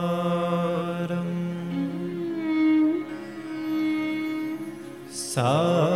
सुनीशारम् सारम्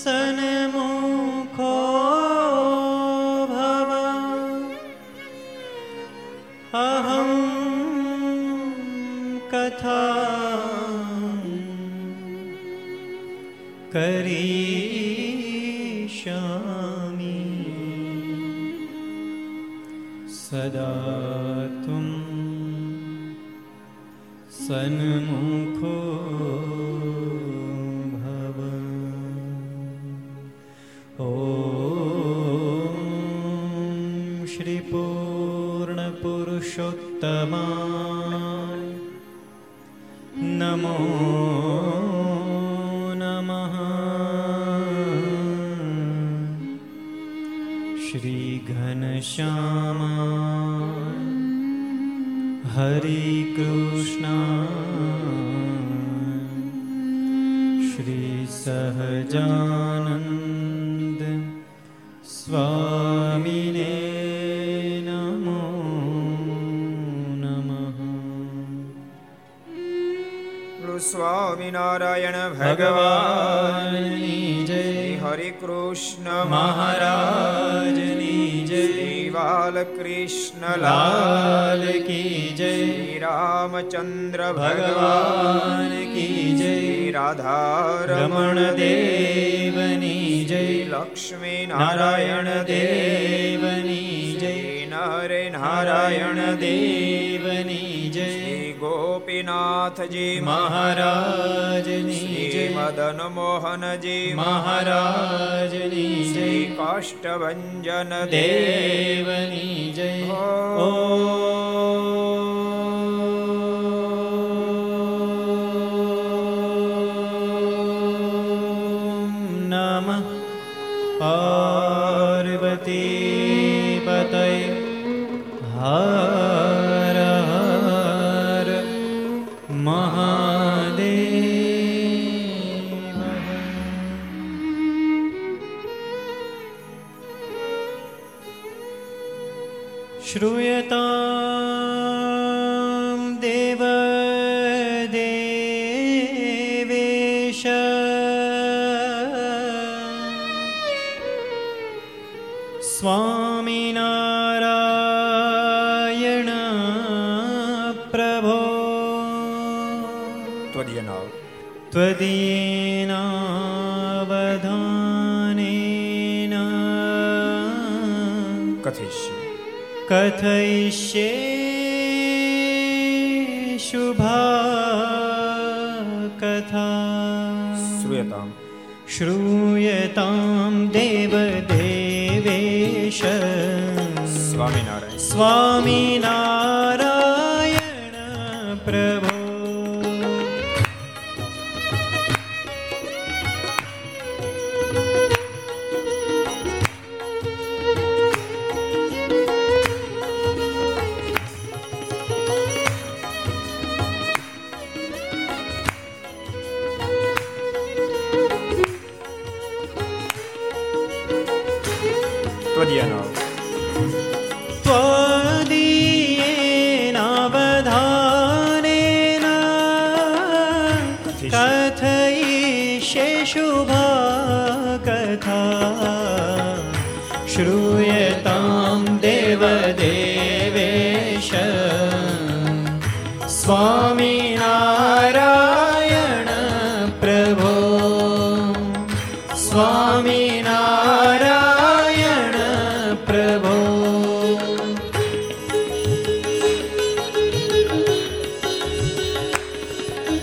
शनय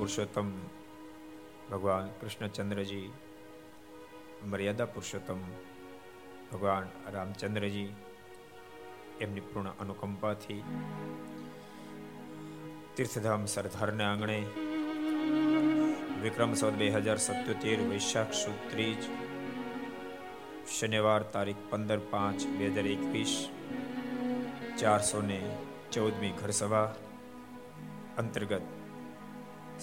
લીલા પુરુષોત્તમ ભગવાન કૃષ્ણચંદ્રજી મર્યાદા પુરુષોત્તમ ભગવાન રામચંદ્રજી એમની પૂર્ણ અનુકંપાથી તીર્થધામ સરદારના આંગણે, વિક્રમ સંવત બે હજાર સત્યોતેર વૈશાખ સુદ ત્રીજ શનિવાર તારીખ પંદર પાંચ બે હજાર એકવીસ ચારસો ને ચૌદમી ઘર સભા અંતર્ગત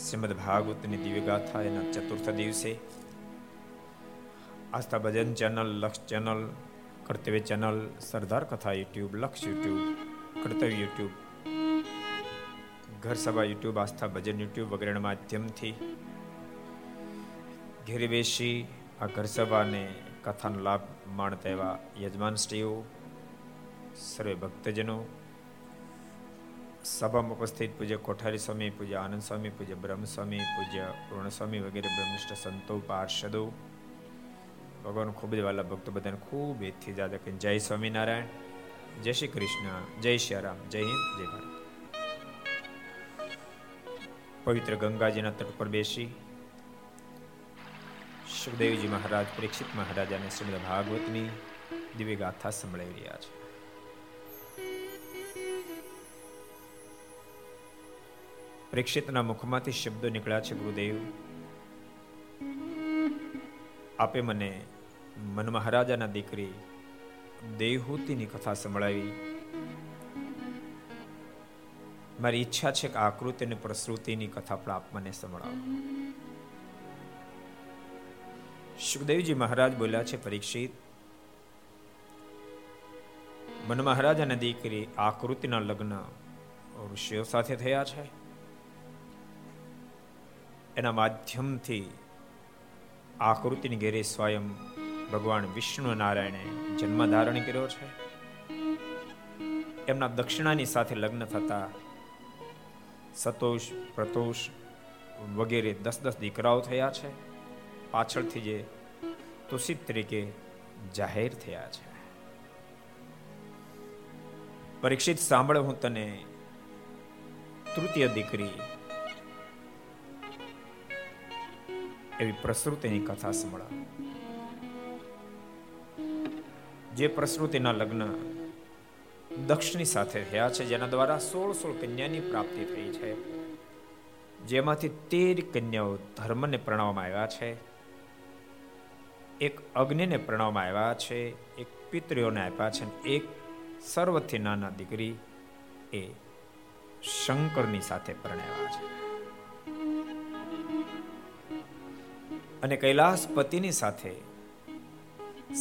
શ્રીમદ ભાગવતની દિવ્ય ગાથા એના ચતુર્થ દિવસે Aastha Bhajan channel, Laksh channel, Kartavya channel, Sardar Katha YouTube, Laksh YouTube, કર્તવ્ય યુટ્યુબ ઘર સભા યુટ્યુબ, આસ્થા ભજન યુટ્યુબ વગેરેના માધ્યમથી ઘેર બેસી આ ઘર સભાને કથાનો લાભ માણતા એવા યજમાન શ્રીઓ સર્વે ભક્તજનો સભામાં ઉપસ્થિત પૂજ્ય કોઠારી સ્વામી, પૂજ્ય આનંદ સ્વામી, પૂજ્ય બ્રહ્મસ્વામી, પૂજ્ય પૂર્ણસ્વામી વગેરે બ્રહ્મિષ્ઠ સંતો, પાર્ષદો. ભગવાન ખૂબ જ વાલા ભક્તો બધાને ખૂબ એથી જાદા કે જય સ્વામિનારાયણ, જય શ્રી કૃષ્ણ, જય શ્રી રામ, જય હિન્દ, જય ભારત. પવિત્ર ગંગાજીના તટ પર બેસી સુખદેવજી મહારાજ, પરીક્ષિત મહારાજ અને શ્રીમદ ભાગવતની દિવ્ય ગાથા સંભળાવી રહ્યા છે. પરીક્ષિતના મુખમાંથી શબ્દો નીકળ્યા છે ગુરુદેવ. આપે મને મન મહારાજાના દીકરી દેવહૂતિની કથા સંભળાવી. મારી ઈચ્છા છે કે આકૃતિ અને પ્રસૃતિની કથા પણ આપ મને સંભળાવો. સુખદેવજી મહારાજ બોલ્યા છે, પરીક્ષિત. મન મહારાજાના દીકરી આકૃતિના લગ્ન ઋષિઓ સાથે થયા છે? એના માધ્યમથી આકૃતિની ઘેરે સ્વયં ભગવાન વિષ્ણુ નારાયણે જન્મ ધારણ કર્યો છે. એમના દક્ષિણાની સાથે લગ્ન થતા સતોષ, પ્રતોષ વગેરે દસ દસ દીકરાઓ થયા છે. પાછળથી જે તુષિત તરીકે જાહેર થયા છે. પરીક્ષિત સાંભળ હું તને તૃતીય દીકરી એવી પ્રસૃતિની કથા સંભળા જે પ્રસૃતિના લગ્ન દક્ષની સાથે થયા છે, જેના દ્વારા સોળ સોળ કન્યાની પ્રાપ્તિ થઈ છે. જેમાંથી તેર કન્યાઓ ધર્મને પ્રણવામાં આવ્યા છે. એક અગ્નિને પ્રણવામાં આવ્યા છે, એક પિતૃઓને આપ્યા છે એક સર્વથી નાના દીકરી એ શંકરની સાથે પરણાવ્યા છે. અને કૈલાસ પતિની સાથે.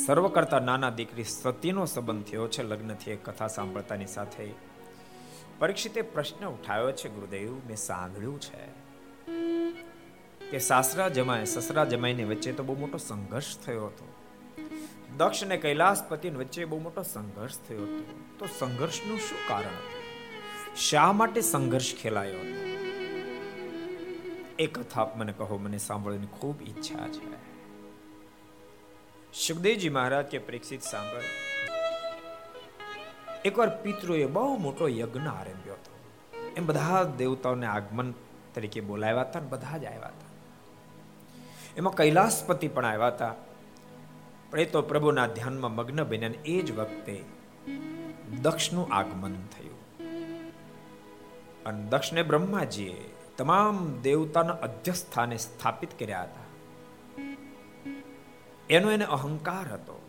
સર્વ કરતા નાના દીકરી સતીનો સંબંધ થયો છે, લગ્નથી એક કથા સાંભળતાની સાથે. પરીક્ષિતે પ્રશ્ન ઉઠાવ્યો છે, ગુરુદેવ, મેં સાંભળ્યું છે. કે સાસરા જમાય સસરા જમાઈની વચ્ચે તો બહુ મોટો સંઘર્ષ થયો હતો. દક્ષ અને કૈલાસપતિ વચ્ચે બહુ મોટો સંઘર્ષ થયો હતો. તો સંઘર્ષનું શું કારણ? હતું શા માટે સંઘર્ષ ખેલાયો? હતો એ કથા મને કહો, મને સાંભળવાની ખૂબ ઈચ્છા છે. સુખદેવજી મહારાજ કે પ્રેક્ષિત સાંભળ. એકવાર પિતૃએ બહુ મોટો યજ્ઞ આરંભ્યો હતો. એમ બધા દેવતાઓને આગમન તરીકે બોલાવ્યા હતા બધા જ આવ્યા હતા. એમાં કૈલાસપતિ પણ આવ્યા હતા. પણ એ તો પ્રભુના ધ્યાનમાં મગ્ન બન્યા એ જ વખતે દક્ષનું આગમન થયું. અને દક્ષને બ્રહ્માજીએ તમામ દેવતાના અધ્યસ્થાને સ્થાપિત કર્યા હતા. એનો એને અહંકાર હતો.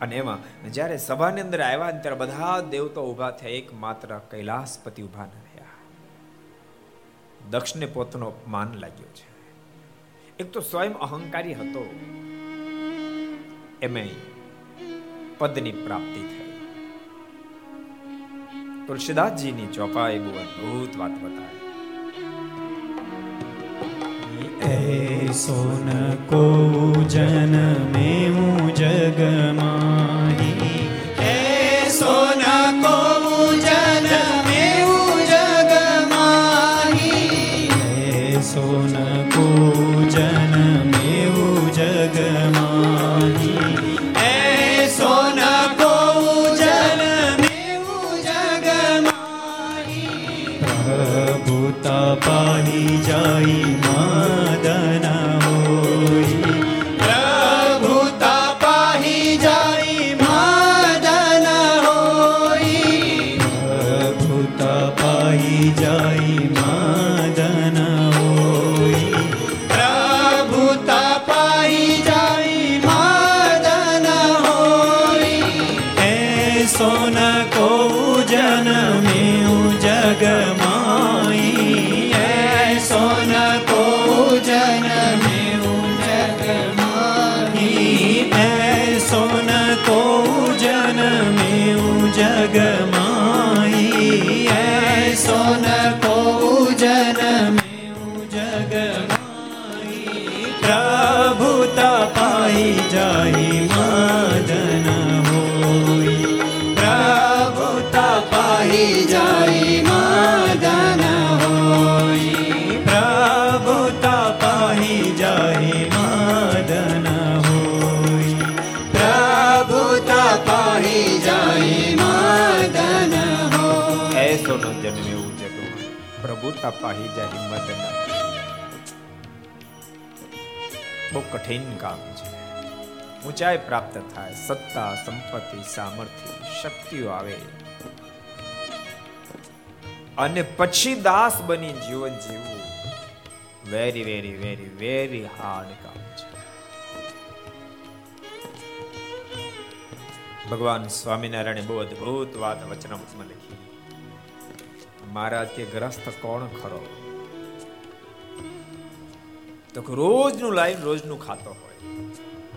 અને એમાં જ્યારે સભાની અંદર આવ્યા ત્યારે બધા દેવતા ઊભા થયા, એક માત્ર કૈલાસપતિ ઊભા ન રહ્યા. દક્ષને પોતાનો અપમાન લાગ્યો છે. એક તો સ્વયં અહંકારી હતો. એમે પદની પ્રાપ્તિ થઈ. તુલસીદાસજીની ચોપાઈ બહુ અદભુત વાત બતાવી. સોન કો જન મેં જગમાહી પાહી જાય પ્રભુતા પાહી જાય મદન બહુ કઠિન કામ છે. ઊંચાઈ પ્રાપ્ત થાય, સત્તા, સંપત્તિ, સામર્થ્ય, શક્તિઓ આવે. અને પછી દાસ બની જીવન જીવવું. Very very very very hard કામ છે. ભગવાન સ્વામિનારાયણે બહુ અદભુત વાત વચનામૃતમાં લખી. મહારાજ કે ગ્રસ્ત કોણ ખરો? તો કે રોજનું લાઈન રોજનું ખાતો હોય.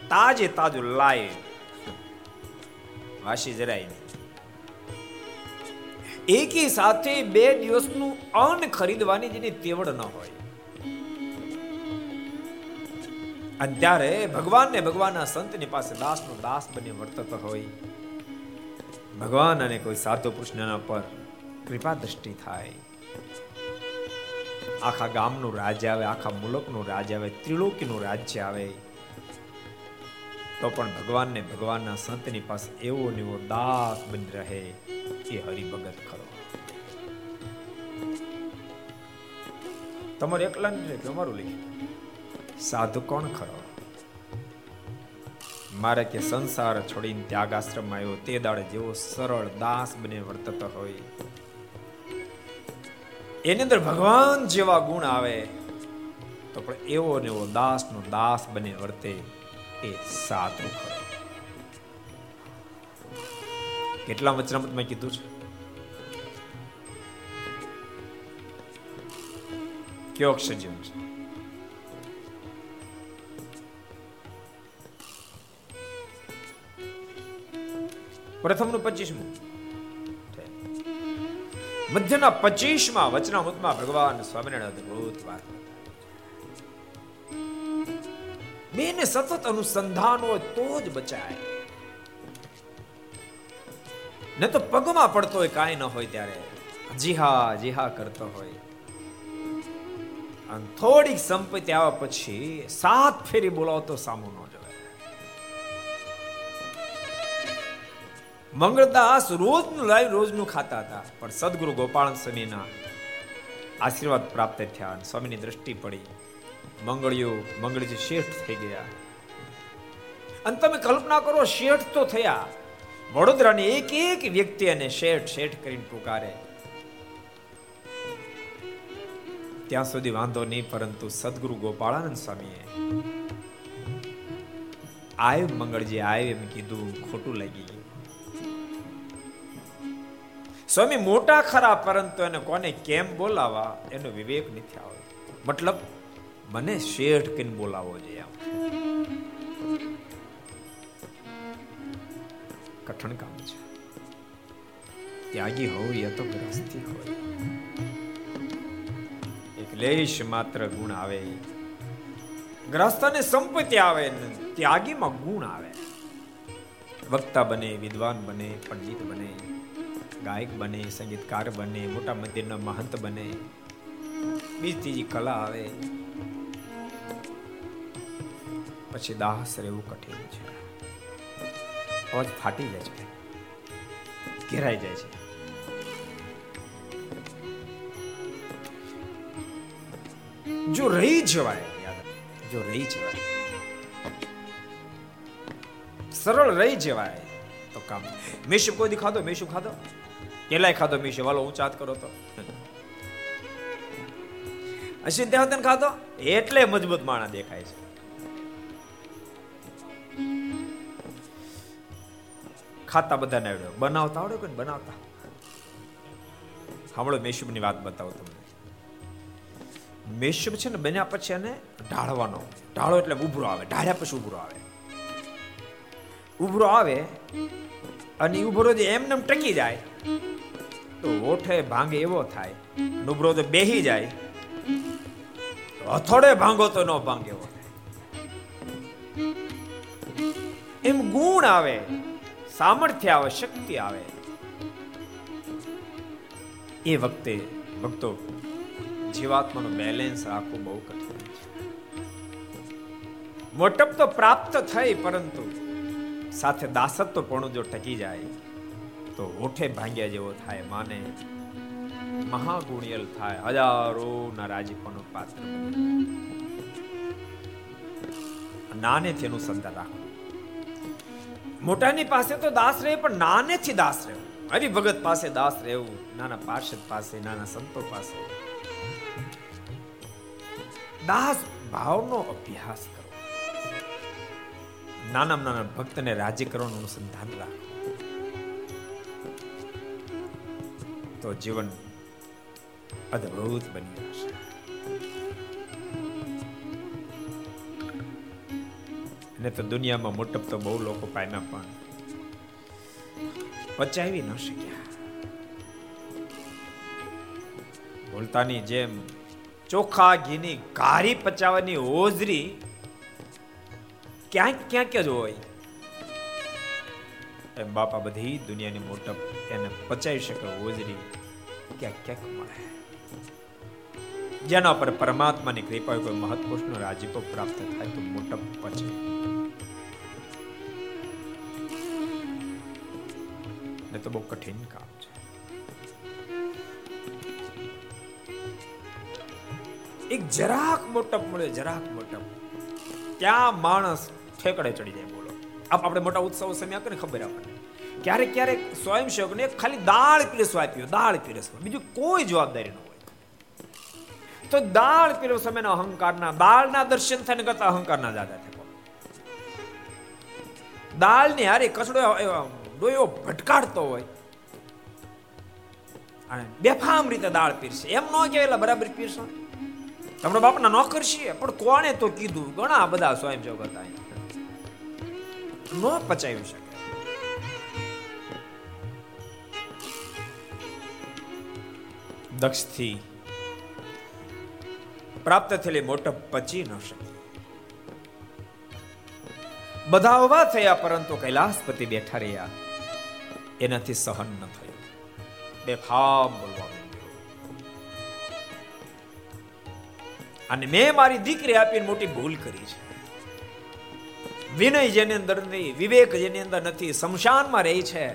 તાજે તાજું લાઈન. વાસી જરાય નહીં. એકી સાથે બે દિવસનું અન્ન ખરીદવાની જેની તેવડ ન હોય. અને ત્યારે ભગવાન ને ભગવાનના સંતની પાસે દાસનો દાસ બની વર્તતો હોય. ભગવાન અને કોઈ સાધુ પુરુષના પર કૃપા દ્રષ્ટિ થાય. આખા ગામનું રાજ્ય આવે, આખા મુલકનું રાજ્ય આવે, ત્રિલોકીનું રાજ્ય આવે. તો પણ ભગવાનને ભગવાનના સંતની પાસે એવો ને એવો દાસ બની રહે એ હરિભગત ખરો. તમારે એકલા નહીં તમારું લખ્યું સાધુ કોણ ખરો? મારે કે સંસાર છોડીને ત્યાગાશ્રમમાં આવ્યો, તે દાડે જેવો સરળ દાસ બને વર્તતો હોય. એની અંદર ભગવાન જેવા ગુણ આવે, તો પણ એવો ને એવો દાસ નો દાસ બને વર્તે એ સાધુ ખરો કેટલા વચનામૃતમાં કીધું છે? કયો અક્ષર જીવન છે? પ્રથમનું પચીસમું. મધ્યના પચીસમાં વચનામૃતમાં ભગવાન સ્વામિનારાયણ અદભુત વાત. બેને સતત અનુસંધાન હોય તો જ બચાય. ન તો પગમાં પડતો હોય, કાંઈ ન હોય ત્યારે. જી હા જી હા કરતો હોય. અને થોડીક સંપત્તિ આવ્યા પછી સાત ફેરી બોલાવતો સામો મંગળદાસ રોજનું લાવી રોજનું ખાતા હતા. પણ સદગુરુ ગોપાલ સ્વામીના આશીર્વાદ પ્રાપ્ત થયા સ્વામીની દ્રષ્ટિ પડી. મંગળિયો મંગળજી શેઠ થઈ ગયા. અને તમે કલ્પના કરો, શેઠ તો થયા. વડોદરાની એક એક વ્યક્તિ અને શેઠ શેઠ કરીને પુકારે. ત્યાં સુધી વાંધો નહીં, પરંતુ સદગુરુ ગોપાળાનંદ સ્વામીએ આય મંગળજી, આય એમ કીધું, ખોટું લાગી સ્વામી મોટા ખરા, પરંતુ એને કોને કેમ બોલાવા એનો વિવેક નથી આવે મતલબ, મને શેઠ કહીને બોલાવો જોઈએ આમ કઠણ કામ છે. ત્યાગી હોય તો ગ્રસ્તી હોય. એક લેશ માત્ર ગુણ આવે. ગ્રસ્તને સંપત્તિ આવે ત્યાગીમાં ગુણ આવે. વક્તા બને, વિદ્વાન બને, પંડિત બને. ગાયક બને, સંગીતકાર બને, મોટા મંદિરના મહંત બને, બીજી ત્રીજી કલા આવે. પછી દાહસ રહેવું કઠિન છે. અવાજ ફાટી જાય છે. ઘેરાઈ જાય છે. જો રહી જવાય જો રહી જવાય. સરળ રહી જવાય, તો કામ મેશુ કોઈ ખાધો? મેશુ ખાધો? કેટલાય ખાધો મેશુ? વાલો ઊંચાત કરો તો. અશ્વિન દેવતન ખાધો? એટલે મજબૂત માણા દેખાય છે. ખાતા બધાને આવડ્યો બનાવતા આવડે કોઈ બનાવતા? સાંભળો, મેશુબની વાત બતાવો તમને. મેશુબ છે ને, બન્યા પછી એને ઢાળવાનો. ઢાળો એટલે ઉભરો આવે. ઢાળ્યા પછી ઉભરો આવે. ઉભરો આવે અને ઉભરો જે એમને ટકી જાય. તો ઓઠે ભાંગ એવો થાય. નુબરો તો બેહી જાય. હથોડે ભાંગો તો નો ભાંગ એવો એમ ગુણ આવે, સામર્થ્ય આવે, શક્તિ આવે. એ વખતે ભક્તો, જીવાત્માનું બેલેન્સ રાખવું બહુ કઠિન છે. મોટપ તો પ્રાપ્ત થઈ, પરંતુ સાથે દાસત્વ પણ જો ટકી જાય તો ઓઠે ભાંગ્યા જેવો થાય, માને મહાગુણિયલ થાય, હજારો ના રાજીપોનો પાત્ર નાનેથી એનું સંધાન રાખવું મોટાની પાસે તો દાસ રહે, પણ નાનેથી દાસ રહેવું હરિભગત પાસે દાસ રહેવું, નાના પાર્ષદ પાસે, નાના સંતો પાસે. દાસ ભાવનો અભ્યાસ કરો. નાના નાના ભક્તને રાજી કરવાનું અનુસંધાન રાખો. તો જીવન અદ્ભુત બની જશે. ને તો દુનિયામાં મોટપ તો બહુ લોકો પામ્યા પણ પચાવી ન શક્યા. બોલતાની જેમ ચોખા ઘીની કારી પચાવવાની હોજરી ક્યાંક ક્યાંક જ હોય. બાપા બધી દુનિયાની મોટપ એને પચાવી શકે હોજરી ક્યાંક ક્યાંક મળે. જેના પર પરમાત્માની કૃપા કોઈ મહત્પુરુષનો રાજીપો પ્રાપ્ત થાય તો મોટપ પચે. ને તો બહુ કઠિન કામ છે. એક જરાક મોટપ મળે, જરાક મોટપ. ત્યાં માણસ ઠેકડે ચડી જાય. આપણે મોટા ઉત્સવ સમય કરીને ખબર આપણને ક્યારેક ક્યારેક સ્વયંસેવકને ખાલી દાળ પીરસવા આપ્યો દાળ પીરસવા. બીજું કોઈ જવાબદારી ન હોય. તો દાળ પીરો સમયના અહંકારના, દાળના દર્શન થઈને કરતા અહંકારના દાદા થકો દાળની હારે કચડો ડોયો ભટકાડતો હોય. અને બેફામ રીતે દાળ પીરશે એમ ન કહેવાય બરાબર પીરસો તમારો બાપના નોકર છીએ. પણ કોણે તો કીધું? ઘણા બધા સ્વયંસેવક હતા ન પચાવી શકે. દક્ષથી પ્રાપ્ત થયેલી મોટપ પચી ન શકે. બધા ઊભા થયા પરંતુ કૈલાસપતિ બેઠા રહ્યા. એનાથી સહન ન થયું. બેફામ બોલવા અને મેં મારી દીકરી આપીને મોટી ભૂલ કરી છે. વિનય જેની અંદર નથી, વિવેક જેની અંદર નથી, શમશાનમાં રહી છે.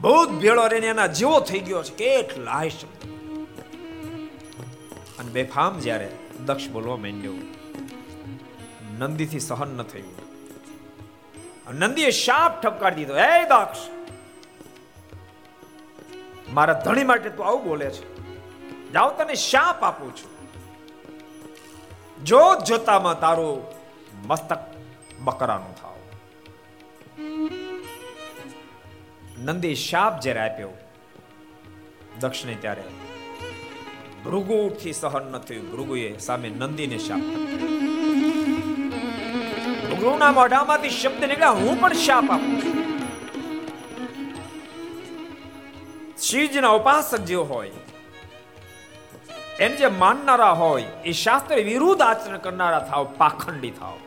ભૂત ભેળો રહીને એના જેવો થઈ ગયો છે. કેટલાય શબ્દ. અને બેફામ જ્યારે દક્ષ બોલવા માંડ્યો, નંદીથી સહન ન થયું. નંદીએ શાપ ઠપકારી દીધો. હે દક્ષ, મારા ધણી માટે તું આવું બોલે છે. જાઓ તને શાપ આપું છું. જો જોતામાં તારું મસ્તક બકરાનું થાવ નંદી શાપ જ્યારે આપ્યો દક્ષને ત્યારે ભૃગુથી સહન ન થયું ભૃગુએ સામે નંદીને શાપ ભૃગુના મોઢામાંથી શબ્દ નીકળ્યા હું પણ શાપ આપું શિવજીના ઉપાસક જે હોય એને જે માનનારા હોય એ શાસ્ત્ર વિરુદ્ધ આચરણ કરનારા થાવ પાખંડી થાવ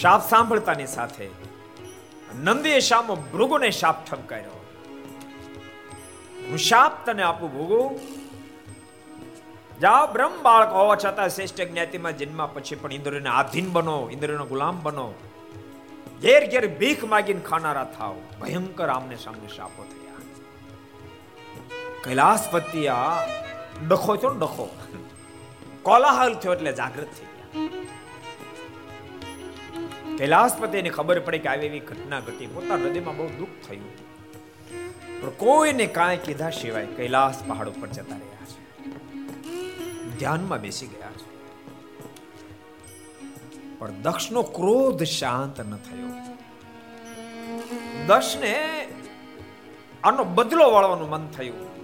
શાપ સાંભળતાની સાથે નંદીએ શામ ભૃગુને શાપ ઠમકાર્યો હું શાપ તને આપું ભોગો? જા બ્રહ્મ બાળક હોવા છતાં શ્રેષ્ઠ જ્ઞાતિમાં જન્મા પછી પણ ઇન્દ્રને આધીન બનો, ઇન્દ્રનો ગુલામ બનો. ઘેર ઘેર ભીખ માગીને ખાનારા થાવ. ભયંકર આમને સામને શાપો થયા. કૈલાસપતિ આ ડખો થયો ડખો. કોલાહલ થયો એટલે જાગૃત થઈ ગયા. કૈલાસપતિને ખબર પડે કે આવી એવી ઘટના ઘટી. પોતાના હૃદયમાં બહુ દુઃખ થયું. પણ કોઈને કાંઈ કીધા સિવાય કૈલાસ પહાડ ઉપર જતા રહ્યા છે. ધ્યાનમાં બેસી ગયા છે. પણ દક્ષનો ક્રોધ શાંત ન થયો. દક્ષને આનો બદલો વાળવાનું મન થયું.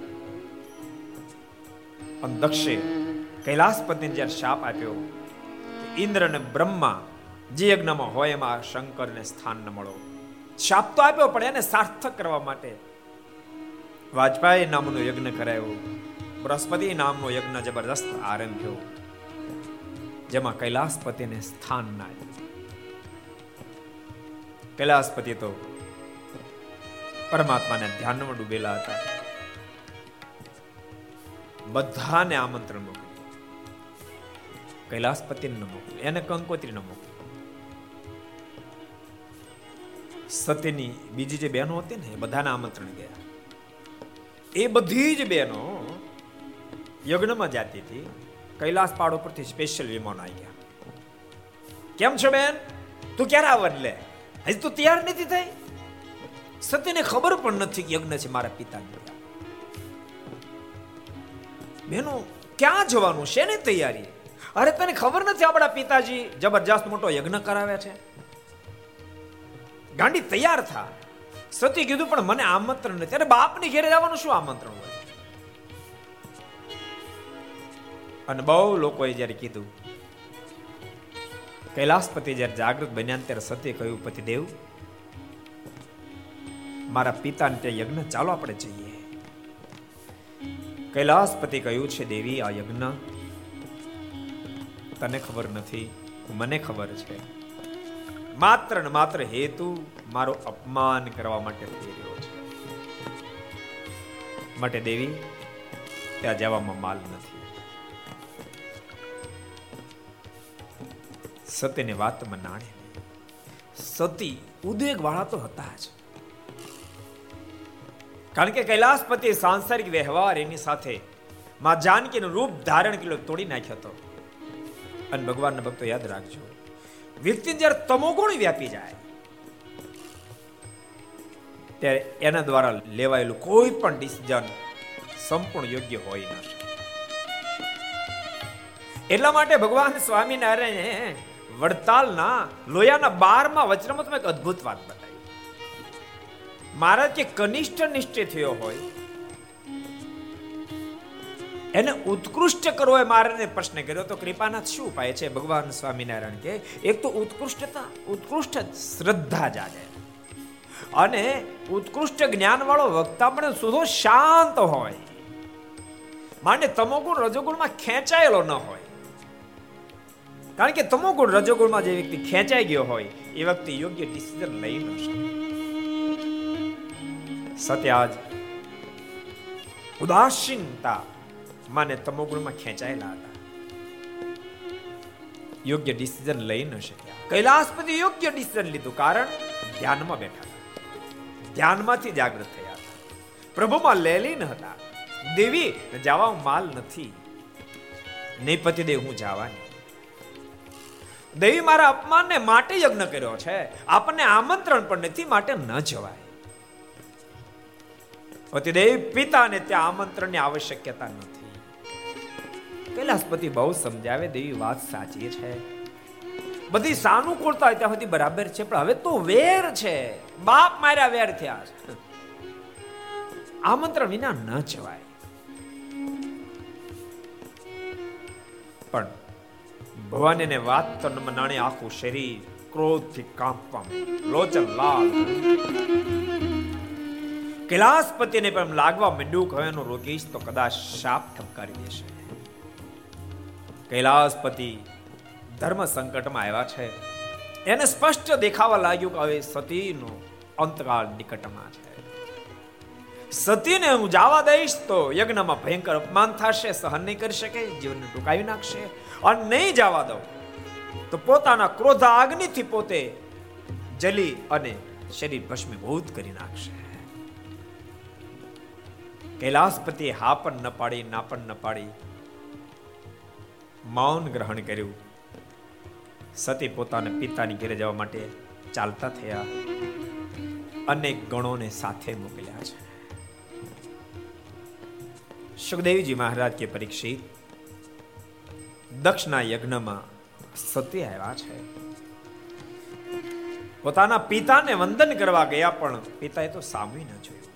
અને દક્ષે કૈલાસપતિને જ્યારે શાપ આપ્યો ઇન્દ્ર અને બ્રહ્મા જે યજ્ઞમાં હોય એમાં શંકરને સ્થાન ન મળો. શાપ તો આપ્યો, પણ એને સાર્થક કરવા માટે. વાજપાઈ નામનો યજ્ઞ કરાયો. બૃહસ્પતિ નામનો યજ્ઞ જબરદસ્ત આરંભ્યો. જેમાં કૈલાસપતિને સ્થાન ના કૈલાસપતિ તો પરમાત્માને ધ્યાનમાં ડૂબેલા હતા. બધાને આમંત્રણ મોકલ્યું. કૈલાસપતિને ન મોકલ્યું. એને કંકોત્રી ન મોકલ્યું. સત્યની બીજી જે બહેનો હતી ને, એ બધાને આમંત્રણ ગયા. એ બધી જ બહેનો યજ્ઞમાં જાતી હતી, કૈલાસ પાડો પરથી સ્પેશિયલ વિમાન આવી ગયા કેમ છો બેન? તું ક્યારે આવડ લે? હજી તું તૈયાર નથી થઈ? સત્યને ખબર પણ નથી કે યજ્ઞ છે મારા પિતાની બહેનો, ક્યાં જવાનું છે? ને તૈયારી? અરે તને ખબર નથી આપણા પિતાજી જબરજસ્ત મોટો યજ્ઞ કરાવ્યા છે? ગાંડી તૈયાર થા. સતી કીધું, પણ મને આમંત્રણ નથી. અરે, બાપની ઘેરે જવાનું શું આમંત્રણ હોય? અને બહુ લોકોએ જ્યારે કીધું, કૈલાસપતિ જ્યારે જાગૃત બન્યા ત્યારે સત્ય કહ્યું, પતિદેવ, મારા પિતાને તે યજ્ઞ ચાલો આપણે જઈએ. કૈલાસપતિ કહ્યું છે, દેવી, આ યજ્ઞ તને ખબર નથી, મને ખબર છે. માત્ર ને માત્ર હેતુ મારો અપમાન કરવા માટે થઈ રહ્યો છે. માટે દેવી, ત્યાં જવામાં માલ નથી. સત્યની વાતમાં નાણે સતી ઉદ્વેગ વાળા તો હતા જ. કારણ કે કૈલાસપતિ સાંસારિક વ્યવહાર એની સાથે માં જાનકીનું રૂપ ધારણ કિલો તોડી નાખ્યો હતો. અને ભગવાનના ભક્તો યાદ રાખજો વ્યક્તિ જ્યારે તમોગુણ વ્યાપી જાય, ત્યારે એના દ્વારા લેવાયેલું કોઈ પણ ડિસિઝન સંપૂર્ણ યોગ્ય હોય ન એટલા માટે ભગવાન સ્વામિનારાયણે વડતાલના લોયાના બારમાં વચનામાં એક અદ્ભુત વાત બતાવી. મહારાજ કે કનિષ્ઠ નિશ્ચય થયો હોય એને ઉત્કૃષ્ટ કરવો એ મારે પ્રશ્ન કર્યો. તો કૃપાનાથ શું ઉપાય છે? ભગવાન સ્વામિનારાયણ કે એક તો ઉત્કૃષ્ટતા, ઉત્કૃષ્ટ શ્રદ્ધા જાગે. અને ઉત્કૃષ્ટ જ્ઞાન વાળો વક્તા પણ સુધો શાંત હોય. માને તમોગુણ રજોગુણમાં ખેંચાયેલો ન હોય. કારણ કે તમોગુણ રજોગુણમાં જે વ્યક્તિ ખેંચાઈ ગયો હોય, એ વ્યક્તિ યોગ્ય ડિસિઝન લઈ ન શકે. સત્યાજ. ઉદાસીનતા. માને તમોગુણમાં ખેંચાયેલા હતા. યોગ્ય ડિસિઝન લઈ ન શક્યા. કૈલાસપતિ યોગ્ય ડિસિઝન લીધું કારણ ધ્યાનમાં બેઠા ધ્યાનમાંથી જાગૃત થયા હતા. પ્રભુમાં લેલીન હતા. દેવી જવા માલ નથી. નહીં પતિદેવ હું જવાની. દેવી મારા અપમાનને માટે યજ્ઞ કર્યો છે. આપણને આમંત્રણ પણ નથી, માટે ન જવાય. પતિદેવ પિતાને ત્યાં આમંત્રણની આવશ્યકતા નથી. કૈલાસપતિ બહુ સમજાવે દેવી વાત સાચી છે. બધી સાનુકૂળતા ત્યાં સુધી બરાબર છે, પણ હવે તો વેર છે. બાપ માર્યા વેર થયા છે. આમંત્રણ વિના ન જવાય. પણ ભવાનીને વાત તો નાણે આખું શરીર ક્રોધથી કાંપવા લોચન લાલ. કૈલાસપતિને પણ લાગવા માંડ્યું હવે એનો રોગીશ તો કદાચ શાપ ઠપકારી દેશે. કૈલાસપતિ ધર્મ સંકટમાં આવ્યા છે. એને સ્પષ્ટ દેખાવા લાગ્યું કે હવે સતીનો અંતકાળ નિકટમાં છે. સતીને હું જવા દઈશ તો યજ્ઞમાં ભયંકર અપમાન થશે, સહન નહીં કરી શકે, જીવનને ટૂંકાવી નાખશે અને નહીં જવા દઉં. તો પોતાના ક્રોધ અગ્નિથી પોતે જલી અને શરીર ભસ્મીભૂત કરી નાખશે. કૈલાસપતિ હા પણ ન પાડી, ના પણ ન પાડી. મૌન ગ્રહણ કર્યું. સતી પોતાના પિતાની ઘરે જવા માટે ચાલતા થયા અનેક ગણોને સાથે મોકલ્યા છે. સુખદેવજી મહારાજ કે પરીક્ષિત, દક્ષના યજ્ઞમાં સતી આવ્યા છે. પોતાના પિતાને વંદન કરવા ગયા પણ પિતાએ તો સામે ન જોયું.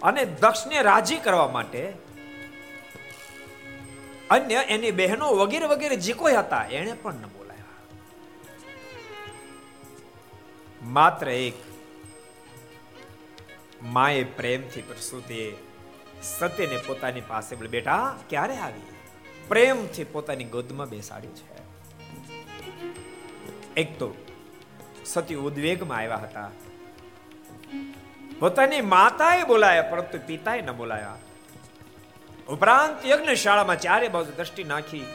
અને દક્ષને રાજી કરવા માટે અન્ય એની બહેનો વગેરે વગેરે જે કોઈ હતા એને પણ ન બોલાયા. માત્ર એક માએ પ્રેમથી પ્રસૂતિએ સત્યને પોતાની પાસે બોલે, બેટા, ક્યારે આવી? પ્રેમથી પોતાની ગોદમાં બેસાડી છે. એક તો સતી ઉદ્વેગમાં આવ્યા હતા. પોતાની માતાએ બોલાયા, પરંતુ પિતાએ ન બોલાયા. ઉપરાંત યજ્ઞશાળામાં ચારે બાજુ દ્રષ્ટિ નાખી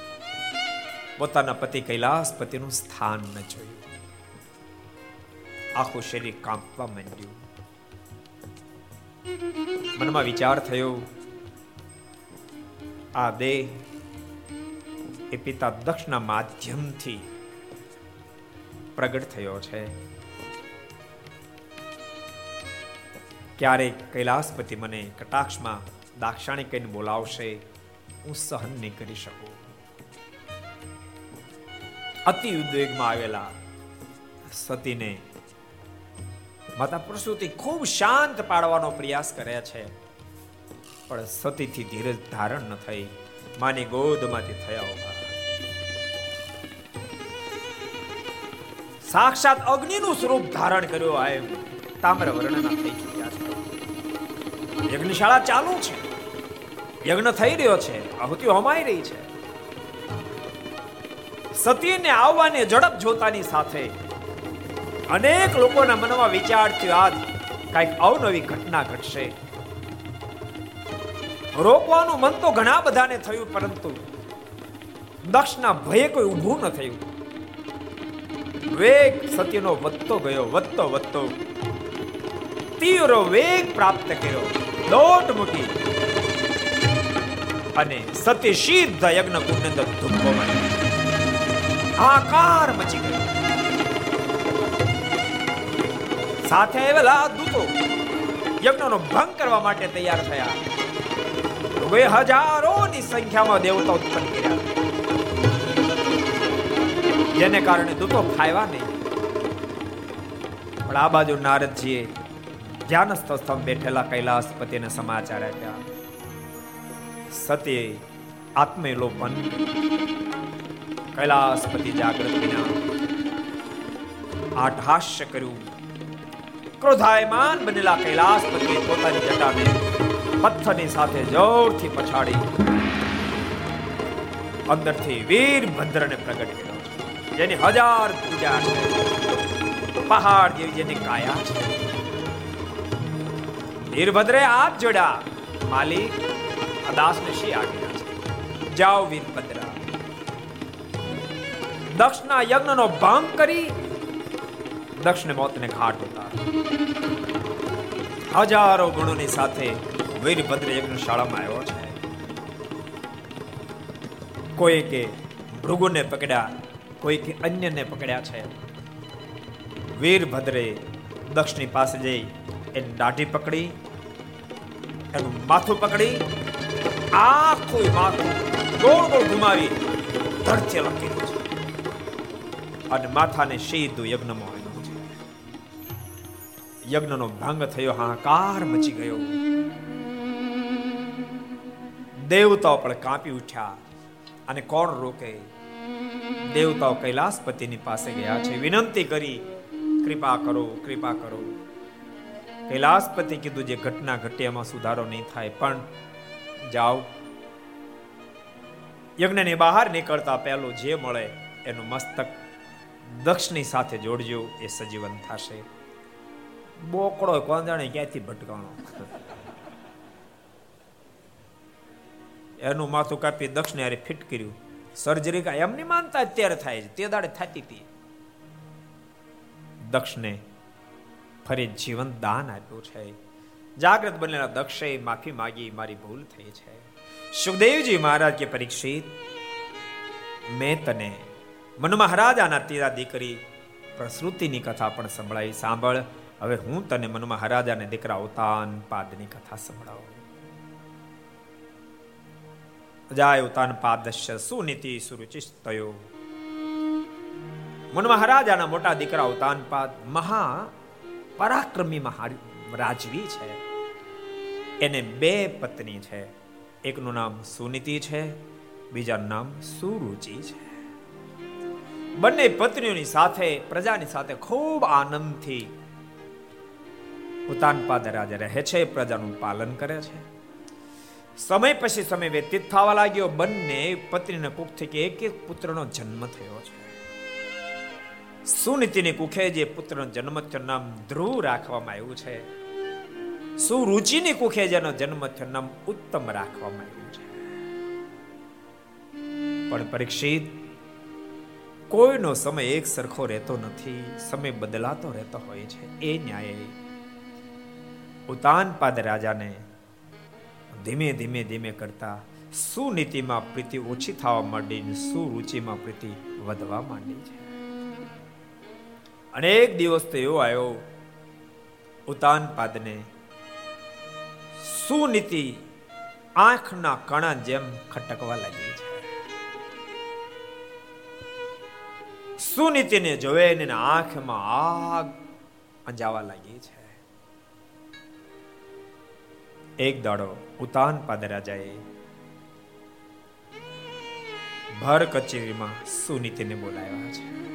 પોતાના પતિ કૈલાસ પતિનું સ્થાન ન જોયું. આખું શરીર કાંપવા માંડ્યું. મનમાં વિચાર થયો, આ દેહ એ પિતા દક્ષના માધ્યમથી પ્રગટ થયો છે. ક્યારેક કૈલાસપતિ મને કટાક્ષમાં દાક્ષાણી કહીને બોલાવશે, હું સહન નહીં કરી શકું. અતિ ઉદ્વેગમાં આવેલા સતીને માતા પ્રસૂતિ ખૂબ શાંત પાડવાનો પ્રયાસ કરે છે, પણ સતીથી ધીરજ ધારણ ન થઈ, માની ગોદમાંથી થયા ઊભા. સાક્ષાત અગ્નિનું સ્વરૂપ ધારણ કર્યું આ તામ્ર વર્ણના થઈ ચૂક્યા. યજ્ઞશાળા ચાલુ છે. યજ્ઞ થઈ રહ્યો છે. આહુતિઓ હમાઈ રહી છે. સતીને આવવાને ઝડપ જોતાની સાથે અનેક લોકોના મનમાં વિચાર થયો, આજ કંઈક અવનવી ઘટના ઘટશે. રોકવાનું મન તો ઘણા બધાને થયું, પરંતુ દક્ષના ભયે કોઈ ઊભું ન થયું. વેગ સતીનો વધતો ગયો, વધતો વધતો. તીવ્ર વેગ પ્રાપ્ત કર્યો. દોટ મૂકી. અને સત્ય સિદ્ધ યજ્ઞ કુંડ અંદર આકાર મચી ગયો. સાથે આવેલા દૂતો યજ્ઞનો ભંગ કરવા માટે તૈયાર થયા. હવે હજારોની સંખ્યામાં દેવતા ઉત્પન્ન કર્યા. જેને કારણે દૂતો ખાવા નહીં. પણ આ બાજુ નારદજીએ ધ્યાનસ્થ સ્થળ બેઠેલા કૈલાસપતિને સમાચાર આપ્યા. સત્ય આત્મલોપન કૈલાસપતિ જાગૃત વિના આઠાશ્ય કર્યું. ક્રોધાયમાન બનેલા કૈલાસપતિ પોતાની જટાને પથ્થરની સાથે જોરથી પછાડી. અંદરથી વીરભદ્રને પ્રગટ કર્યો. જેની હજાર પૂજા છે. પહાડ જેવી જેની કાયા છે. વીરભદ્રે હાથ જોડ્યા માલિક આ દાસને શી આજ્ઞા છે. જાઓ વીરભદ્રા. દક્ષના યજ્ઞનો ભંગ કરી દક્ષને મોતને ઘાટ ઉતાર. હજારો ગુણોની સાથે વીરભદ્ર યજ્ઞશાળામાં આવ્યો છે. કોઈ કે ભૃગુને પકડ્યા કોઈ કે અન્યને પકડ્યા છે. વીરભદ્રે દક્ષની પાસે જઈ એની દાઢી પકડી એનું માથું પકડી, આખું માથું ગોળ ગોળ ઘુમાવી ધરચે લખેલું છે. અને માથાને સીધું યજ્ઞમાં આવ્યું છે. યજ્ઞનો ભંગ થયો, હાહાકાર મચી ગયો. દેવતાઓ પણ કાપી ઉઠ્યા અને કોણ રોકે? દેવતાઓ કૈલાસપતિની પાસે ગયા છે. વિનંતી કરી, કૃપા કરો કૃપા કરો. કૈલાસપતિ કીધું જે ઘટના ઘટે, એમાં સુધારો નહીં થાય. પણ જાઓ. યજ્ઞની બહાર નીકળતા પહેલું જે મળે એનું મસ્તક દક્ષની સાથે જોડજો, એ સજીવન થશે. બોકડો કોણ જાણે ક્યાંથી ભટકાણો? એનું માથું કાપી દક્ષને હારે ફિટ કર્યું. સર્જરી કા નહીં માનતા અત્યારે થાય છે. તે દાડે થતી હતી. દક્ષને ફરી જીવન દાન આપ્યું છે. જાગ્રત બનેલા દક્ષે માફી માગી, મારી ભૂલ થઈ છે. સુખદેવજી મહારાજ કે પરીક્ષિત, મેં તને મનુ મહારાજાના તીરા દીકરી પ્રસૃતિની કથા પણ સંભળાવી સાંભળ, હવે હું તને મનુ મહારાજાને દીકરા ઉતાન પાદની કથા સંભળાવું. જાય ઉતાન પાદશ્ય સુનીતિ સુરુચિસ્તયો. મન મહારાજાના મોટા દીકરા ઉતાનપાદ મહા પરાક્રમી રાજવી છે. એને બે પત્ની છે. એકનું નામ સુનીતિ છે બીજાનું નામ સુરુચિ છે. બંને પત્નીઓની સાથે, પ્રજાની સાથે ખૂબ આનંદથી ઉતાનપાદ રાજા રહે છે, પ્રજાનું પાલન કરે છે. સમય પછી સમય વ્યતીત થવા લાગ્યો. બંને પત્નીને કુખથી કે એક એક પુત્રનો જન્મ થયો છે. સુનીતિની કુખે જે પુત્રનો જન્મ થયો નામ ધ્રુવ રાખવામાં આવ્યું છે. સુરુચિની કુખે જેનો જન્મ થયો નામ ઉત્તમ રાખવામાં આવ્યું છે. પણ પરીક્ષિત, કોઈનો સમય એક સરખો રહેતો નથી, સમય બદલાતો રહેતો હોય છે. એ ન્યાય ઉતાનપાદ રાજાને ધીમે ધીમે ધીમે કરતા સુનીતિમાં પ્રીતિ ઓછી થવા માંડી સુરુચિમાં પ્રીતિ વધવા માંડી છે. અનેક દિવસ તો એવો આવ્યો, ઉતાન પાદને સુનીતિ આંખના કણા જેમ ખટકવા લાગી છે? સુનીતિને જોવે ને આંખમાં આગ અંજાવા લાગી છે? એક દાડો ઉતાન પાદરાજાએ ભર કચેરીમાં સુનીતિને બોલાવ્યા છે?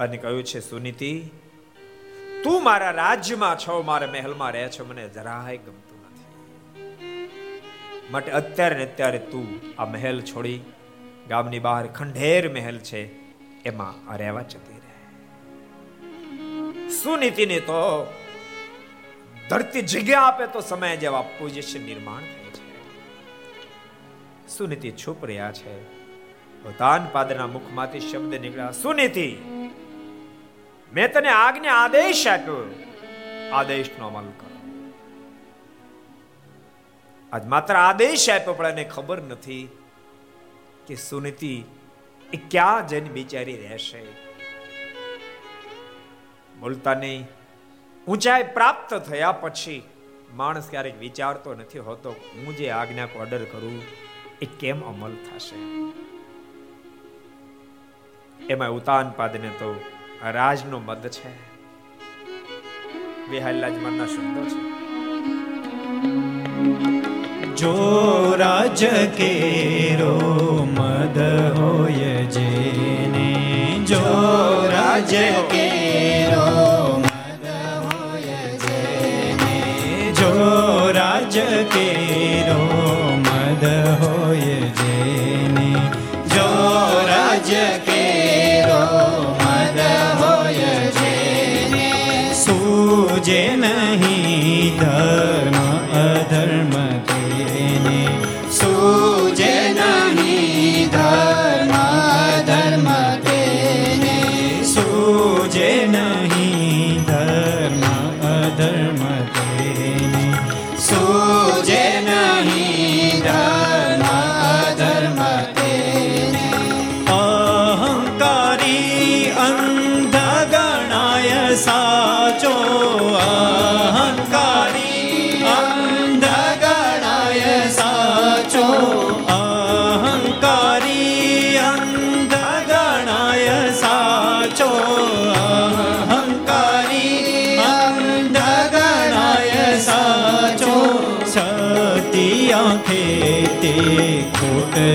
અને કહ્યું છે, સુનીતિ, તું મારા રાજ્યમાં છો, મારા મહેલમાં રહે છો, મને જરાય ગમતું નથી. માટે અત્યારે ને અત્યારે તું આ મહેલ છોડી, ગામની બહાર ખંડેર મહેલ છે, એમાં રહેવા જતી રહે. સુનીતિને તો ધરતી જગ્યા આપે તો સમય જેવા પોઝિશન નિર્માણ થાય છે. સુનીતિ છુપ રહ્યા છે. ભૂતાન પાદરના મુખમાંથી શબ્દ નીકળ્યા, સુનીતિ મેં તને આજ્ઞા આદેશ આપ્યો. આદેશનો અમલ કરો. આજ માત્ર આદેશ આપ્યો, પણ એને ખબર નથી કે સુનીતિ એ ક્યાં જન બિચારી રહેશે. બોલતા નહીં ઊંચાઈ પ્રાપ્ત થયા પછી માણસ ક્યારેક વિચારતો નથી હોતો, હું જે આજ્ઞા ઓર્ડર કરું, એ કેમ અમલ થશે? એમાં ઉતાન પાદને તો રાજનો મદ છે. વિહાલાજમાનના શબ્દો છે. જો રાજ કેરો મદ હોય જેને, જો રાજ કેરો રાજ કેરો મદ હોય જેને, જો રાજ કેરો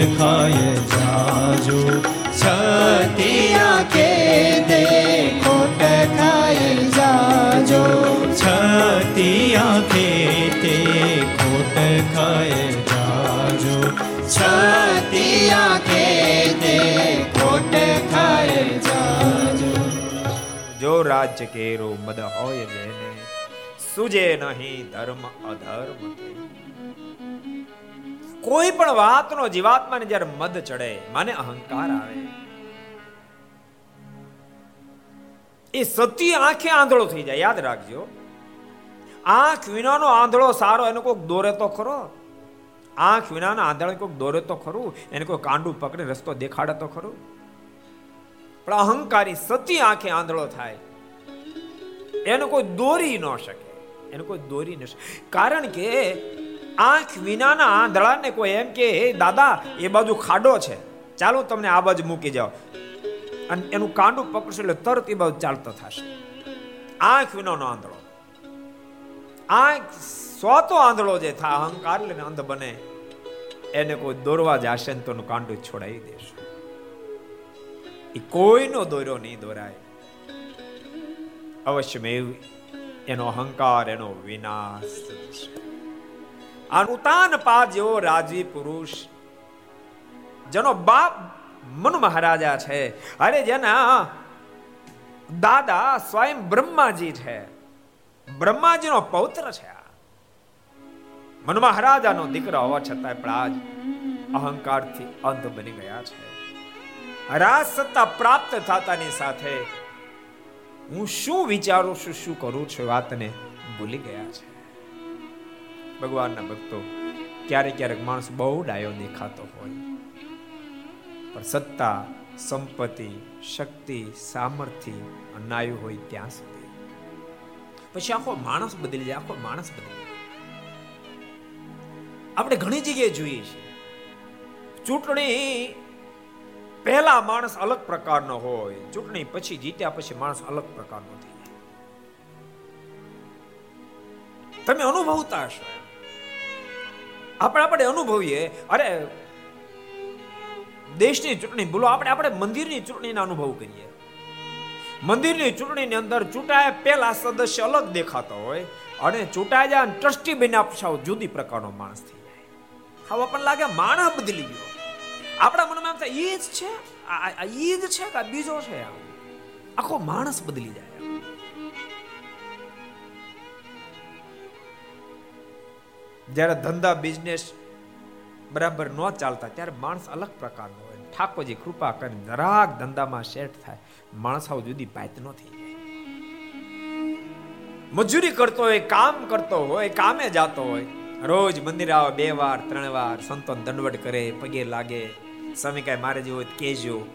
ખોટ ખાય જાજો છતી આંખે તે ખોટ ખાય જાજો છતી આંખે તે ખોટ ખાય જાજો છતી આંખે તે ખોટ ખાય જાજો જો રાજ્ય કેરો મદ હોય જેને સુજે નહીં ધર્મ અધર્મ કોઈ પણ વાતનો જીવાત્માને જ્યારે મદ ચડે, માને અહંકાર આવે. એ સતી આંખે આંધળો થઈ જાય, યાદ રાખજો. આંખ વિનાનો આંધળો સારો, એનો કોઈક દોરે તો ખરો. આંખ વિનાનો આંધળો કોઈક દોરે તો ખરું, એને કોઈ કાંડું પકડે, રસ્તો દેખાડે તો ખરું. પણ અહંકારી સતી આંખે આંધળો થાય. એને કોઈ દોરી ન શકે, એને કોઈ દોરી ન શકે. કારણ કે આંખ વિનાના આંધળાને કોઈ એમ કે દાદા, એ બાજુ ખાડો છે. ચાલો તમને આ બાજુ મૂકી જાઓ. અને એનું કાંડું પકડશે એટલે તરત એ બાજુ ચાલતો થશે. આંખ વિનાનો આંધળો. આંખ સ્વતો આંધળો જે થાય અહંકાર લઈને અંધ બને. એને કોઈ દોરવા જશે ને તો કાંડું છોડાવી દેશે. એ કોઈનો દોર્યો નહીં દોરાય. અવશ્યમેવ એનો અહંકાર, એનો વિનાશ થશે. અનુતાન પા જેવો રાજવી પુરુષ. જેનો બાપ મનુ મહારાજા છે. અરે જેના દાદા સ્વયં બ્રહ્માજી છે. બ્રહ્માજીનો પૌત્ર છે મનુ મહારાજાનો દીકરો હોવા છતાંય પણ આજ અહંકારથી અંધ બની ગયા છે. રાજ સત્તા પ્રાપ્ત થતાની સાથે હું શું વિચારું છું, શું કરું છું વાતને ભૂલી ગયા છે. ભગવાનના ભક્તો, ક્યારેક ક્યારેક માણસ બહુ ડાયો દેખાતો હોય. પણ સત્તા, સંપત્તિ, શક્તિ, સામર્થ્ય અનાયું હોય ત્યાં સુધી. પછી આખો માણસ બદલી જાય, આખો માણસ બદલી આપણે ઘણી જગ્યાએ જોઈએ છીએ. ચૂંટણી પહેલા માણસ અલગ પ્રકારનો હોય, ચૂંટણી પછી જીત્યા પછી માણસ અલગ પ્રકારનો થઈ જાય. તમે અનુભવતા હશો આપણે આપણે અનુભવીએ. અરે, દેશની ચૂંટણી, બોલો, આપણે આપણે મંદિરની ચૂંટણીનો અનુભવ કરીએ. મંદિરની ચૂંટણીની અંદર ચૂંટાયા પહેલા સદસ્ય અલગ દેખાતો હોય અને ચૂંટાયા જાય ટ્રસ્ટી બન્યા પછી જુદી પ્રકારનો માણસ થઈ જાય. હવે પણ લાગે માણસ બદલી ગયો. આપણા મનમાં એમ થાય એ જ છે, આ એ જ છે કે બીજો છે આખો માણસ બદલી જાય. જ્યારે ધંધા બિઝનેસ બરાબર ન ચાલતા, ત્યારે માણસ અલગ પ્રકારનો હોય. ઠાકોરજી કૃપા કરીને જરાક ધંધામાં સેટ થાય. માણસ આવું જુદી પાયત ન થઈ જાય. મજૂરી કરતો હોય, કામ કરતો હોય, કામે જાતો હોય, રોજ મંદિર આવે બે વાર, ત્રણ વાર સંતોન દંડવટ કરે, પગે લાગે. સ્વામી કાંઈ મારે જેવું હોય કેજો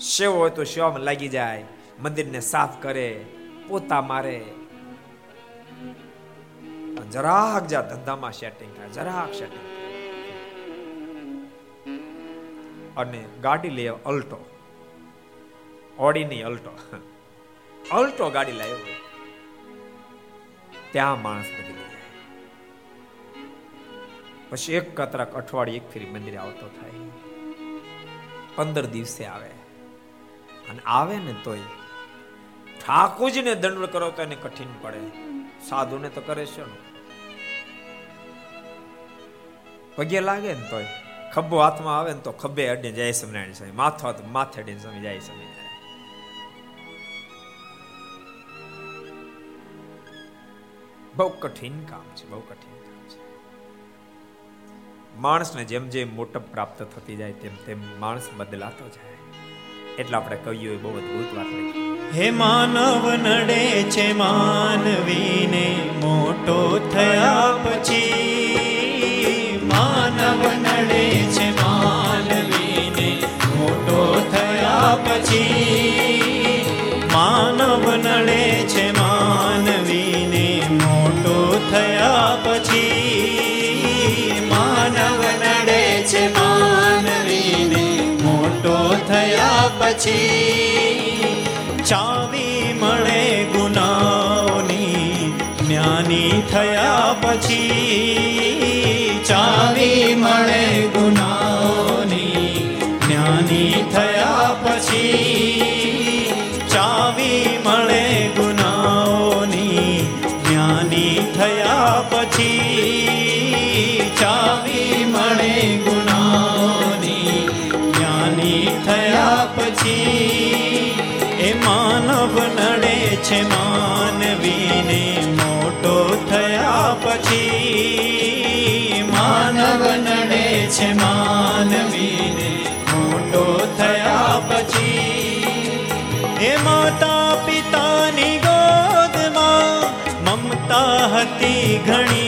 સેવ હોય તો સેવામાં લાગી જાય, મંદિરને સાફ કરે, પોતા મારે. જરાક જા ધંધામાં સેટિંગ થાય, જરાક સેટિંગ અને ગાડી લે અલ્ટો. ઓડી ની અલ્ટો. અલ્ટો ગાડી લાવ્યો ત્યાં માણસ બદલી જાય પછી એક કતરાક અઠવાડિયે એક ફેરી મંદિરે આવતો થાય. પંદર દિવસે આવે. અને આવે ને તોય ઠાકોરજીને દંડ કરો તો એને કઠિન પડે. સાધુને તો કરે છે ને. પગે લાગે ને તોય. ખભો હાથમાં આવે ને તો ખભે અડીને જય સ્વામિનારાયણ સ્વામી. માથો હાથ માથે અડીને સ્વામી, જય સ્વામિનારાયણ. બહુ કઠિન કામ છે, બહુ કઠિન કામ છે. માણસને જેમ જેમ મોટપ પ્રાપ્ત થતી જાય, તેમ તેમ માણસ બદલાતો જાય. એટલે આપણે કહીએ બહુ અદભુત વાત લખી હે માનવ નડે છે માનવીને, મોટો થયા પછી. માનવ નડે છે માનવીને, મોટો થયા પછી. પછી ચાવી મળે ગુનાઓની જ્ઞાની થયા પછી ચાવી મળે ગુનાઓની છે માનવીને મોટો થયા પછી માનવ નડે છે માનવીને મોટો થયા પછી એ માતા પિતાની ગોદમાં મમતા હતી ઘણી.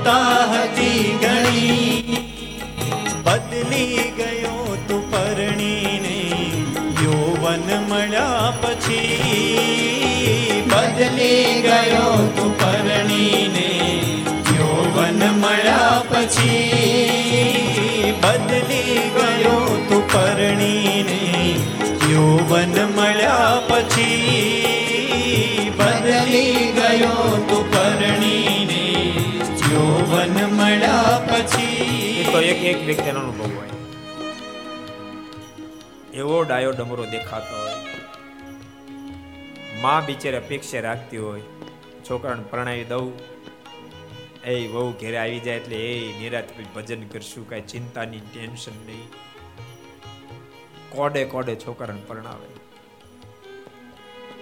મમતા હતી ઘણી બદલી ગયો તું પરણીને, યૌવન મળ્યા પછી. બદલી ગયો તું પરણીને, યૌવન મળ્યા પછી. બદલી ગયો તું પરણીને, યૌવન મળ્યા પછી. બદલી ગયો તું પરણીને યૌવન મળ્યા પછી. તો એક એક વ્યક્તિનો અનુભવ હોય. એવો ડાયો ડમરો દેખાતો હોય. માં બિચારે અપેક્ષા રાખતી હોય. છોકરાને પરણાવી દઉં. એ વહુ ઘેરે આવી જાય એટલે એ નિરાત ભજન કરશું, કાંઈ ચિંતાની ટેન્શન નહીં. કોડે કોડે છોકરાને પરણાવે.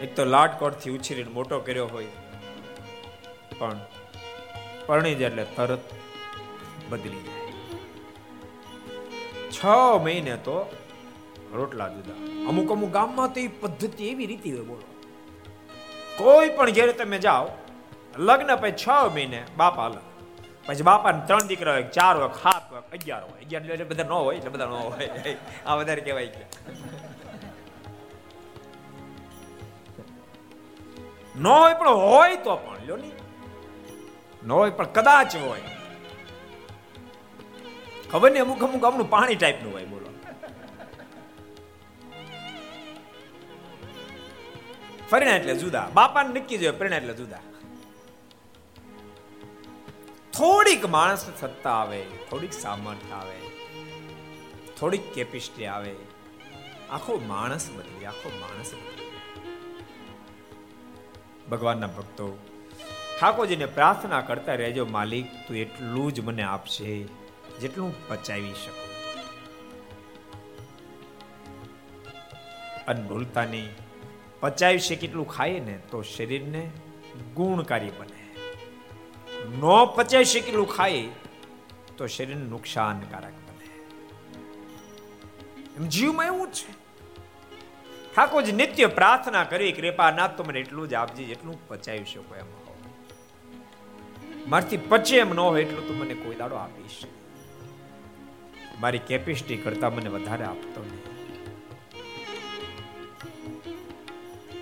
એક તો લાટકોટથી ઉછીરીને મોટો કર્યો હોય. પણ પરણી જાય એટલે તરત બદલી જાય. છ મહિને તો રોટલા જુદા. અમુક અમુક ગામમાં તો એ પદ્ધતિ એવી રીતિ હોય બોલો. કોઈ પણ ઘેરે તમે જાઓ, લગ્ન પછી છ મહિને બાપા અલગ પછી બાપાને ત્રણ દીકરા હોય, ચાર હોય, સાત હોય, અગિયાર હોય. અગિયાર એટલે બધા ન હોય, એટલે બધા ન હોય. આ વધારે કહેવાય કે. ન હોય પણ હોય તો પણ, લ્યો નહીં ન હોય, પણ કદાચ હોય. ખબર નહીં, અમુક અમુક અમનું પાણી ટાઈપનું હોય, બોલો. ફરીના એટલે જુદા. બાપાને નક્કી જોઈએ પરિણા એટલે જુદા. થોડીક માણસ સત્તા આવે, થોડીક સામર્થ્ય આવે, થોડીક કેપેસિટી આવે. આખો માણસ બદલી, આખો માણસ બદલી. ભગવાનના ભક્તો ઠાકોરજીને પ્રાર્થના કરતા રહેજો, માલિક, તું એટલું જ મને આપશે, જેટલું પચાવી શકું. અને ભૂલતા નહીં પચાવી શકે કેટલું ખાઈએ ને તો શરીરને ગુણકારી બને. ન પચાવી શકે કેટલું ખાઈએ તો શરીરને નુકસાનકારક બને. એમ જીવમાં એવું છે. ઠાકોરજી નિત્ય પ્રાર્થના કરી, કૃપાનાથ, તો મને એટલું જ આપજે, જેટલું પચાવી શકો એમ. મારથી પચે એમ ન હોય એટલું તો મને કોઈ દાડો આપીશ. મારી કેપેસિટી કરતા મને વધારે આપતો નહીં.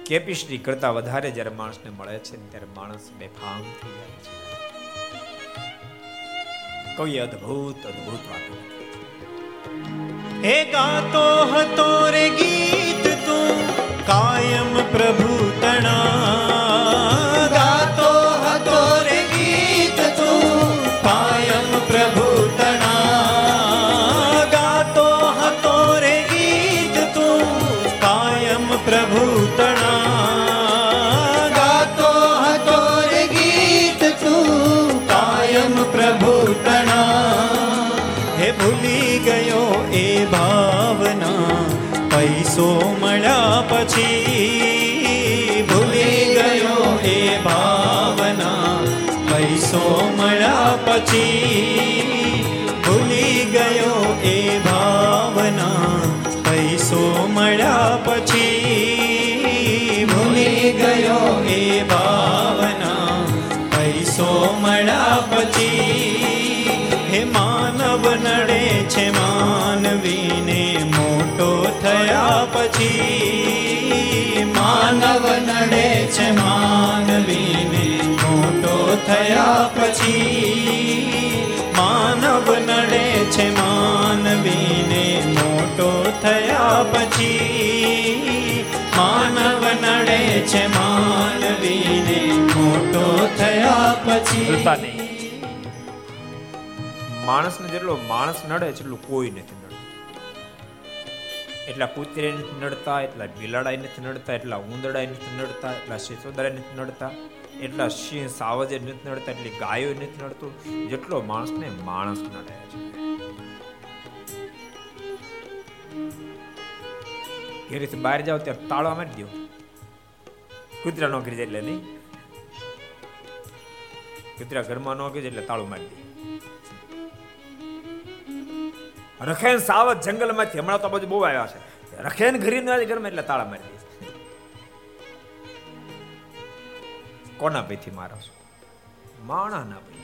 કેપેસિટી કરતા વધારે જ્યારે માણસને મળે છે ત્યારે માણસ બેફામ થઈ જાય છે. કોઈ અદ્ભુત અદ્ભુત વાતો હે ગાતો હતો રે ગીત તું કાયમ પ્રભુ તણા. મળ્યા થયા પછી માનવ નડે છે માનવીને મોટો થયા પછી માનવ નડે છે માનવીને મોટો થયા પછી માણસને જેટલો માણસ નડે એટલું કોઈ નથી એટલા કૂતરે નથી નડતા, એટલા બિલાડાય નથી નડતા, એટલા ઉંદડા નથી નડતા, એટલા શિશોદરા નથી નડતા, એટલા સિંહ સાવજે નથી નડતા, એટલી ગાયો નથી નડતું. જેટલો માણસને માણસ નડે છે. ઘેરીથી બહાર જાવ ત્યારે તાળવા મારી દો. કૂતરા નોકરી જાય એટલે નહીં. કૂતરા ઘરમાં નો એટલે તાળું મારી દે. રખેન સાવત જંગલમાંથી, હમણાં તો બધું બહુ આવ્યા છે. રખેન ઘરી ના ઘરમાં એટલે તાળા મારી દે કોના પૈથી મારો છો? માણાના પૈથી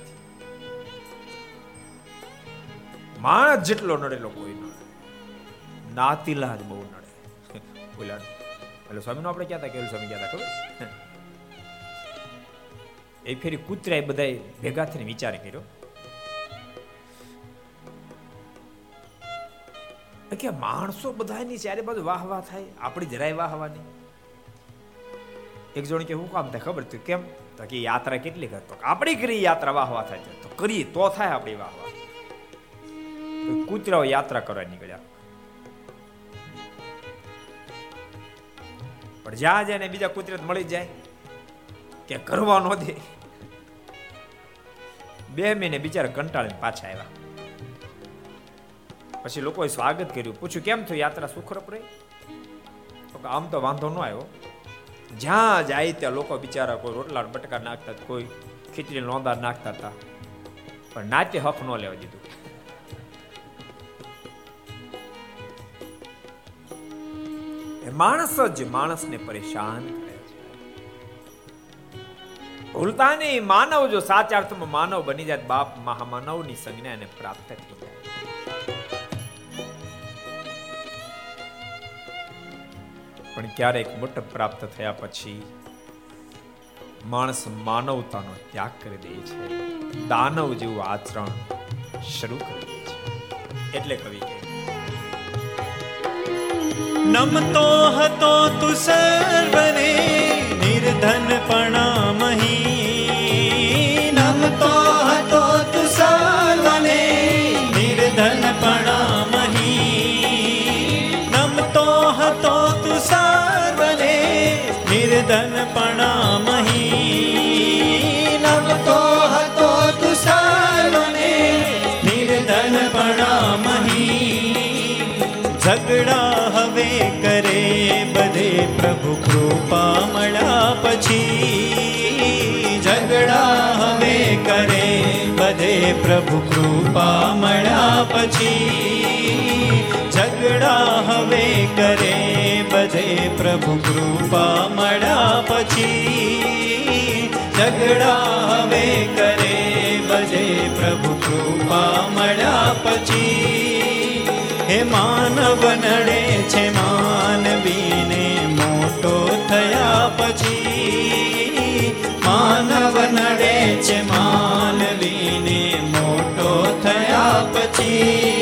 માણસ જેટલો નડેલો કોઈ નડે. નાતીલા જ બહુ નડે. બોલા. એટલે સ્વામીનો આપણે ક્યાં હતા? કેવું સ્વામી ક્યાં હતા એ ફેરી કૂતરા બધા ભેગા થઈને વિચાર કર્યો. કે માણસો બધાની ચારે બાજુ વાહ વાહ થાય, આપણી જરાય વાહ વાહ નહીં. એક જણ કે હું કામ થાય ખબર તું કેમ? તો કે યાત્રા કેટલી કરતો આપણી કરી યાત્રા વાહ વાહ થાય તો કરીએ તો થાય આપણી વાહ વાહ. કૂતરાઓ યાત્રા કરવા નીકળ્યા. પણ જ્યાં જાય ને બીજા કુદરત મળી જાય. કે કરવા ન દે. બે મહિને બિચારા કંટાળીને પાછા આવ્યા. પછી લોકોએ સ્વાગત કર્યું. પૂછ્યું, કેમ થયું યાત્રા? સુખરૂપ રહી આમ તો વાંધો ન આવ્યો. જ્યાં જાય ત્યાં લોકો બિચારા કોઈ રોટલા બટકા નાખતા કોઈ ખીચડી નોંધા નાખતા હતા. પણ નાટ્ય હક ન લેવા દીધું. માણસ જ માણસને પરેશાન ભૂલતા નહીં માનવ જો સાચા અર્થમાં માનવ બની જાય બાપ મહામાનવની સંજ્ઞા એને પ્રાપ્ત થઈ જાય. પણ ક્યારેક મોટ પ્રાપ્ત થયા પછી માણસ માનવતાનો ત્યાગ કરી દે છે. દાનવ જેવું આચરણ શરૂ કરી દે છે. એટલે કવિ કહે નમતો હતો તું સર્વને, નિર્ધન પણામહી નમતો હતો તું સર્વને, નિર્ધન પણામહી पाहतो तु सर्वने निर्धनपणा मही लभतो हतो तु सर्वने निर्धनपणा मही झगडा हवे करे बधे प्रभु कृपा मळा पछी झगडा हवे करे बधे प्रभु कृपा मळा पछी ઝગડા હવે કરે બધે પ્રભુ કૃપા મળ્યા પછી. ઝગડા હવે કરે બધે પ્રભુ કૃપા મળ્યા પછી. હે માનવ નડે છે માનવીને મોટો થયા પછી. માનવ નડે છે માનવીને મોટો થયા પછી.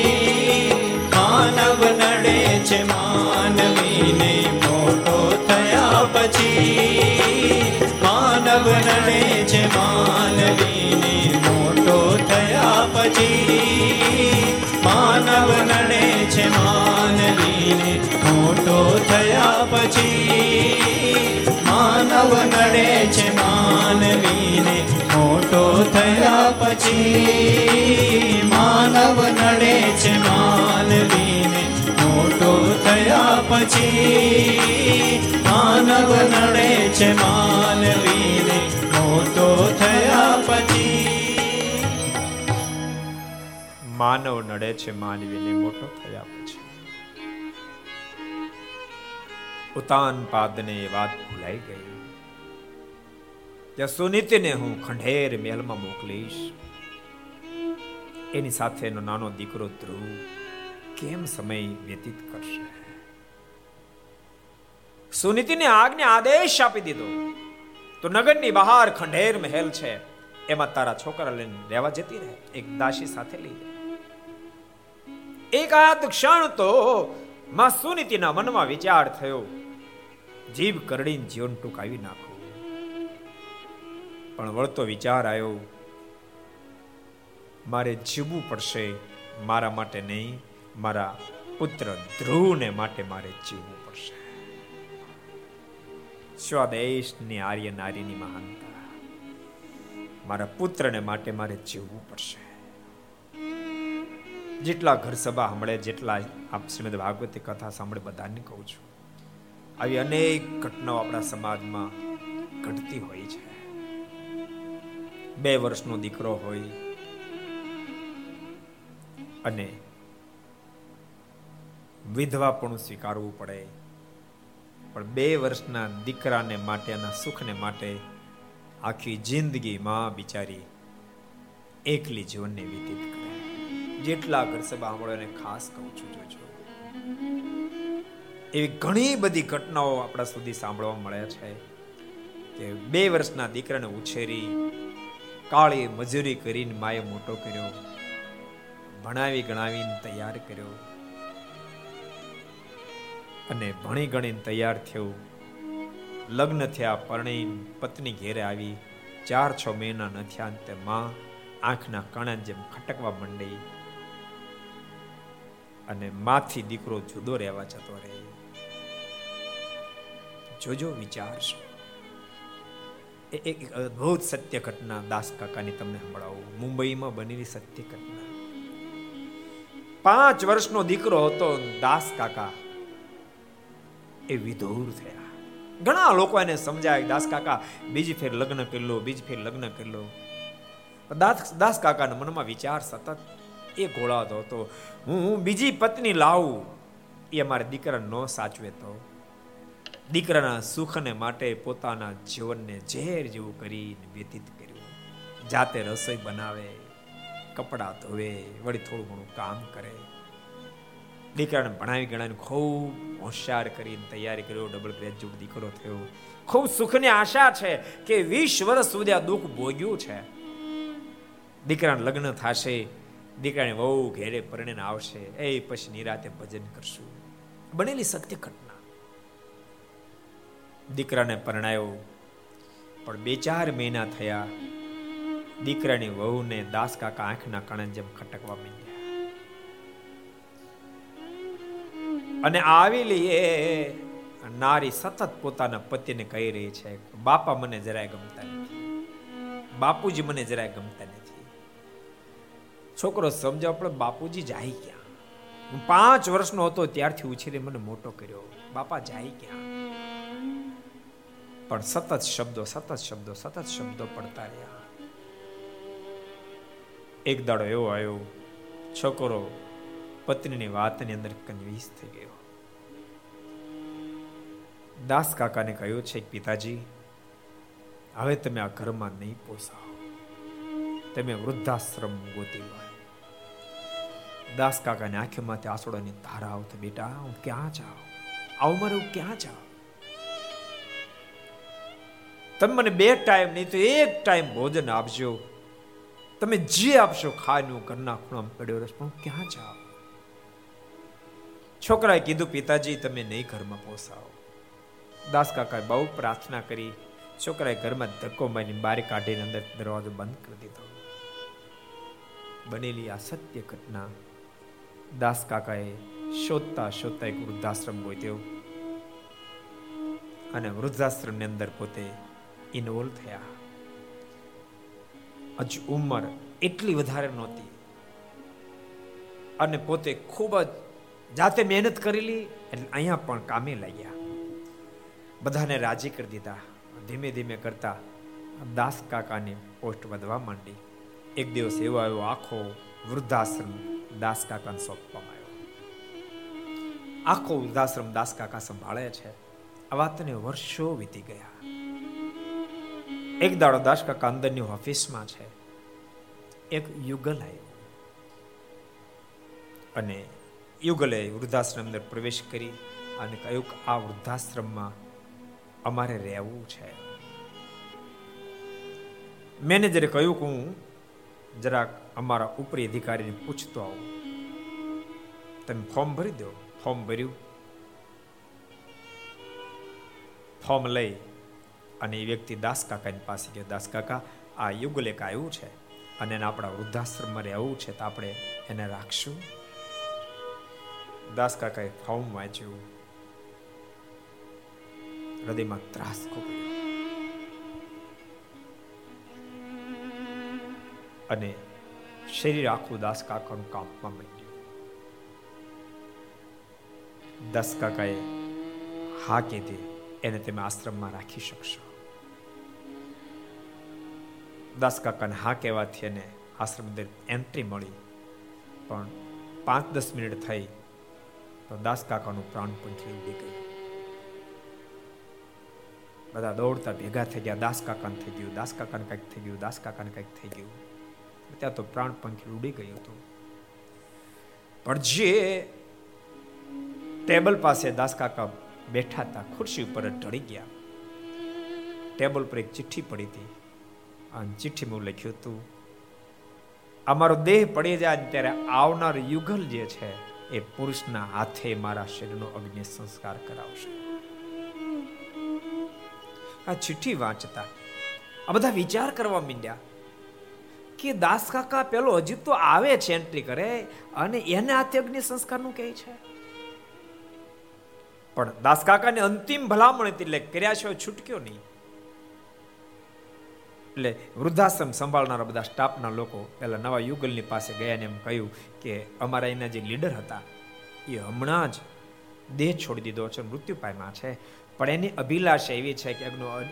છે માનવીને મોટો થયા પછી માનવ નડે છે માનવીને મોટો થયા પછી માનવ નડે છે માનવીને મોટો થયા પછી માનવ નડે છે માનવીને મોટો થયા પછી માનવ નડે છે માનવીને મોટો થયા પછી. માનવ નડે છે માનવીને મોટો થયા પછી. ઉતાન પાદને વાત ભૂલાઈ ગઈ. ત્યાં સુનીતિને હું ખંડેર મહેલમાં મોકલીશ. એની સાથે એનો નાનો દીકરો ધ્રુવ કેમ સમય વ્યતીત કરશે? સુનીતિને આજ્ઞા આદેશ આપી દીધો. તો નગરની બહાર ખંડેર મહેલ છે. એમાં તારા છોકરા લઈને રહેવા જતી રહે. એક દાસી સાથે લઈ એક આયાત ક્ષણ તો માં સુનીતિના મનમાં વિચાર થયો. જીભ કરડીને જીવન ટૂંકાવી નાખો. પણ વળતો વિચાર આવ્યો, મારે જીવવું પડશે મારા માટે નહીં, મારા પુત્ર ધ્રુવને માટે મારે જીવવું પડશે ને આર્ય નારીની મહાનતા. મારા પુત્રને માટે મારે જીવવું પડશે. જેટલા ઘર સભા સાંભળે, જેટલા આપ શ્રીમદ ભાગવતી કથા સાંભળે, બધાને કહું છું, આવી અનેક ઘટનાઓ આપણા સમાજમાં ઘટતી હોય છે. બે વર્ષનો દીકરો હોય અને વિધવા પણ સ્વીકારવું પડે. પણ બે વર્ષના દીકરાને માટે એના સુખને માટે આખી જિંદગી માં બિચારી એકલી જીવનને વ્યતીત કરે. જેટલા ઘર સભા ખાસ કહું છું, જોજો. એવી ઘણી બધી ઘટનાઓ આપણા સુધી સાંભળવા મળે છે કે બે વર્ષના દીકરાને ઉછેરી કાળી મજૂરી કરીને માએ મોટો કર્યો, ભણાવી ગણાવીને તૈયાર કર્યો. અને ભણી ગણીને તૈયાર થયું. લગ્ન થયા, પરણી પત્ની ઘેરે આવી. ચાર છ મહિના ન થયા તે માં આંખના કણા જેમ ખટકવા માંડી. અને માથી દીકરો જુદો રહેવા જતો રહે જોજો વિચારશો એક અદ્ભુત સત્ય ઘટના દાસ કાકાની તમને સંભળાવું. મુંબઈમાં બનેલી સત્ય ઘટના પાંચ વર્ષનો દીકરો હતો દાસ કાકા. એ વિધુર થયા. ઘણા લોકો એને સમજાય, દાસ કાકા, બીજી ફેર લગ્ન કરી લો, બીજી ફેર લગ્ન કરી લો. દાસ દાસ કાકાના મનમાં વિચાર સતત એ ઘોળાતો હતો. હું બીજી પત્ની લાવું. એ અમારા દીકરા ન સાચવે તો. દીકરાના સુખને માટે પોતાના જીવનને ઝેર જેવું કરીને વ્યતીત કર્યું. જાતે રસોઈ બનાવે, કપડાં ધોવે, વળી થોડું ઘણું કામ કરે. દીકરાને ભણાવી ગણાવીને ખૂબ હોશિયાર કરીને તૈયારી કર્યો ડબલ ગ્રેજ્યુએટ દીકરો થયો. ખૂબ સુખની આશા છે કે વીસ વર્ષ સુધી આ દુઃખ ભોગ્યું છે. દીકરાને લગ્ન થશે, દીકરાને બહુ ઘેરે પરણીને આવશે, એ પછી નિરાતે ભજન કરશું. બનેલી સત્ય ઘટના. દીકરાને પરણાયો, પણ બે ચાર મહિના થયા, દીકરાની વહુને દાસ કાકા આંખના કણે જેમ ખટકવા માંડ્યા. અને આવેલી એ નારી સતત પોતાના પતિને કહી રહી છે, બાપા મને જરાય ગમતા નથી. બાપુજી મને જરાય ગમતા નથી. છોકરો સમજાવ, પણ બાપુજી જાય ક્યાં? હું પાંચ વર્ષનો હતો, ત્યારથી ઉછેરી મને મોટો કર્યો. બાપા જાય ક્યાં? પણ સતત શબ્દો સતત શબ્દો સતત શબ્દો પડતા રહ્યા. એક દાડો એવો આવ્યો, છોકરો પત્નીની વાતની અંદર કન્વિન્સ થઈ ગયો દાસ કાકાને કહ્યું છે, પિતાજી, હવે તમે આ ઘરમાં નહીં પોસાવો તમે વૃદ્ધાશ્રમ ગોતી લો. દાસ કાકાને આંખોમાંથી આસોડાની ધારા આવતો, બેટા, હું ક્યાં જાઉં? આવું મારે હું ક્યાં જાઉં? તમે મને બે ટાઈમ નહીં તો એક ટાઈમ ભોજન આપજો. તમે જે આપશો ખાવાનું ઘરના ખૂણા પડ્યો રસ પણ ક્યાં જાઓ છોકરાએ કીધું, પિતાજી, તમે નહીં ઘરમાં પોસાવો. દાસ કાકાએ બહુ પ્રાર્થના કરી. છોકરાએ ઘરમાં ધક્કો મારીને બારી કાઢીને અંદર દરવાજો બંધ કરી દીધો. બનેલી આ સત્ય ઘટના દાસ કાકાએ શોધતા શોધતા એક વૃદ્ધાશ્રમ ગોત્યો અને વૃદ્ધાશ્રમની અંદર પોતે ઇન્વોલ્વ થયા. હજુ ઉંમર એટલી વધારે નહોતી અને પોતે ખૂબ જ જાતે મહેનત કરેલી એટલે અહીંયા પણ કામે લાગ્યા. બધાને રાજી કરી દીધા. ધીમે ધીમે કરતા દાસ કાકાની પોસ્ટ વધવા માંડી. એક દિવસ એવો આવ્યો આખો વૃદ્ધાશ્રમ દાસ કાકાને સોંપવામાં આવ્યો. આખો વૃદ્ધાશ્રમ દાસ કાકા સંભાળે છે. આ વાતને વર્ષો વીતી ગયા. એક દાડો દાસ કાકા અંદરની ઓફિસમાં છે. એક યુગલ આવ્યો. અને યુગલે વૃદ્ધાશ્રમ અંદર પ્રવેશ કરી અને કહ્યું કે આ વૃદ્ધાશ્રમમાં અમારે રહેવું છે. મેનેજરે કહ્યું કે હું જરાક અમારા ઉપરી અધિકારીને પૂછતો આવું. તમે ફોર્મ ભરી દો. ફોર્મ ભર્યું. ફોર્મ લઈ અને એ વ્યક્તિ દાસ કાકાની પાસે ગયો. દાસ કાકા આ યુગલેક આવ્યું છે અને એને આપણા વૃદ્ધાશ્રમમાં રહેવું છે તો આપણે એને રાખશું? દાસ કાકાએ ફોર્મ વાંચ્યું. હૃદયમાં ત્રાસ ખૂબ અને શરીર આખું દાસ કાકાનું કાપવા માંડ્યું. દાસ કાકાએ હા કીધી, એને તમે આશ્રમમાં રાખી શકશો. દાસ કાકાને હા કહેવાથી એને આશ્રમ અંદર એન્ટ્રી મળી. પણ પાંચ દસ મિનિટ થઈ તો દાસ કાકાનું પ્રાણ પંખી ઉડી ગયું. બધા દોડતા ભેગા થઈ ગયા, દાસ કાકાને થઈ ગયું, દાસ કાકાને કંઈક થઈ ગયું, દાસ કાકાને કંઈક થઈ ગયું. ત્યાં તો પ્રાણ પંખી ઉડી ગયું હતું. પણ જે ટેબલ પાસે દાસ કાકા બેઠા હતા, ખુરશી ઉપર ઢળી ગયા. ટેબલ પર એક ચિઠ્ઠી પડી હતી. અને ચિઠ્ઠીમાં લખ્યું હતું, અમારો દેહ પડી જાય ત્યારે આવનાર યુગલ જે છે એ પુરુષના હાથે મારા શરીરનો અગ્નિ સંસ્કાર કરાવશે. આ ચિઠ્ઠી વાંચતા આ બધા વિચાર કરવા માંડ્યા કે દાસ કાકા પેલો હજી તો આવે છે એન્ટ્રી કરે અને એને હાથે અગ્નિ સંસ્કારનું કહે છે. પણ દાસ કાકાને અંતિમ ભલામણ એટલે કર્યા છે છૂટક્યો નહીં. એટલે વૃદ્ધાશ્રમ સંભાળનારા બધા સ્ટાફના લોકો પહેલાં નવા યુગલની પાસે ગયા ને એમ કહ્યું કે અમારા એના જે લીડર હતા, એ હમણાં જ દેહ છોડી દીધો છે, મૃત્યુ પામ્યા છે. પણ એની અભિલાષા એવી છે કે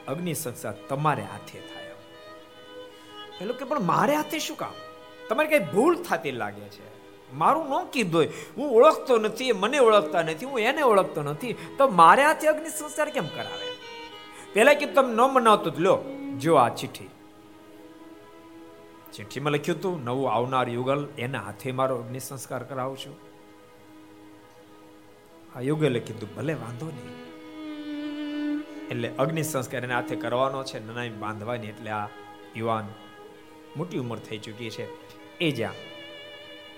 અગ્નિ સંસ્કાર તમારે હાથે થાય. પેલો કે, પણ મારે હાથે શું કામ? તમારે કઈ ભૂલ થતી લાગે છે. મારું ન કીધું હું ઓળખતો નથી મને ઓળખતા નથી, હું એને ઓળખતો નથી. તો મારે હાથે અગ્નિ સંસ્કાર કેમ કરાવે? પેલા કીધું તમે ન મનાવતો લો જો આ ચિઠ્ઠી. ચિઠ્ઠીમાં લખ્યું હતું, નવું આવનાર યુગલ, એના હાથે મારો અગ્નિ સંસ્કાર કરાવું છું. આ યુગે લખ્યું હતું, ભલે વાંધો નહીં. એટલે અગ્નિ સંસ્કાર એના હાથે કરવાનો છે, નનાઈ બાંધવાની, એટલે આ યુવાન મોટી ઉંમર થઈ ચૂકી છે. એ જ્યાં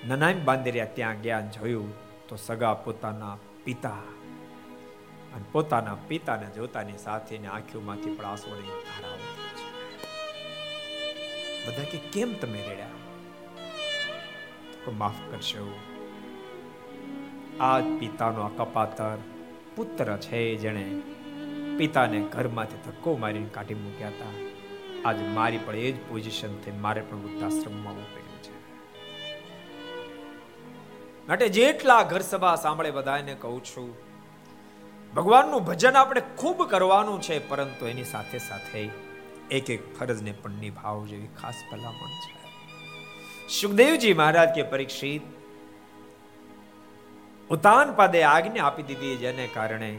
નનાયમ બાંધી રહ્યા, ત્યાં ગયા જોયું તો સગા પોતાના પિતા અને પોતાના પિતાને જોતાની સાથે આંખોમાંથી પણ આંસુની ધારાઓ બધા કે, કેમ તમે રેડ્યા? માફ કરશો. આ પિતાનો કપાતર પુત્ર છે જેણે પિતાને ઘરમાંથી ધક્કો મારીને કાઢી મૂક્યા હતા. આજ મારી પણ એ જ પોઝિશન થઈ મારે પણ વૃદ્ધાશ્રમમાં આવવું પડ્યું છે. માટે જેટલા ઘર સભા સાંભળે બધાને કહું છું, ભગવાનનું ભજન આપણે ખૂબ કરવાનું છે, પરંતુ એની સાથે સાથે એક એક ફરજને પણ નિભાવ જેવી ખાસ ભલામણ છે. સુખદેવજી મહારાજ કે પરીક્ષિત ઉતાન પાદે આજ્ઞા આપી દીધી જેને કારણે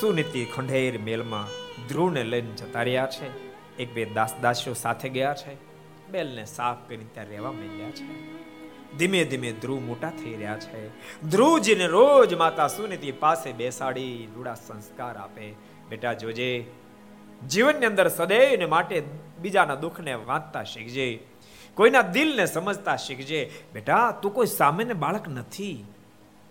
સુનીતિ ખંડેર મેલમાં ધ્રુવને લઈને જતા રહ્યા છે. એક બે દાસ દાસીઓ સાથે ગયા છે. બેલને સાફ કરીને ત્યાં રહેવા માંડ્યા છે. ધીમે ધીમે ધ્રુવ મોટા થઈ રહ્યા છે. ધ્રુવજીને રોજ માતા સુનીતિ પાસે બેસાડી રૂડા સંસ્કાર આપે. બેટા જોજે જીવનની અંદર સદૈવને માટે બીજાના દુઃખને વાંચતા શીખજે, કોઈના દિલને સમજતા શીખજે. બેટા, તું કોઈ સામાન્ય બાળક નથી.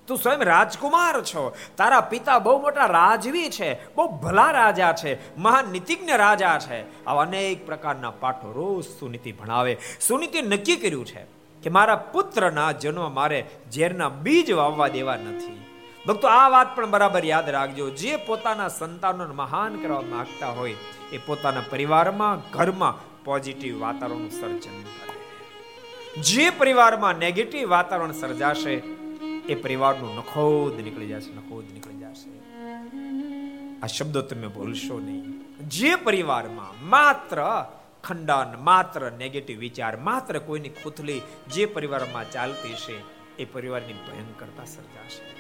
તું સ્વયં રાજકુમાર છો. તારા પિતા બહુ મોટા રાજવી છે, બહુ ભલા રાજા છે, મહાન નીતિજ્ઞ રાજા છે. આવા અનેક પ્રકારના પાઠો રોજ સુનીતિ ભણાવે. સુનીતિ નક્કી કર્યું છે કે મારા પુત્રના જન્મ મારે ઝેરના બીજ વાવવા દેવા નથી. ભક્તો, આ વાત પણ બરાબર યાદ રાખજો. જે પોતાના સંતાનોને મહાન કરવા માંગતા હોય, એ પોતાના પરિવારમાં, ઘરમાં પોઝિટિવ વાતાવરણનું સર્જન જે પરિવારમાં નેગેટિવ વાતાવરણ સર્જાશે, એ પરિવારનું નખોદ નીકળી જશે, નખોદ નીકળી જશે. આ શબ્દો તમે ભૂલશો નહીં. જે પરિવારમાં માત્ર ખંડન, માત્ર નેગેટિવ વિચાર, માત્ર કોઈની ખુથલી જે પરિવારમાં ચાલતી છે, એ પરિવારની ભયંકરતા સર્જાશે.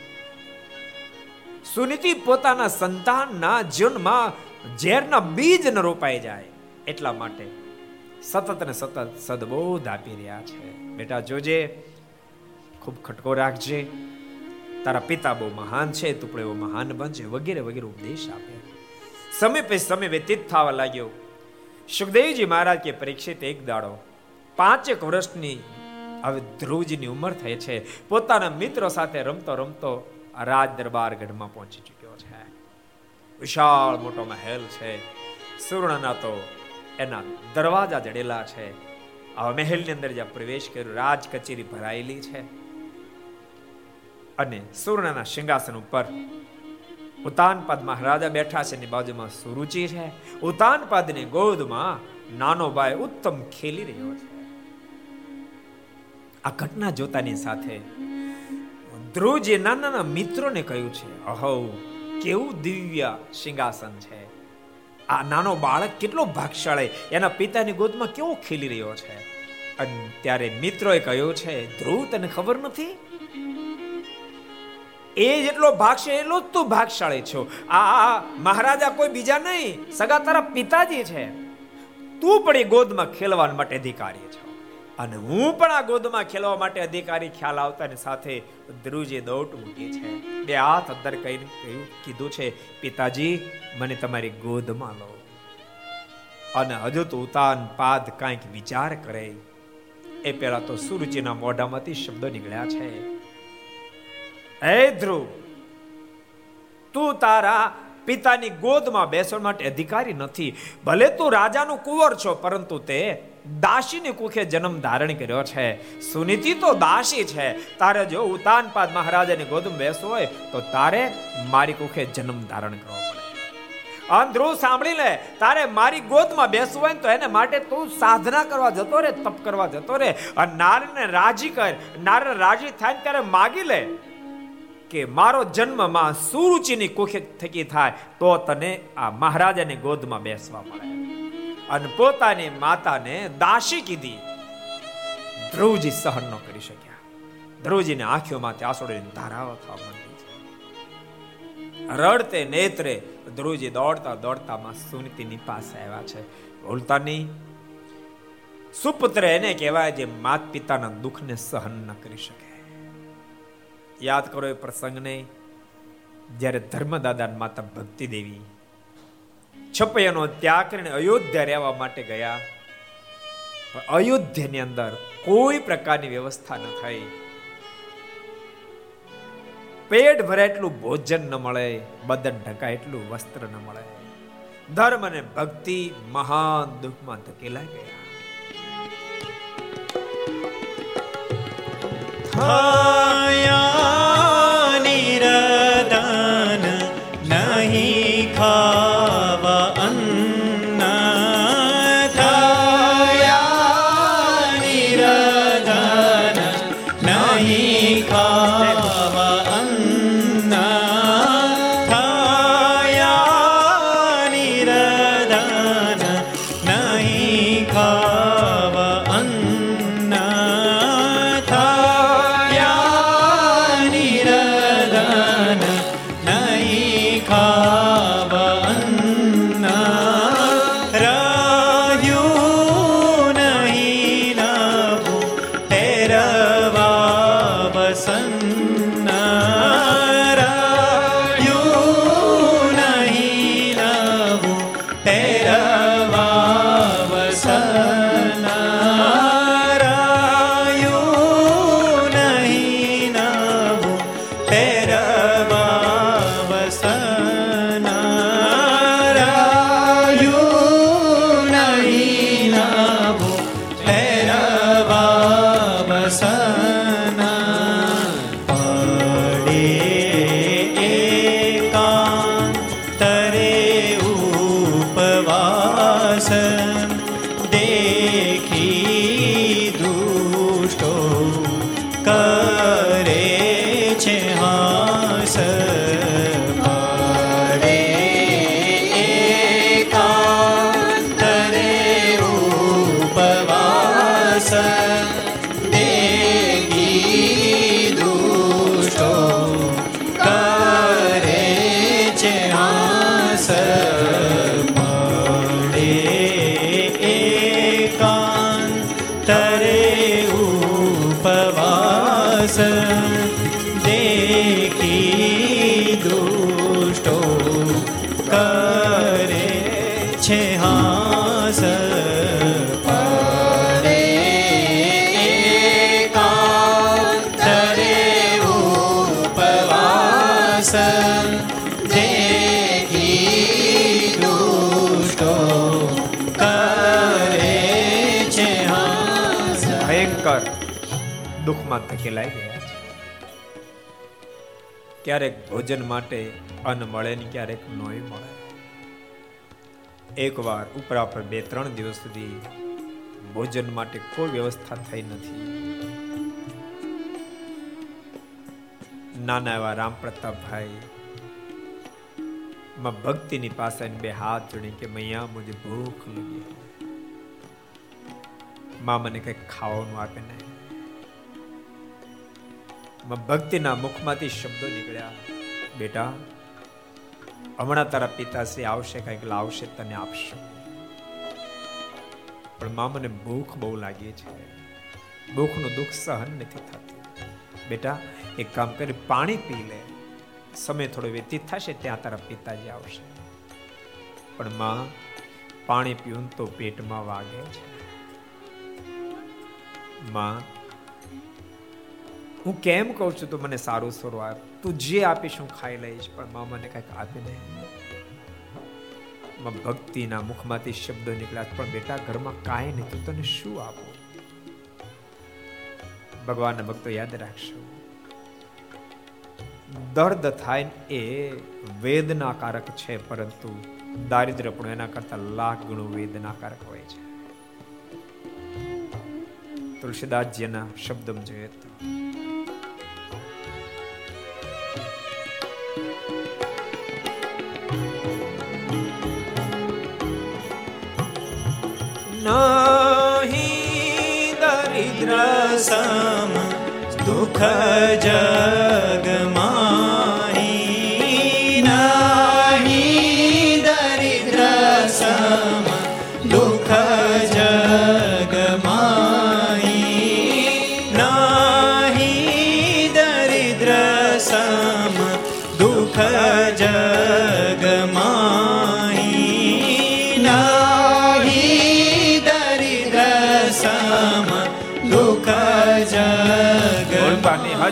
સુનીતિ પોતાના સંતાનના જીવનમાં ઝેરના બીજ ન રોપાઈ જાય એટલા માટે સતત ને સતત સદબોધ આપી રહ્યા છે. બેટા, જોજે, ખૂબ ખટકો રાખજે. તારા પિતા બહુ મહાન છે, તું પણ એવો મહાન બનજે, વગેરે વગેરે ઉપદેશ આપે. સમય પે સમય વ્યતીત થવા લાગ્યો. સુખદેવજી મહારાજ કે પરીક્ષિત એક દાડો પાંચેક વર્ષની હવે ધ્રુવજીની ઉંમર થઈ છે. પોતાના મિત્રો સાથે રમતો રમતો રાજ દરબાર ગઢમાં પહોંચી ચૂક્યો છે. વિશાળ મોટો મહેલ છે. સુવર્ણના તો એના દરવાજા જડેલા છે. આ મહેલની અંદર જ્યાં પ્રવેશ કર્યો, રાજ કચેરી ભરાયેલી છે. અને સુવર્ણના સિંહાસન ઉપર ઉતાનપાદ મહારાજા બેઠા છે. એની બાજુમાં સુરુચિ છે. ઉતાનપાદની ગોદમાં નાનો ભાઈ ઉત્તમ ખેલી રહ્યો છે. આ ઘટના જોતાની સાથે ધ્રુવજી નાના નાના મિત્રોને કહ્યું છે, અહો, કેવું દિવ્ય સિંહાસન છે. આ નાનો બાળક કેટલો ભાગશાળી, એના પિતાની ગોદમાં કેવો ખેલી રહ્યો છે? અને ત્યારે મિત્રોએ કહ્યું છે, ધ્રુવ, તને ખબર નથી? એ જેટલો ભાગશે એટલો જ તું ભાગશાળી છો. આ મહારાજા કોઈ બીજા નહીં, સગા તારા પિતાજી છે. તું પણ એ ગોદમાં ખેલવા માટે અધિકારી છો. અને હું પણ આ ગોદમાં ખેલવા માટે અધિકારી ખ્યાલ આવતાની સાથે ધ્રુવજી દોટ મૂકી છે. બે હાથ અંદર કહીને કહ્યું, કીધું છે, પિતાજી, મને તમારી ગોદમાં લો. અને હજુ તો ઉતાન પાદ કાંઈક વિચાર કરે. એ પેલા તો સુરુચિના મોઢામાંથી શબ્દો નીકળ્યા છે. હે ધ્રુવ, તું તારા પિતાની ગોદમાં બેસવા માટે અધિકારી નથી. ભલે તું રાજાનો કુંવર છો, પરંતુ તે દાસીની કુખે જન્મ ધારણ કર્યો છે. સુનીતિ તો દાસી છે. તારે જો ઉતાનપાદ મહારાજાની ગોદમાં બેસવો હોય, તો તારે મારી કુખે જન્મ ધારણ કરવો પડે. સાંભળી લે, તારે મારી ગોદમાં બેસવું હોય તો એને માટે તું સાધના કરવા જતો રે, તપ કરવા જતો રે. અને નારને રાજી કર. નાર રાજી થાય ત્યારે માગી લે કે મારો જન્મમાં સુરુચિની કુખે થકી થાય, તો તને આ મહારાજાની ગોદમાં બેસવા મળે. અને પોતાની માતાને દાસી કીધી. ધ્રુવજી સહન ન કરી શક્યા. ધ્રુવજીની આંખોમાંથી આંસુડોની ધારાઓ થવા માંડી રડતે નેત્રે ધ્રુવજી દોડતા દોડતા માં સુનીતિની પાસે આવ્યા છે. ભૂલતા નહીં. સુપુત્ર એને કહેવાય જે માત પિતાના દુઃખને સહન ન કરી શકે. યાદ કરો એ પ્રસંગને. જ્યારે ધર્મદાદા માતા ભક્તિ દેવી છપૈયાનો ત્યાગ કરીને અયોધ્યા રહેવા માટે ગયા. અયોધ્યાની અંદર કોઈ પ્રકારની વ્યવસ્થા ન થઈ. પેટ ભરે એટલું ભોજન ન મળે, બદન ઢંકાય એટલું વસ્ત્ર ન મળે. ધર્મ અને ભક્તિ મહાન દુઃખમાં ધકેલા ગયા. થાયા નિરદાન નહીં ખાવા અન્ન ક્યારેક ભોજન માટે અન્ન મળે ને ક્યારેક નોય મળે. એકવાર ઉપરા પર બે ત્રણ દિવસ સુધી ભોજન માટે કોઈ વ્યવસ્થા થઈ નથી. નાના એવા રામ પ્રતાપભાઈ, માં ભક્તિની પાસે બે હાથ જોડી કે મૈયા, મુજે ભૂખ લાગી માં મને કંઈક ખાવાનું આપે ને. ભક્તિના મુખમાંથી શબ્દો નીકળ્યા. બેટા, હમણાં તારા પિતાશ્રી આવશે, કંઈક લાવશે તને આપશો. પણ મા મને ભૂખ બહુ લાગી છે. ભૂખનું દુઃખ સહન નથી થતું. બેટા, એક કામ કરી, પાણી પી લે. સમય થોડો વ્યતીત થશે, ત્યાં તારા પિતાજી આવશે. પણ માં પાણી પીવું તો પેટમાં વાગે છે. માં હું કેમ કહું છું, તો મને સારું આપ તું જે આપીશ હું ખાઈ લઈશ, પણ મા મને કંઈક આપી દે ભક્તિના મુખમાંથી શબ્દો નીકળ્યા પણ બેટા ઘરમાં કાંઈ નહીં, તો તને શું આપો? ભગવાનના ભક્તો યાદ રાખશો. દર્દ થાય એ વેદનાકારક છે, પરંતુ દારિદ્ર પણ એના કરતા લાખ ગણું વેદનાકારક હોય છે. તુલસીદાસજીના શબ્દમાં જોઈએ તો નહીં દરિદ્ર સમ દુઃખ જગમાં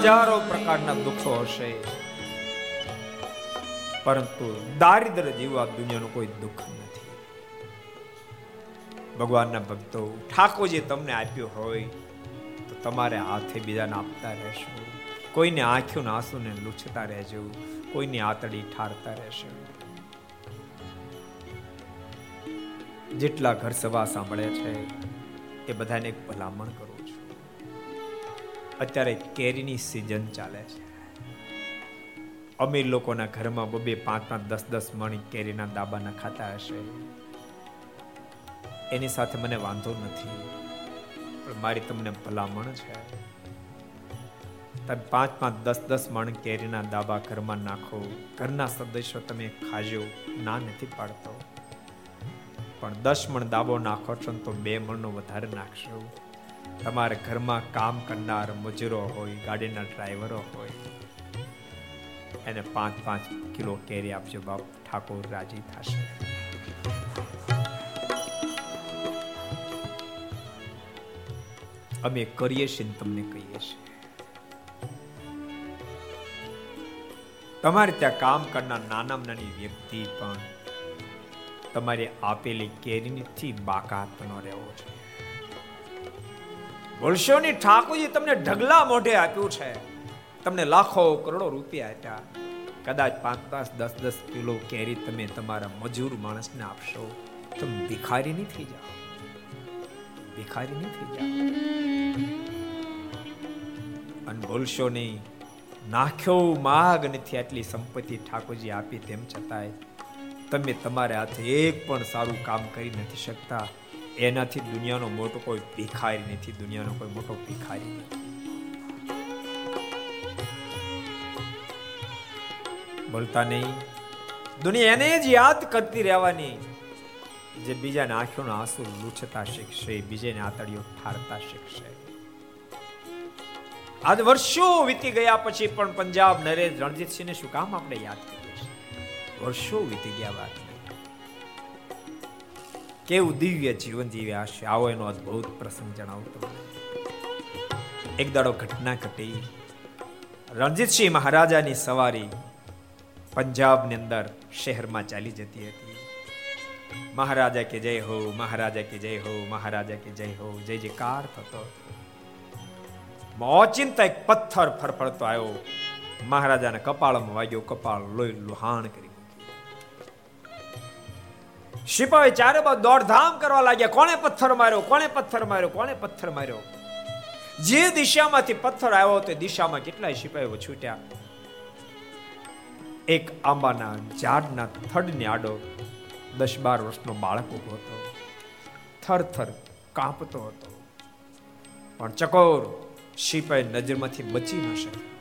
હજારો પ્રકારના દુઃખો હશે. પરંતુ દારિદ્ર જીવવા દુનિયાનું કોઈ દુઃખ નથી. ભગવાનના ભક્તો, ઠાકોરજી તમને આપ્યું હોય, તો તમારે હાથે બીજાને આપતા રહેશો. કોઈને આંખ્યું આંસુને લૂછતા રહેજો. કોઈની આતડી ઠારતા રહેશો. જેટલા ઘર સભા સાંભળે છે, એ બધાને એક ભલામણ કરું. અત્યારે કેરીની સિઝન ચાલે છે. અમીર લોકોના ઘરમાં બબે પાંચ પાંચ દસ દસ મણી કેરીના દાબાના ખાતા હશે. એની સાથે મને વાંધો નથી, પણ મારી તમને ભલામણ છે. તમે પાંચ પાંચ દસ દસ મણ કેરીના દાબા ઘરમાં નાખો. ઘરના સદસ્યો તમે ખાજો, ના નથી પાડતો. પણ દસ મણ દાબો નાખો છો તો બે મણનો વધારે નાખશો. તમારે ઘરમાં કામ કરનાર મજૂરો હોય, ગાડીના ડ્રાઈવરો હોય, એને પાંચ પાંચ કિલો કેરી આપજો બાપ, ઠાકોર રાજી થશે. અમે કરીએ છીએ તમને કહીએ છીએ. તમારે ત્યાં કામ કરનાર નાના નાની વ્યક્તિ પણ તમારે આપેલી કેરીથી બાકાત ન રહેવો છે ભૂલશોની ઠાકોરજી તમને ઢગલા મોઢે આપ્યું છે. તમને લાખો કરોડો રૂપિયા આપ્યા. કદાચ પાંચ પાંચ, દસ દસ કિલો કેરી તમે તમારા મજૂર માણસને આપશો તમે ભિખારી નહીં થઈ જાઓ. ભિખારી નહીં થઈ જાઓ. અને ભૂલશો નહીં નાખ્યો માગ નથી આટલી સંપત્તિ ઠાકોરજી આપી, તેમ છતાંય તમે તમારે હાથે એક પણ સારું કામ કરી નથી શકતા. એનાથી દુનિયાનો મોટો કોઈ ભિખારી નથી, દુનિયાનો કોઈ મોટો ભિખારી નથી. બોલતા નહીં. દુનિયા એને જ યાદ કરતી રહેવાની. જે બીજાને આંખોના આંસુ લૂછતા શીખશે, બીજાને આતળીઓ ઠારતા શીખશે. આજ વર્ષો વીતી ગયા પછી પણ પંજાબ નરેશ રણજીતસિંહને શું કામ આપણે યાદ કરીએ વર્ષો વીતી ગયા વાત કેવું દિવ્ય જીવન જીવ્યા હશે આવો એનો અદ્ભુત પ્રસંગ જણાવતો એક દાડો ઘટના ઘટી. રણજીતસિંહ મહારાજાની સવારી પંજાબની અંદર શહેરમાં ચાલી જતી હતી. મહારાજા કે જય હો, મહારાજા કે જય હો, મહારાજા કે જય હો, જય જયકાર થતો મોચિંતા એક પથ્થર ફરફડતો આવ્યો. મહારાજાને કપાળમાં વાગ્યો કપાળ, લોહી લુહાણ કરી. સિપાહી ચારે બાદ દોડધામ કરવા લાગ્યા. કોણે પથ્થર માર્યો? કોણે પથ્થર માર્યો? કોણે પથ્થર માર્યો? જે દિશામાંથી પથ્થર આવ્યો તે દિશામાં કેટલાય સિપાહીઓ છૂટ્યા. એક આંબાના ઝાડના થડને આડો દસ બાર વર્ષનો બાળક ઊભો હતો. થરથર થર કાંપતો હતો. પણ ચકોર સિપાહી નજરમાંથી બચી ન શકે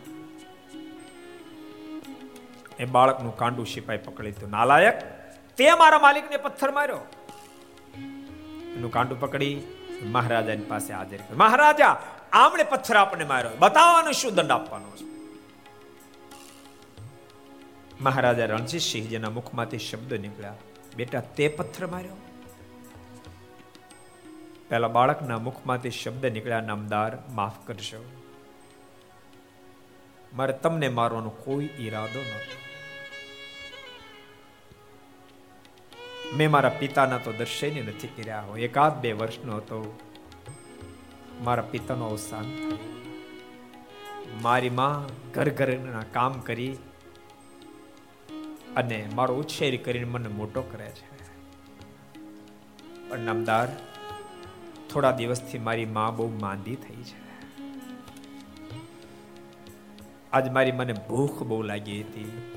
એ બાળકનું કાંડું સિપાહી પકડી તો નાલાયક તે મારા માલિકને પથ્થર માર્યો. એનું કાંડું પકડી મહારાજાની પાસે હાજર કર્યો. મહારાજા, આમણે પથ્થર આપણે માર્યો. બતાવવાનો શું દંડ આપવાનો છે? મહારાજા રણજીતસિંહજીના મુખમાંથી શબ્દ નીકળ્યા. બેટા, તે પથ્થર માર્યો? પેલા બાળકના મુખમાંથી શબ્દ નીકળ્યા, નામદાર, માફ કરશો મારે તમને મારવાનો કોઈ ઈરાદો નહોતો. મેં મારા પિતાના તો દર્શને નથી કર્યા હોય. એકાદ બે વર્ષનો હતો. મારા પિતાનો અવસાન. મારી માં ઘર ઘરના કામ કરી અને મારો ઉછેર કરીને મને મોટો કરે છે. પણ નામદાર, થોડા દિવસથી મારી માં બહુ માંદી થઈ છે. આજ મારી મને ભૂખ બહુ લાગી હતી.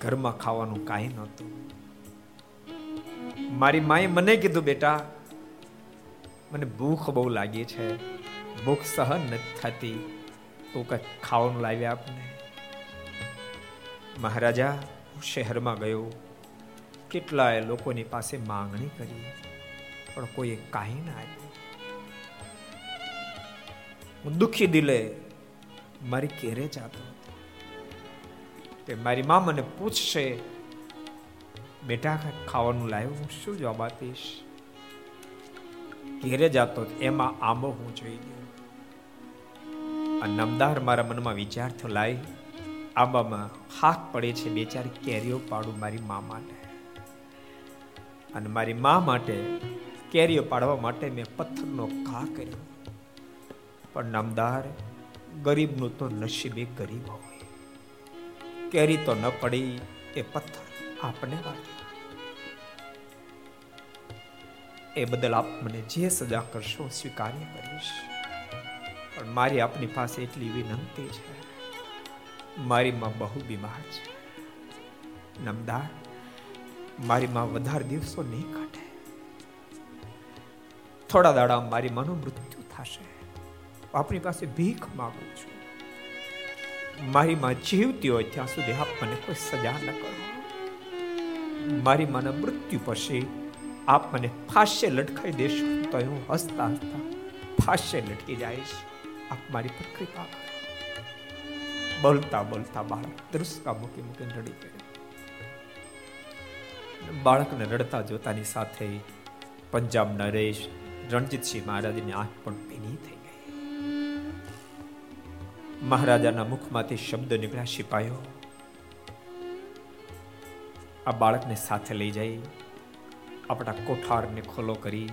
ઘરમાં ખાવાનું કાંઈ નહોતું. મારી માએ મને કીધું, બેટા, મને ભૂખ બહુ લાગી છે. ભૂખ સહન નથી થતી. તું કંઈક ખાવાનું લાવી આપને મહારાજા, હું શહેરમાં ગયો. કેટલાય લોકોની પાસે માંગણી કરી, પણ કોઈએ કાંઈ ના આપ્યું. હું દુખી દિલે મારી કેરે જાતો તે મારી મા મને પૂછશે બેટા ખાવાનું લાવ્યું. હું શું જવાબ આપીશ? ઘેરે જતો એમાં આંબો હું જોઈ ગયો નમદાર મારા મનમાં વિચાર થયો લાય. આંબામાં હાથ પડે છે બે ચાર કેરીઓ પાડું મારી મા માટે. અને મારી મા માટે કેરીઓ પાડવા માટે મેં પથ્થરનો ઘા કર્યો. પણ નામદાર ગરીબનું તો નસીબે ગરીબ હોય. કેરી તો ન પડી, એ પથ્થર આપણે વાગ્યો એ બદલ આપ મને જે સજા કરશો સ્વીકાર્ય કરીશ. પણ મારી આપની પાસે એટલી વિનંતી છે. મારી માં બહુ બીમાર છે. નમદાર, મારી માં વધારે દિવસો નહીં કાઢે. થોડા દાડા મારી માનું મૃત્યુ થશે. આપની પાસે ભીખ માગું છું. મારી માં જીવતી હોય ત્યાં સુધી આપ મને કોઈ સજા ન કરો. મારી માના મૃત્યુ પછી આપ મને ફાસ્ય લટકાઈ દેશો. તો હું હસતા હસતા ફાસ્ય લટકી જઈશ. આપ મારી પર કૃપા બોલતા બોલતા બાળક દૃષ્કા મૂકી મૂકીને રડી પડ્યો બાળકને રડતા જોતાની સાથે પંજાબ નરેશ રણજીતસિંહ મહારાજની આંખ પણ ભીની થઈ ગઈ. મહારાજાના મુખમાંથી શબ્દ નીકળ્યા સિપાયો આ બાળકને સાથે લઈ જઈ. આપણા કોઠારને ખોલો કરી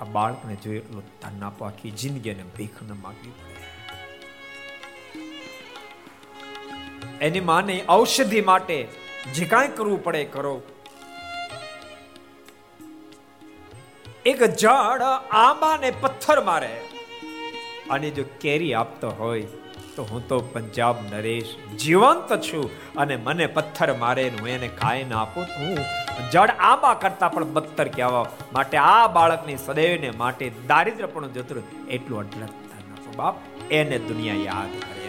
આ બાળકને જોઈ એટલું ધન આપો, આખી જિંદગીને ભીખ ન માગવી પડે. એની માને ઔષધિ માટે જે કાંઈ કરવું પડે કરો. એક ઝાડ આંબાને પથ્થર મારે. અને જો કેરી આપતો હોય, તો હું તો પંજાબ નરેશ જીવંત છું અને મને પથ્થર મારે હું એને કાંઈ ના આપું હું જડ આંબા કરતા પણ બદતર કહેવા માટે આ બાળકની સદૈવને માટે દારિદ્ર પણ જતું એટલું અઢળકતા નાખો બાપ. એને દુનિયા યાદ કરે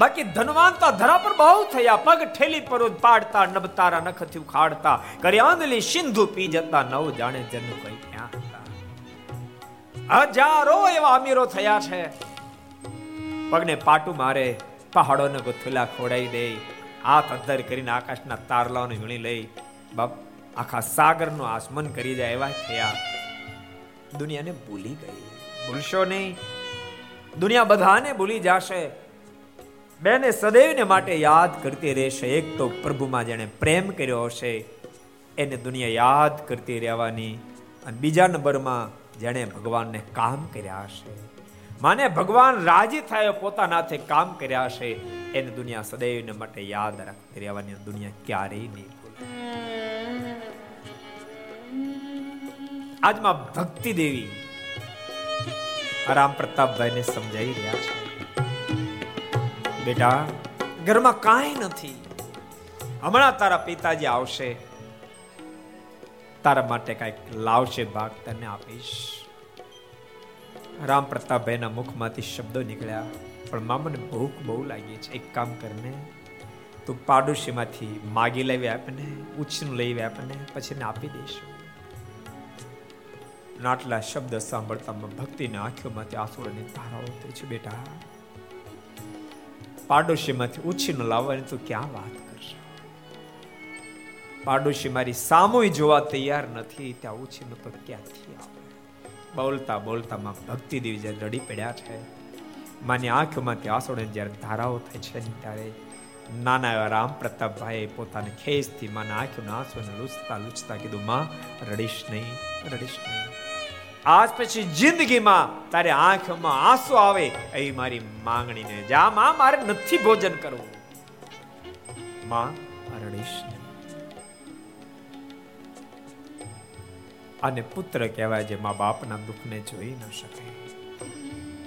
બાકી ધનવાન તો ધરા પર બહુ થયા. પગ ઠેલી પર પાડતા નબતારા નખથી ઉખાડતા કર્યાંદલી સિંધુ પી જતા, નવ જાણે જન્મ કઈ ક્યાં હજારો એવા અમીરો થયા છે. પગને પાટું મારે, પહાડોને ગુથુલા ખોડાઈ દે. હાથ અદ્ધર કરીને આકાશના તારલાઓને વીણી લઈ બાપ આખા સાગરનું આસમન કરી જાય એવા થયા. દુનિયાને ભૂલી ગઈ. ભૂલશો નહીં. દુનિયા બધાને ભૂલી જશે. બેને સદૈવને માટે યાદ કરતી રહેશે. એક તો પ્રભુમાં જેણે પ્રેમ કર્યો હશે, એને દુનિયા યાદ કરતી રહેવાની. અને બીજા નંબરમાં જેણે ભગવાનને કામ કર્યા હશે. માને ભગવાન રાજી થાય હાથે કામ કર્યા છે એને દુનિયા સદૈવને માટે યાદ રાખતી રહેવાની દુનિયા ક્યારેય નહીં આજમાં ભક્તિ દેવી રામ પ્રતાપભાઈ ને સમજાઈ રહ્યા છે. બેટા, ઘરમાં કાંઈ નથી. હમણાં તારા પિતાજી આવશે. તારા માટે કંઈક લાવશે ભાગ, તને આપીશ. રામ પ્રતાપભાઈના મુખમાંથી શબ્દો નીકળ્યા. પણ મામાને ભૂખ બહુ લાગી છે. એક કામ કરને, તું પાડોશીમાંથી માગી લેવી આપને ઉછીનું લઈ આપને પછી ને આપી દઈશું. નાટલા શબ્દ સાંભળતા ભક્તિની આંખોમાંથી આંસુડાની ધારાઓ થઈ છે. બેટા, પાડોશીમાંથી ઉછીનું લાવવાની તું ક્યાં વાત કરશો? પાડોશી મારી સામુય જોવા તૈયાર નથી. ત્યાં ઉછીનું તો ક્યાંથી આવે? બોલતા બોલતામાં ભક્તિ દેવી જ્યારે રડી પડ્યા છે, માની આંખોમાંથી આંસુડે જ્યારે ધારાઓ થાય છે ત્યારે નાના એવા રામ પ્રતાપભાઈ પોતાની ખેસથી માના આંખોના આંસુને લૂછતા લૂછતા કીધું, માં, રડીશ નહીં રડીશ નહીં. આજ પછી જિંદગીમાં તારે આંખમાં આંસુ આવે એ મારી માંગણીને જા, માં, મારે નથી ભોજન કરવું. માં, રડીશ અને પુત્ર કહેવાય જે મા બાપના દુઃખને જોઈ ન શકે.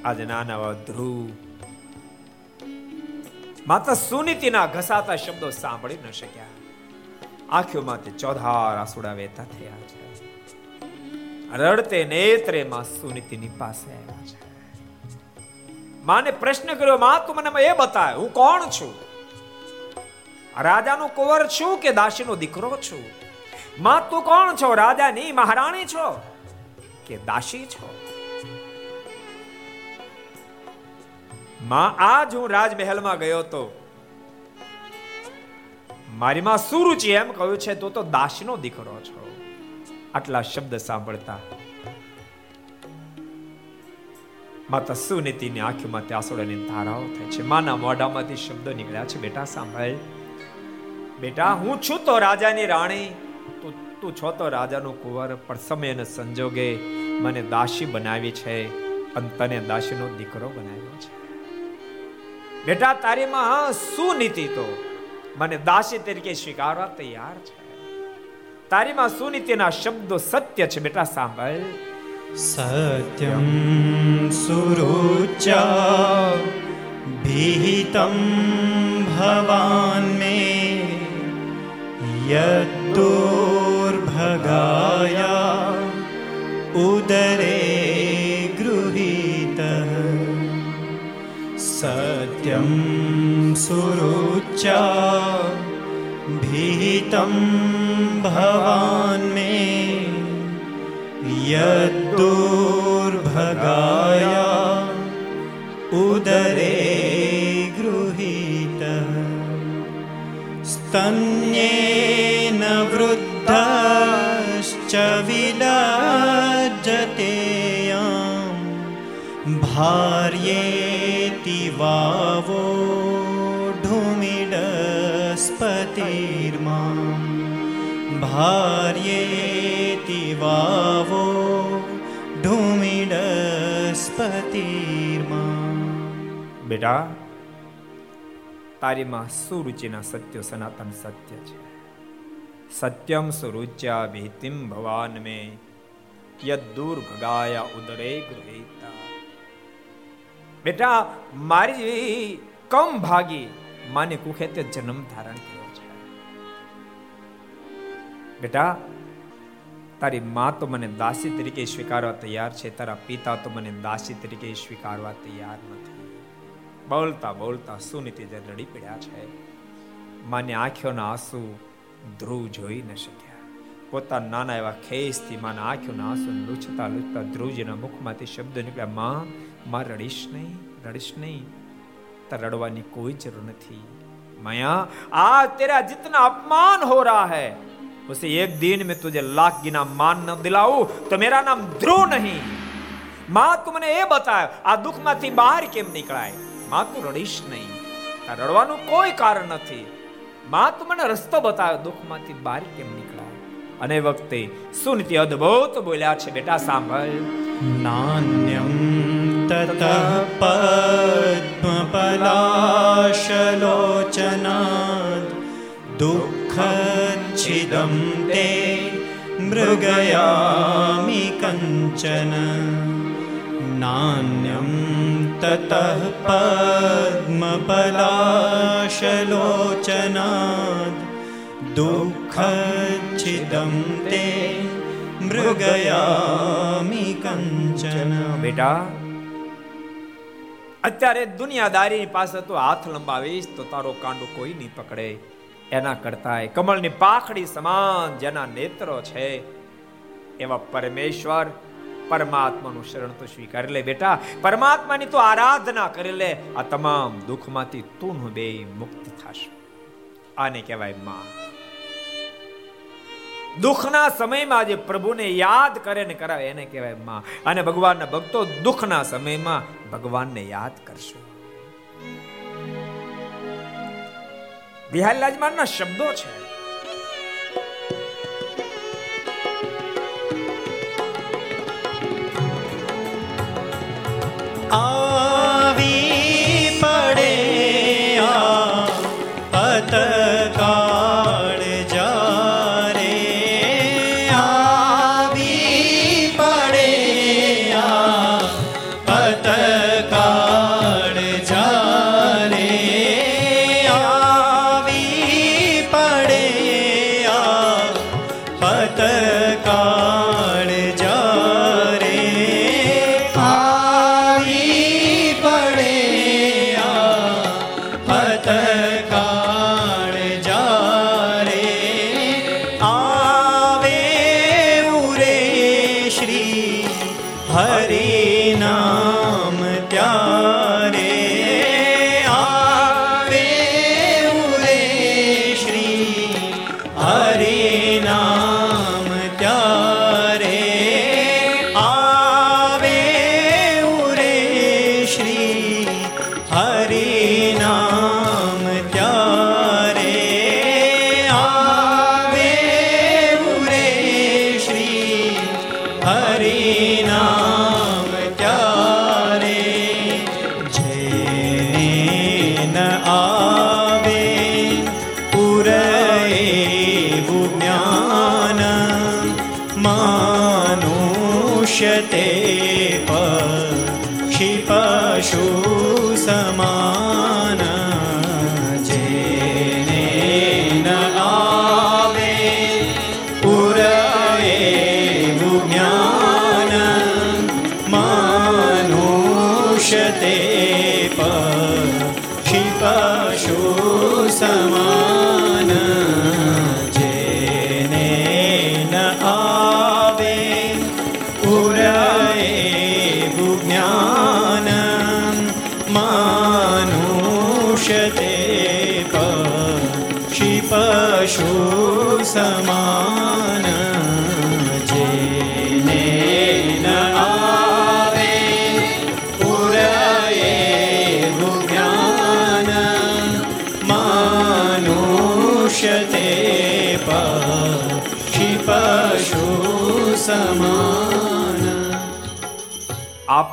આજે નાના ધ્રુવ, માતા સુનીતિના ઘસાતા શબ્દો સાંભળી ન શક્યા. આંખોમાંથી ચોધાર આસુડા વહેતા થયા છે. રડતે નેત્રે માં સુનીતિની પાસે આવ્યા છે. માને પ્રશ્ન કર્યો, માં, તું મને એ બતાય, હું કોણ છું? રાજાનો કુંવર છું કે દાસીનો દીકરો છું? માં, તું કોણ છો? રાજાની મહારાણી છો? કે દાસી છો? માં, આજ હું રાજમહેલમાં ગયો તો મારી માં સુરુચિ એમ કહ્યું છે, તું તો દાસનો દીકરો છો. આટલા શબ્દ સાંભળતા માતા સુનીતિની આંખોમાંથી આંસુડાની ધારાઓ થાય છે. માના મોઢામાંથી શબ્દો નીકળ્યા છે, બેટા, સાંભળ. બેટા, હું છું તો રાજાની રાણી. તું છો તો રાજાનો કુંવર, પણ સમય અને સંજોગે મને દાસી બનાવી છે અને તને દાસીનો દીકરો બનાવ્યો છે. બેટા તારીમાં શું નીતિ તો? મને દાસી તરીકે સ્વીકારવા તૈયાર છે. તારીમાં સુનીતિના શબ્દો સત્ય છે બેટા, સાંભળ. સત્યમ સુરુચા ભીતમ ભવાન મે गाया उदरे गृहीत सत्यं सुरुचा भीतं भवान् मे यद्दुर्भगाया उदरे गृहीतः स्तन्येन वृद्धा भार्येति वावो ढुमिडस्पतिर्मां भार्येति वावो ढुमिडस्पतिर्मां બેટા તારીમાં સુરુચિના સત્ય સનાતન સત્ય છે સત્યમ સુરુચ્યા ભીતિમ ભવાન મે યદૂર ભગાયા ઉદરે ગૃહીતા બેટા, મારી કમ ભાગી માને કુખે તે જન્મ ધારણ કર્યો છે. બેટા, તારી મા તો મને દાસી તરીકે સ્વીકારવા તૈયાર છે, તારા પિતા તો મને દાસી તરીકે સ્વીકારવા તૈયાર નથી. બોલતા બોલતા સુનીતિ જે રડી પડ્યા છે. માની આંખોના આંસુ ધ્રુવ જોઈ ન શક્યા. પોતાના નાના એવા ખેસથી માના આંખોના આંસુ લૂછતા લૂછતા ધ્રુવજીના મુખમાંથી શબ્દ નીકળ્યા, માં માં રડીશ નહીં રડીશ નહીં તાર રડવાની કોઈ જરૂર નથી माया आज तेरा जितना अपमान हो रहा है उसे एक दिन में तुझे लाख गिना मान न दिलाऊं तो मेरा नाम ध्रुव नहीं मां તું મને એ બતાવ આ દુઃખમાંથી બહાર કેમ નીકળાય માં તું રડીશ નહીં શકતા રડવાનું કોઈ કારણ નથી માં તું મને રસ્તો બતાવ્યો દુઃખમાંથી બહાર કેમ નીકળાય અને વખતે સુનતી અદ્ભુત બોલ્યા છે બેટા સાંભળ નાન્યમ તત પદ્મપલાશલોચનાદ દુઃખચ્છિદમ તે મૃગયામિ કંચન नान्यं ततः पद्मपलाशलोचनात् દુઃખચ્છિદમ તે મૃગયામિ કંચન બેટા અત્યારે દુનિયાદારી પાસે તો હાથ લંબાવીશ, તો તારો કાંડો કોઈ નહીં પકડે. એના કરતા કમળની પાખડી સમાન જેના નેત્રો છે. એવા પરમેશ્વર પરમાત્માનું શરણ તો સ્વીકારી લે બેટા. પરમાત્માની તો આરાધના કરી લે. આ તમામ દુઃખમાંથી તું બે મુક્ત થશે. આને કહેવાયમાં. દુઃખના સમયમાં જે પ્રભુને યાદ કરે ને કરાવે, એને કહેવાયમાં. અને ભગવાનના ભક્તો દુઃખના સમયમાં ભગવાનને યાદ કરશો. બિહારીલાજમાનના શબ્દો છે. આવી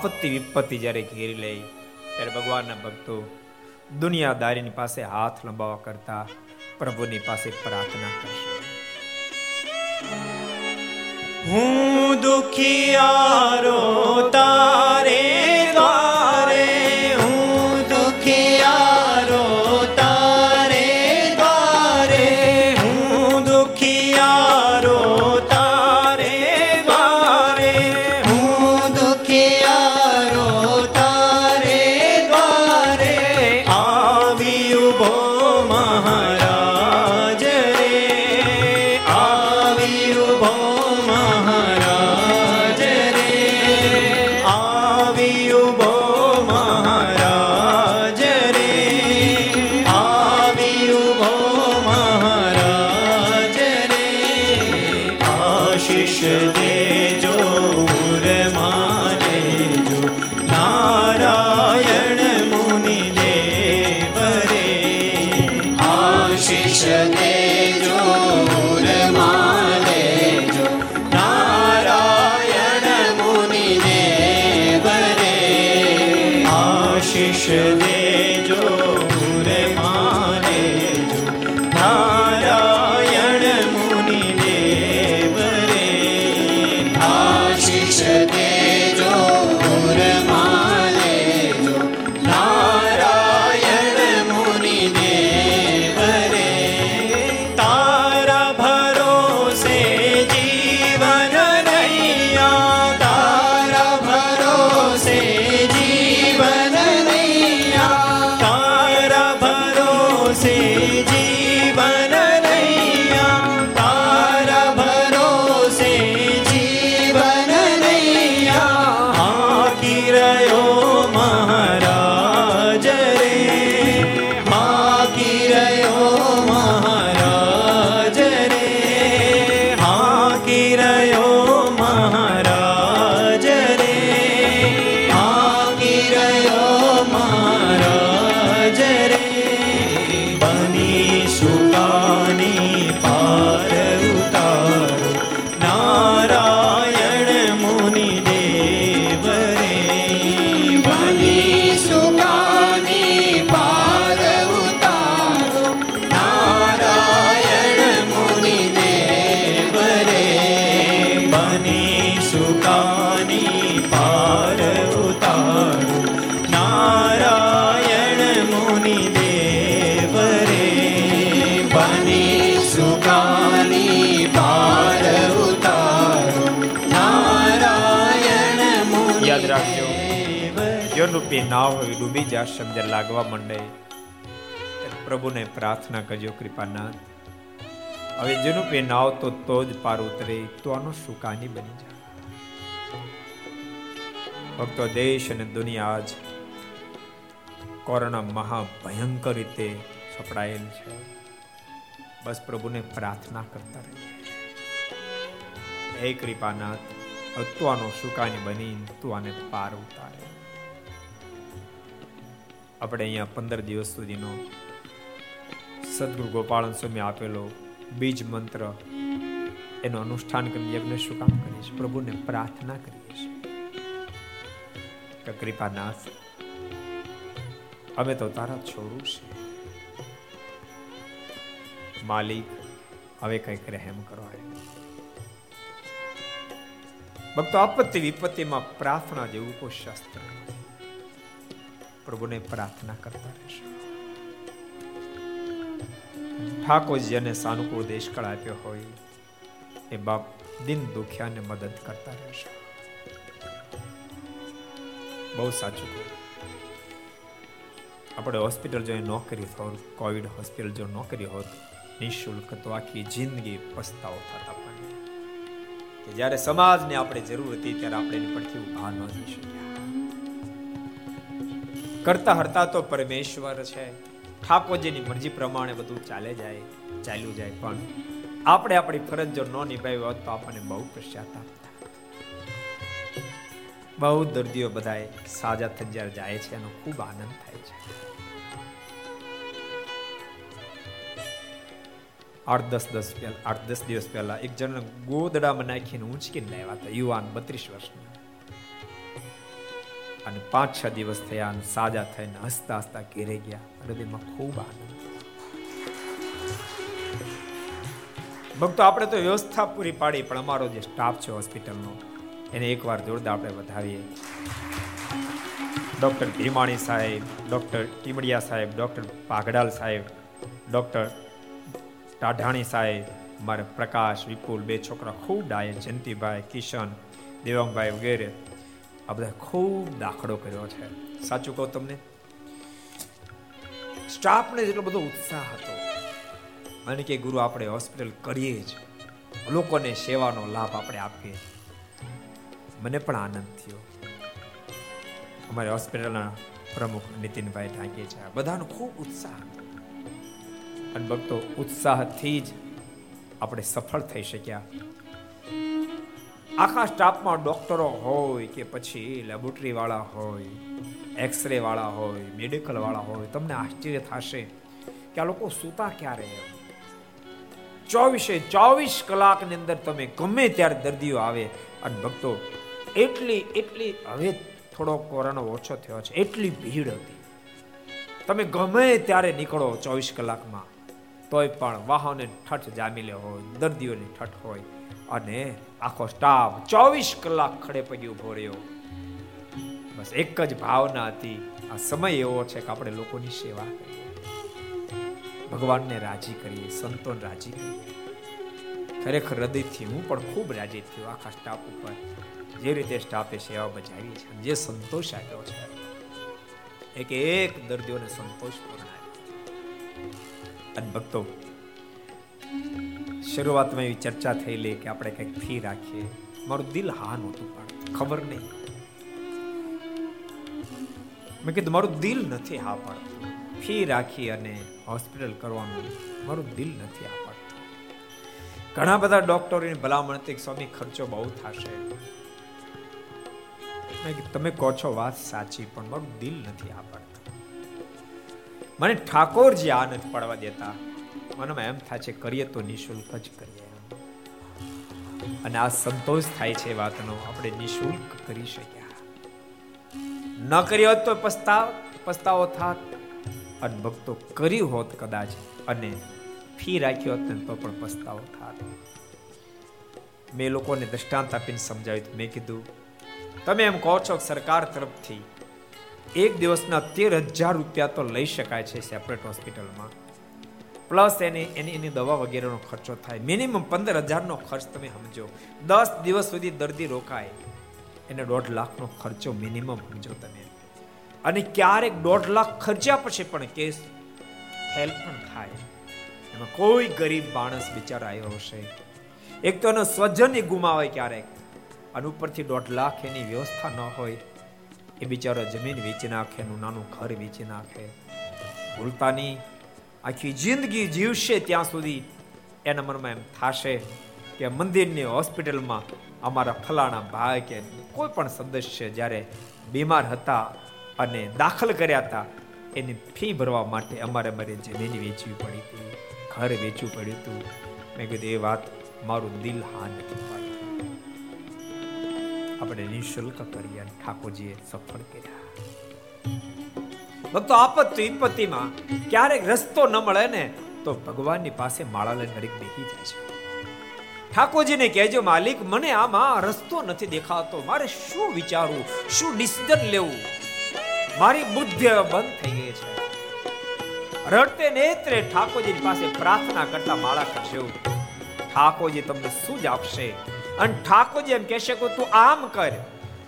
આપત્તિ વિપત્તિ જ્યારે ઘેરી લે, ત્યારે ભગવાનના ભક્તો દુનિયાદારીની પાસે હાથ લંબાવવા કરતા પ્રભુની પાસે પ્રાર્થના કરશે. હું દુખિયારો, તારે દ્વારે નાવ ડૂબી જશે સમજે લાગવા માંડે પ્રભુને પ્રાર્થના કરજો કૃપાનાથ હવે જેનું નાવ તો તો જ પાર ઉતરે, તો આનો સુકાની બની જાય? ભક્તો, દેશ અને દુનિયા આજ કોરોના મહા ભયંકર રીતે સપડાયેલ છે. બસ પ્રભુને પ્રાર્થના કરતા રહીએ. હે કૃપાનાથ તું આનો સુકાની બની? તું આને પાર ઉતારે. આપણે અહીંયા પંદર દિવસ સુધીનો સદગુરુ ગોપાળન સ્વામી આપેલો બીજ મંત્ર, એનું અનુષ્ઠાન કરી યજ્ઞ શું કામ કરીએ છીએ? પ્રભુને પ્રાર્થના કરીએ છીએ. કૃપાનાથ, અમે તો તારા છોડું છે માલિક, હવે કંઈક રહેમ કરો ભક્તો, આપત્તિ વિપત્તિમાં પ્રાર્થના જેવું કોઈ શાસ્ત્ર પ્રભુને પ્રાર્થના કરતા રહેશો. ઠાકોરજી અને સાનુકૂળ દેશકાળ આપ્યો હોય, એ બાપ દિન દુખ્યાને મદદ કરતા રહેશો. બહુ સાચું આપણે હોસ્પિટલ જો નોકરી હોત કોવિડ હોસ્પિટલ જો નોકરી હોત, નિઃશુલ્ક તો આખી જિંદગી પસ્તાવો થતા પણ. જ્યારે સમાજને આપણે જરૂર હતી, ત્યારે આપણે એની પરથી ઊભા ન થઈ શક્યા. કરતા હરતા તો પરમેશ્વર છે. ઠાકોરજીની મરજી પ્રમાણે બધું ચાલે જાય, ચાલ્યું જાય, પણ આપણે આપણી ફરજ જો ન નિભાવી હોત તો આપણને બહુ પશ્ચાતાપ બહુ દર્દીઓ બધાએ સાજા થઈ જ્યારે જાય છે, એનો ખૂબ આનંદ થાય છે. આઠ દસ દસ પહેલા, આઠ દસ દિવસ પહેલા એક જણ ગોદડામાં નાખીને ઊંચકીને લાવ્યા હતા, યુવાન બત્રીસ વર્ષના. અને પાંચ છ દિવસ થયા અને સાજા થઈને હસતા હસતા ઘેરે ગયા. હૃદયમાં ખૂબ આનંદ ભક્તો, આપણે તો વ્યવસ્થા પૂરી પાડી, પણ અમારો જે સ્ટાફ છે હોસ્પિટલનો એને એકવાર જોરદાર આપણે વધાવીએ. ડૉક્ટર ભીમાણી સાહેબ ડૉક્ટર ટીમડિયા સાહેબ ડૉક્ટર પાઘડાલ સાહેબ ડૉક્ટર ટાઢાણી સાહેબ, મારા પ્રકાશ, વિપુલ, બે છોકરા ખૂબ ડાયે, જયંતિભાઈ, કિશન, દેવાંગભાઈ વગેરે. આ બધા ખૂબ દાખલો કર્યો છે. સાચું કહું તમને? સ્ટાફને જેટલો બધો ઉત્સાહ હતો, અને કે ગુરુ આપણે હોસ્પિટલ કરીએ જ, લોકોને સેવાનો લાભ આપણે આપીએ. મને પણ આનંદ થયો. અમારી હોસ્પિટલના પ્રમુખ નીતિનભાઈ ઢાંકી છે. બધાનો ખૂબ ઉત્સાહ. અને ભક્તો ઉત્સાહથી જ આપણે સફળ થઈ શક્યા. આખા સ્ટાફમાં ડોક્ટરો હોય કે પછી લેબોરેટરી વાળા હોય એક્સરે વાળા હોય મેડિકલ વાળા હોય, તમને આશ્ચર્ય થશે કે આ લોકો સૂતા ક્યારે ચોવીસે ચોવીસ કલાકની અંદર તમે ગમે ત્યારે દર્દીઓ આવે, અને ભક્તો, એટલી એટલી, હવે થોડો કોરોના ઓછો થયો છે, એટલી ભીડ હતી. તમે ગમે ત્યારે નીકળો ચોવીસ કલાકમાં, તોય પણ વાહને ઠઠ જામી હોય, દર્દીઓની ઠઠ હોય, અને આખો સ્ટાફ ચોવીસ કલાક ખડે પડી ઊભો રહ્યો. બસ એક જ ભાવના હતી, આ સમય એવો છે કે આપણે લોકોની સેવા કરીએ. ભગવાનને રાજી કરીએ, સંતોને રાજી કરીએ. ખરેખર હૃદયથી હું પણ ખૂબ રાજી થયો આખા સ્ટાફ ઉપર. જે રીતે સ્ટાફે સેવા બજાવી છે જે સંતોષ આપ્યો છે, એક એક દર્દીઓને સંતોષ પૂર્ણ અને ભક્તો શરૂઆતમાં એવી ચર્ચા થયેલી કે આપણે કંઈક ફી રાખીએ. મારું દિલ હા નહોતું પણ ખબર નહીં. મેં કીધું, મારું દિલ નથી હા પડતું ફી રાખી અને હોસ્પિટલ કરવાનું મારું દિલ નથી આ પડતું ઘણા બધા ડોક્ટરોની ભલામણ હતી સ્વામી ખર્ચો બહુ થશે. તમે કહો છો વાત સાચી, પણ મારું દિલ નથી આ પડતું મને ઠાકોરજી આ નથી પડવા દેતા. મનમાં એમ થાય છે, કરીએ તો નિશુલ્ક જ કરીએ અને આ સંતોષ થાય છે વાતનો, આપણે નિશુલ્ક કરી શક્યા. ન હોત તો પસ્તાવ, પસ્તાવો થાત. અને ભક્તો કર્યું હોત કદાચ અને ફી રાખ્યો હોત તો પણ પસ્તાવો થાત. મેં લોકોને દ્રષ્ટાંત આપીને સમજાવ્યું મેં કીધું, તમે એમ કહો છો સરકાર તરફથી એક દિવસના તેર હજાર રૂપિયા તો લઈ શકાય છે સેપરેટ હોસ્પિટલમાં પ્લસ એની એની એની દવા વગેરેનો ખર્ચો થાય. મિનિમમ પંદર હજારનો ખર્ચ તમે સમજો. દસ દિવસ સુધી દર્દી રોકાય. એને દોઢ લાખનો ખર્ચો મિનિમમ સમજો તમે. અને ક્યારેક દોઢ લાખ ખર્ચ્યા પછી પણ કેસ ફેલ પણ થાય. એમાં કોઈ ગરીબ માણસ બિચારા આવ્યો હશે. એક તો એનો સ્વજન ગુમાવે ક્યારેક. અને ઉપરથી દોઢ લાખ એની વ્યવસ્થા ન હોય. એ બિચારો જમીન વેચી નાખે, એનું નાનું ઘર વેચી નાખે. ભૂલતાની આખી જિંદગી જીવશે ત્યાં સુધી. એના મનમાં એમ થશે કે મંદિરની હોસ્પિટલમાં અમારા ફલાણા ભાઈ કે કોઈ પણ સદસ્ય જ્યારે બીમાર હતા અને દાખલ કર્યા હતા, એની ફી ભરવા માટે અમારે મારી જમીન વેચવી પડી હતી, ઘર વેચવું પડ્યું હતું. મેં કીધું, એ વાત મારું દિલ હા નથી આપણે કરી અને ઠાકોરજીએ સફળ કર્યા. ભક્તો, આપત્તિ વિપત્તિમાં ક્યારેક રસ્તો ન મળે ને, તો ભગવાનની પાસે માળા લઈને ઘડીક બેસી જાય છે. ઠાકોરજીને કહેજો, માલિક, મને આમાં રસ્તો નથી દેખાતો. મારે શું વિચારવું? શું ડિસિઝન લેવું? મારી બુદ્ધિ બંધ થઈ ગઈ છે. રડતે નેત્રે ઠાકોરજીની પાસે પ્રાર્થના કરતા માળા કરજો. ઠાકોરજી તમને શું જ આપશે. અને ઠાકોરજી એમ કહેશે કે તું આમ કર.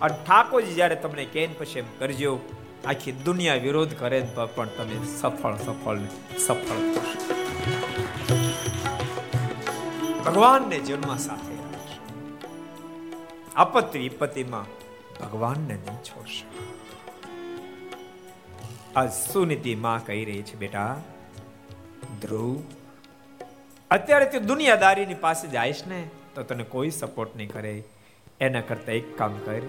અને ઠાકોરજી જ્યારે તમને કહે પછી એમ કરજો. આખી દુનિયા વિરોધ કરે પણ તમે સફળ સફળ સફળ ભગવાનને જન્મ સાથે આપત્તિ વિપત્તિમાં ભગવાનને નહીં છોડશો. આ સુનીતિ માં કહી રહી છે, બેટા, ધ્રુવ, અત્યારે તે દુનિયાદારીની પાસે જાયશ ને, તો તને કોઈ સપોર્ટ નહીં કરે. એના કરતા એક કામ કર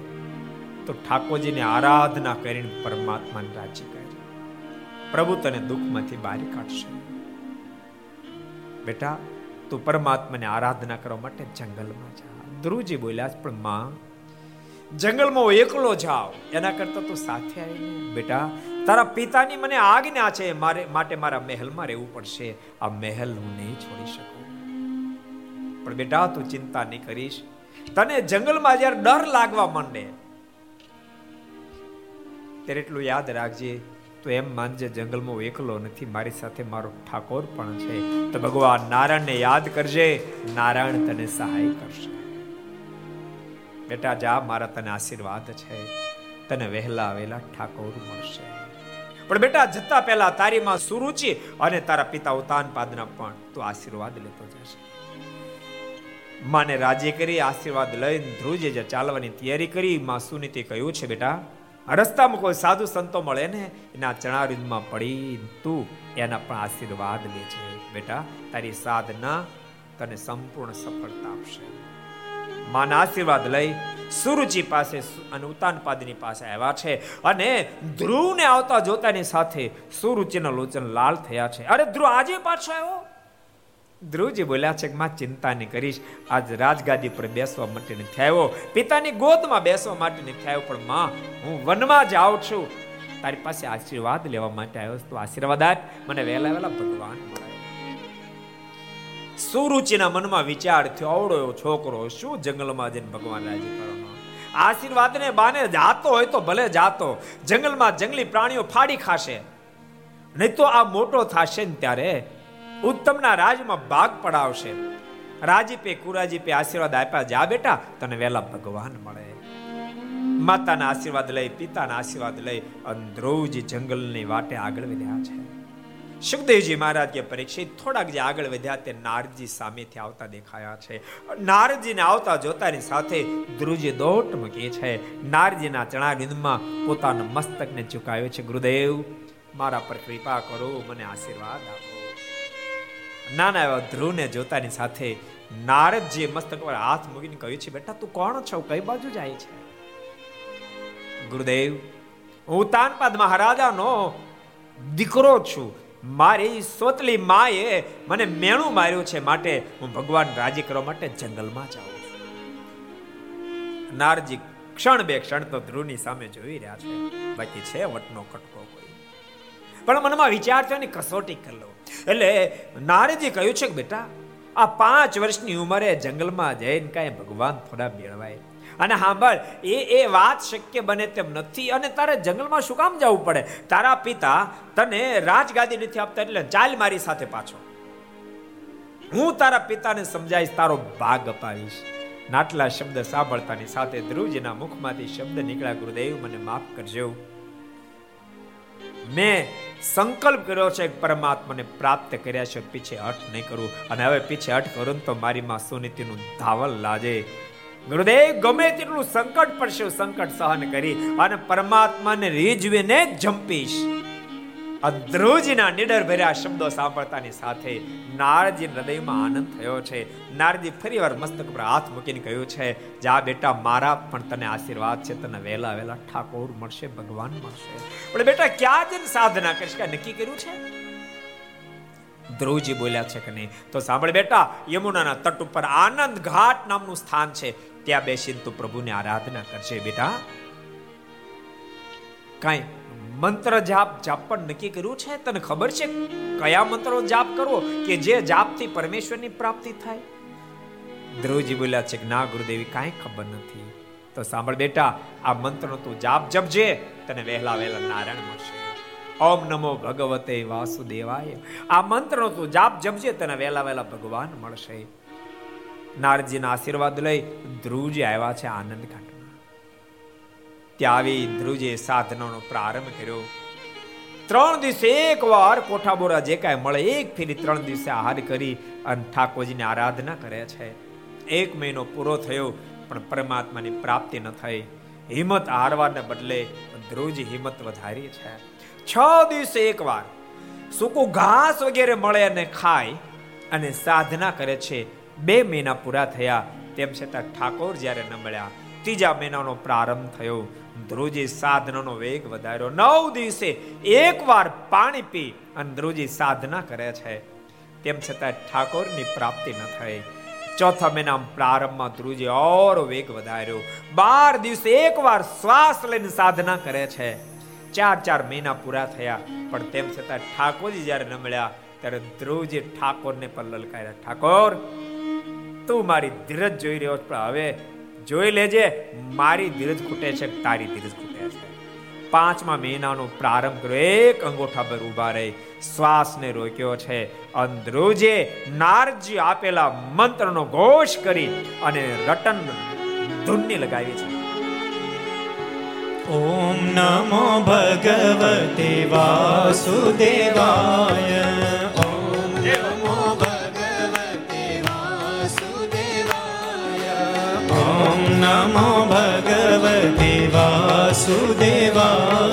તો ઠાકોરજીને આરાધના કરીને પરમાત્માને રાજી કરી. પ્રભુ તને દુઃખમાંથી બહાર કાઢશે. બેટા, તું પરમાત્માને આરાધના કરવા માટે જંગલમાં જા. ધ્રુવજી બોલ્યા, પણ માં, જંગલમાં એકલો જાવ એના કરતા તું સાથે આવીને બેટા, તારા પિતાની મને આજ્ઞા છે, મારે, માટે મારા મહેલમાં રહેવું પડશે. આ મહેલ હું નહીં છોડી શકું. પણ બેટા, તું ચિંતા નહીં કરીશ. તને જંગલમાં જ્યારે ડર લાગવા માંડે ત્યારે એટલું યાદ રાખજે, તો એમ માનજે જંગલમાં એકલો નથી, મારી સાથે મારો ઠાકોર પણ છે. તો ભગવાન નારાયણને યાદ કરજે, નારાયણ તને સહાય કરશે. બેટા, જા, મારા તને આશીર્વાદ છે. તને વહેલા વહેલા ઠાકોર મળશે. પણ બેટા, જતા પહેલા તારીમાં સુરુચિ અને તારા પિતા ઉતાન પાદના પણ તું આશીર્વાદ લેતો જશે. માને રાજી કરી, આશીર્વાદ લઈને ધ્રુજે જે ચાલવાની તૈયારી કરી, માં સુનીતે કહ્યું છે, બેટા રસ્તામાં કોઈ સાધુ સંતો મળે ને, એના ચણારીમાં પડી તું, એના પણ આશીર્વાદ લે છે બેટા, તારી સાધના તને સંપૂર્ણ સફળતા આપશે. માના આશીર્વાદ લઈ સુરુચિ પાસે અને ઉતાનપાદની પાસે આવ્યા છે અને ધ્રુવને આવતા જોતાની સાથે સુરુચિના લોચન લાલ થયા છે. અરે ધ્રુવ, આજે પાછો આવ્યો? ધ્રુવજી બોલ્યા છે કે માં ચિંતા નહીં કરીશ આજ રાજગાદી પર બેસવા માટે નથી આવ્યો પિતાની ગોદમાં બેસવા માટે નથી આવ્યો પણ માં, હું વનમાં જાઉં છું. તારી પાસે આશીર્વાદ લેવા માટે આવ્યો તો આશીર્વાદ આપ. મને વહેલા વહેલા ભગવાન સુરુચિના મનમાં વિચાર થયો આવડો છોકરો શું જંગલમાં જઈને ભગવાન રાજી કરવાનો? આશીર્વાદને બાને જાતો હોય તો ભલે જાતો. જંગલમાં જંગલી પ્રાણીઓ ફાડી ખાશે. નહીં તો આ મોટો થશે ને ત્યારે ઉત્તમના રાજમાં ભાગ પડાવશે. રાજીપે કુરાજીપે આશીર્વાદ આપ્યા. જા બેટા, તને વેલા ભગવાન મળે. માતાના આશીર્વાદ લઈ, પિતાના આશીર્વાદ લઈ અંદ્રોજી જંગલની વાટે આગળ વધ્યા છે. સુખદેવજી મહારાજ કે પરીક્ષિત, થોડાક જે આગળ વધ્યા તે નારજી સામેથી આવતા દેખાયા છે. નારદજીને આવતા જોતાની સાથે ધ્રુજી દોટ મૂકી છે. નારજીના ચણાબિંદમાં પોતાના મસ્તકને ચુકાવ્યો છે. ગુરુદેવ, મારા પર કૃપા કરો, મને આશીર્વાદ આપો. નાના એવા ધ્રુવને જોતાની સાથે નારદજીએ મસ્તક પર હાથ મૂકીને કહ્યું છે, બેટા, તું કોણ છો? કઈ બાજુ જાય છે? ગુરુદેવ, હું તાનપાદ મહારાજાનો દીકરો છું. મારી સોતલી માએ મને મેણું માર્યું છે માટે હું ભગવાન રાજી કરવા માટે જંગલમાં જાઉં છું. નારજી ક્ષણ બે ક્ષણ તો ધ્રુવની સામે જોઈ રહ્યા છે. બાકી છે વટનો કટકો કોઈ. પણ મનમાં વિચાર થયો ને, કસોટી કરી લો એટલે નારજી કહ્યું છે કે બેટા, આ પાંચ વર્ષની ઉંમરે જંગલમાં જઈને કાંઈ ભગવાન થોડા મેળવાય. અને સાંભળ એ એ વાત શક્ય બને તેમ નથી અને તારે જંગલમાં શું કામ જવું પડે? તારા પિતા તને રાજગાદી નથી આપતા એટલે ચાલ મારી સાથે પાછો. હું તારા પિતાને સમજાવીશ, તારો ભાગ અપાવીશ. નાટલા શબ્દ સાંભળતાની સાથે ધ્રુવજીના મુખમાંથી શબ્દ નીકળ્યા, ગુરુદેવ મને માફ કરજો. મેં સંકલ્પ કર્યો છે પરમાત્માને પ્રાપ્ત કર્યા છે, પીછે હટ નહીં કરું. અને હવે પીછે હટ કરું તો મારી માં સુનીતિનું ધાવલ લાજે. ગુરુદેવ, ગમે તેટલું સંકટ પડશે સંકટ સહન કરી અને પરમાત્માને રીઝવીને જંપીશ. અદ્રુજના નિડર ભર્યા શબ્દો સાંભળતાની સાથે નારજી હૃદયમાં આનંદ થયો છે. નારજી ફરીવાર મસ્તક પર હાથ મૂકીને કહ્યું છે, જા બેટા, મારા પણ તને આશીર્વાદ છે. તને વહેલા વહેલા ઠાકોર મળશે, ભગવાન મળશે. પણ બેટા, ક્યાં જઈને સાધના કરીશ? કે નક્કી કર્યું છે? ધ્રુવજી બોલ્યા છે કે નહીં? તો સાંભળ બેટા, યમુનાના તટ ઉપર આનંદ ઘાટ નામનું સ્થાન છે. ત્યાં બેસીને તું પ્રભુની આરાધના કરશે બેટા. કઈ મંત્ર જાપ જાપ પણ નક્કી કર્યું છે? તને ખબર છે કયા મંત્રો જાપ કરવો કે જે જાપથી પરમેશ્વરની પ્રાપ્તિ થાય? ધ્રુવજી બોલ્યા છે કે ના, ગુરુદેવી, કાંઈ ખબર નથી. તો સાંભળ બેટા, આ મંત્રનો તું જાપ જપજે, તને વહેલા વહેલા નારાયણ મળશે. ઓમ નમો ભગવતે વાસુદેવાય. આ મંત્રનો તું જાપ જપજે, તને વહેલા વહેલા ભગવાન મળશે. નારજીના આશીર્વાદ લઈ ધ્રુવજી આવ્યા છે આનંદ ત્યાં આવી ધ્રુજે સાધનાનો પ્રારંભ કર્યો. ત્રણ દિવસે એક વાર કોઠાબોરા જે કાંઈ મળે એક ફેરી ત્રણ દિવસે આહાર કરી અને ઠાકોરજીની આરાધના કરે છે. એક મહિનો પૂરો થયો, પણ પરમાત્માની પ્રાપ્તિ ન થઈ. હિંમત હારવાને બદલે ધ્રુજ હિંમત વધારી છે. છ દિવસે એક વાર સૂકું ઘાસ વગેરે મળે અને ખાય અને સાધના કરે છે. બે મહિના પૂરા થયા, તેમ છતાં ઠાકોર જ્યારે ન મળ્યા ત્રીજા મહિનાનો પ્રારંભ થયો. ધ્રુવજી સાધનાનો વેગ વધાર્યો. નવ દિવસે એકવાર પાણી પી અને ધ્રુજી સાધના કરે છે. તેમ છતાં ઠાકોરની પ્રાપ્તિ ન થઈ. ચોથા મહિના પ્રારંભમાં ધ્રુજી ઓર વેગ વધાર્યો. બાર દિવસે એકવાર શ્વાસ લઈને સાધના કરે છે. ચાર ચાર મહિના પૂરા થયા, પણ તેમ છતાં ઠાકોરજી જ્યારે ન મળ્યા, ત્યારે ધ્રુવજી ઠાકોરને પણ લલકાર્યા. ઠાકોર, તું મારી ધીરજ જોઈ રહ્યો પણ હવે જોઈ લેજે, મારી ધીરજ ખૂટે છે, તારી ધીરજ ખૂટે છે. પાંચમા મહિનાનો પ્રારંભ કર્યો, એક અંગોઠા પર ઊભા રહી, શ્વાસને રોક્યો છે. અંદ્રુજે નારજી આપેલા મંત્રનો ઘોષ કરી અને રટન ધૂનની લગાવી છે. ઓમ નમો ભગવતે વાસુદેવાય નમો ભગવતે વાસુદેવાય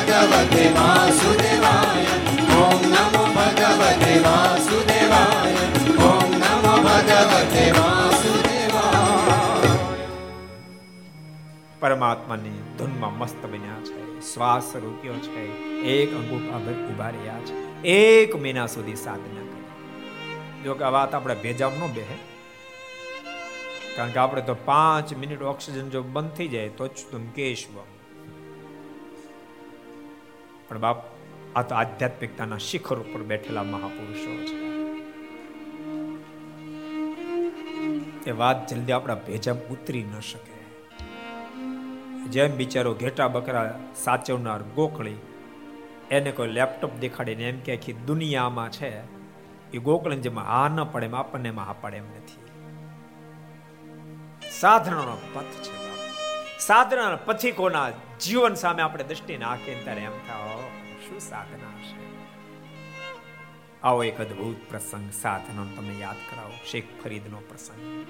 નમો ભગવતે વાસુદેવાય ઓમ નમો ભગવતે વાસુદેવાય ઓમ નમો ભગવતે વાસુદેવાય પરમાત્માની ધૂનમાં મસ્ત બન્યા છે શ્વાસ રૂપ્યો છે એક અંગૂઠા ભર ઊભા રહ્યા છે એક મહિના સુધી સાધના કરી જો કે આ વાત આપણે ભેજામ ન બેહે કારણ કે આપણે તો પાંચ મિનિટ ઓક્સિજન જો બંધ થઈ જાય તો જ તુમ કેશવ પણ બાપ, આ તો આધ્યાત્મિકતાના શિખર ઉપર બેઠેલા મહાપુરુષો છે. એ વાત જલ્દી આપણા ભેજા ઉતરી ન શકે. જેમ બિચારો ઘેટા બકરા સાચવનાર ગોકળી, એને કોઈ લેપટોપ દેખાડીને એમ કે આખી દુનિયામાં છે, એ ગોકળીને જેમાં હા ન પડે, એમ આપણને એમાં હા પડે એમ નથી. સાધનાનો પથ છે. બાપ. સાધનાના પથિકોના જીવન સામે આપણે દ્રષ્ટિ નાખીએ ત્યારે એમ થાય શું સાધના છે? આવો એક અદ્ભુત પ્રસંગ સાધનો તમે યાદ કરાવો. શેખ ફરીદનો પ્રસંગ.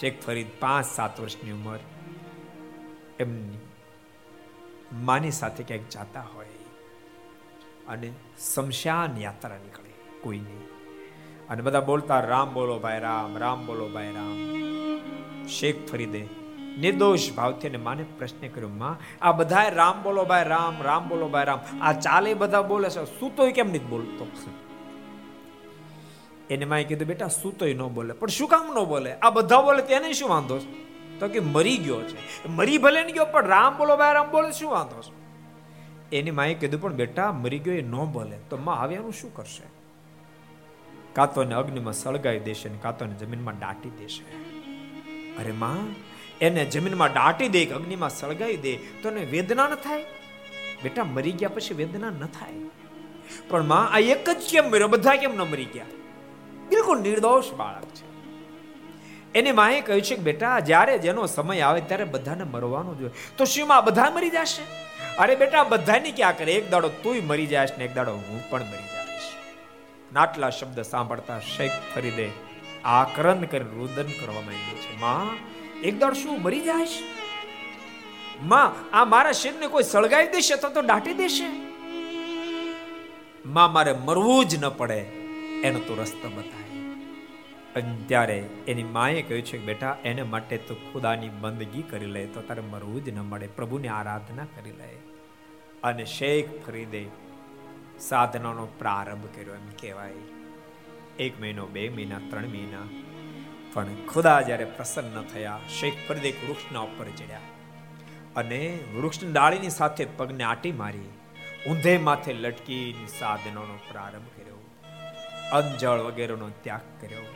શેખ ફરીદ પાંચ સાત વર્ષની ઉંમર. એમની માની સાથે ક્યાંક જાતા હોય અને શમશાન યાત્રા નીકળે કોઈની. અને બધા બોલતા, રામ બોલો ભાઈ, રામ રામ બોલો ભાઈ, રામ. શેખ ફરીદે નિર્દોષ ભાવથી અને માને પ્રશ્ન કર્યો, માં, આ બધા રામ બોલો ભાઈ, રામ રામ બોલો ભાઈ, રામ. આ ચાલે બધા બોલે છે સૂતોય કેમ નથી બોલતો? એને માએ કીધું, બેટા સૂતોય ન બોલે, પણ શું કામ ન બોલે? આ બધા બોલે તેને શું વાંધો તો કે મરી ગયો છે. મરી ભલે ને ગયો, પણ રામ બોલો ભાઈ, રામ બોલે શું વાંધો છે? એની માએ કીધું, પણ બેટા, મરી ગયો એ ન બોલે. તો માં હવે એનું શું કરશે? કાં તો અગ્નિમાં સળગાવી દેશે ને કાં તો જમીનમાં દાટી દેશે. અરે, માં એને જમીનમાં દાટી દે, કે અગ્નિમાં સળગાવી દે, તો એને વેદના ન થાય? બેટા, મરી ગયા પછી વેદના ન થાય. પણ માં આ એક જ કેમ મર્યો? બધા કેમ ન મરી ગયા? બિલકુલ નિર્દોષ બાળક છે. એને માએ કહ્યું છે કે, બેટા, જ્યારે જેનો સમય આવે ત્યારે બધાને મરવાનું જોઈએ તો શિવમાં બધા મરી જશે? અરે બેટા, બધાની ક્યાં કરે? એક દાડો તુંય મરી જાશ ને એક દાડો હું પણ મરી જઈશ. નાટલા શબ્દ સાંભળતા શેખ ફરીદે આકરણ કરી રુદન કરવા માંડ્યું છે. માં એક દાડ શું, મરી જાય માં, આ મારા શરીરને કોઈ સળગાવી દેશે તો તો દાટી દેશે? માં, મારે મરવું જ ન પડે, એનો તો રસ્તો બતાય. અને ત્યારે એની માએ કહ્યું છે કે, બેટા, એને માટે તો ખુદાની બંદગી કરી લે, તો તારે મરવું જ ન મળે, પ્રભુની આરાધના કરી લે. અને શેખ ફરીદે સાધનાનો પ્રારંભ કર્યો એમ કહેવાય. એક મહિનો, બે મહિના, ત્રણ મહિના પણ ખુદા જ્યારે પ્રસન્ન થયા, શેખ ફરીદ એક વૃક્ષના ઉપર ચડ્યા. અને વૃક્ષની ડાળીની સાથે પગને આટી મારી, ઊંધે માથે લટકી સાધનોનો પ્રારંભ કર્યો. અંજળ વગેરેનો ત્યાગ કર્યો.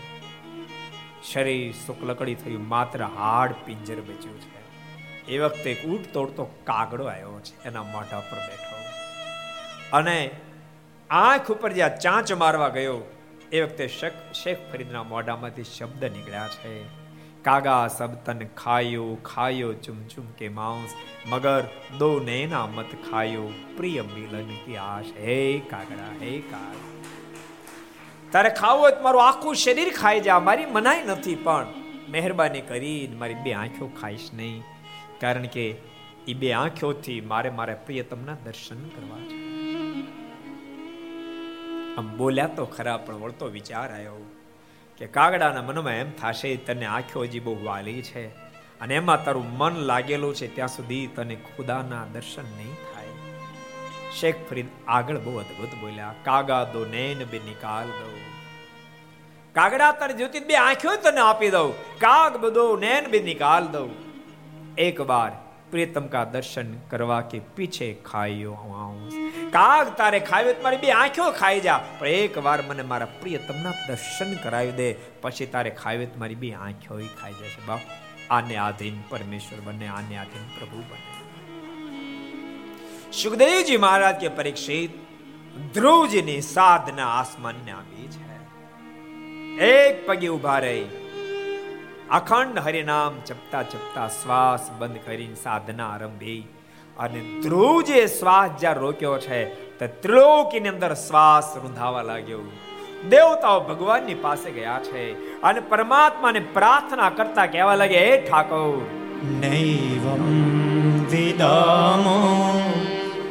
શરીર શુક્લકડી થયું, માત્ર હાડ પિંજર બચ્યું છે. એ વખતે એક ઊંટ તોડતો કાગડો આવ્યો છે, એના મોઢા પર બેઠો. અને આંખ ઉપર જ્યાં ચાંચ મારવા ગયો એ વખતે શેખ શેખ ફરીદના મોઢામાંથી શબ્દ નીકળ્યા છે. કાગા સબતન ખાયો ખાયો ચુમ ચુમ કે માંસ, મગર દો નૈના મત ખાયો, પ્રિય મિલન આશ હે કાગડા, હે કાગ. તારે ખાવો તો મારું આખું શરીર ખાઈ જા, મારી મનાઈ નથી, પણ મહેરબાની કરી મારી બે આંખો ખાઈશ નહીં, કારણ કે એ બે આંખોથી મારે મારે પ્રિયતમના દર્શન કરવા છે. આમ બોલ્યા તો ખરા પણ વળતો વિચાર આવ્યો કે કાગડાના મનમાં એમ થશે, તને આંખો હજી બહુ વાલી છે અને એમાં તારું મન લાગેલું છે, ત્યાં સુધી તને ખુદાના દર્શન નહીં થાય. શેખ ફરીદ આગળ બહુ અદભુત બોલ્યા, કાગા દો, નૈન બે નિકાલ દો કાગડા તારી જ્યોતિ બે આંખો તને આપી દઉં. કાગ બધો નૈન બે નિકાલ દઉં. એક બાર પ્રિયતમ કા દર્શન કરવા કે પીછે ખાયો આઉં કાગ તારે ખાવ્યો મારી બે આંખો ખાઈ જા પણ એક વાર મને મારા પ્રિયતમના દર્શન કરાવી દે પછી તારે ખાવ્યો મારી બે આંખો ખાઈ જશે બાપ આને આધીન પરમેશ્વર બને આને આધીન પ્રભુ બને સુખદેવજી મહારાજ કે પરીક્ષિત ધ્રુવજીની સાધના આસમાનને આવી છે એક પગે ઊભા રહી અખંડ હરિનામ જપતા જપતા શ્વાસ બંધ કરીને સાધના આરંભી. અને ધ્રુવ જે શ્વાસ જ્યાં રોક્યો છે, તો ત્રિલોકીની અંદર શ્વાસ રૂંધાવા લાગ્યો. દેવતાઓ ભગવાનની પાસે ગયા છે અને પરમાત્માને પ્રાર્થના કરતા કહેવા લાગે હે ઠાકોર. નૈવમ વિદામો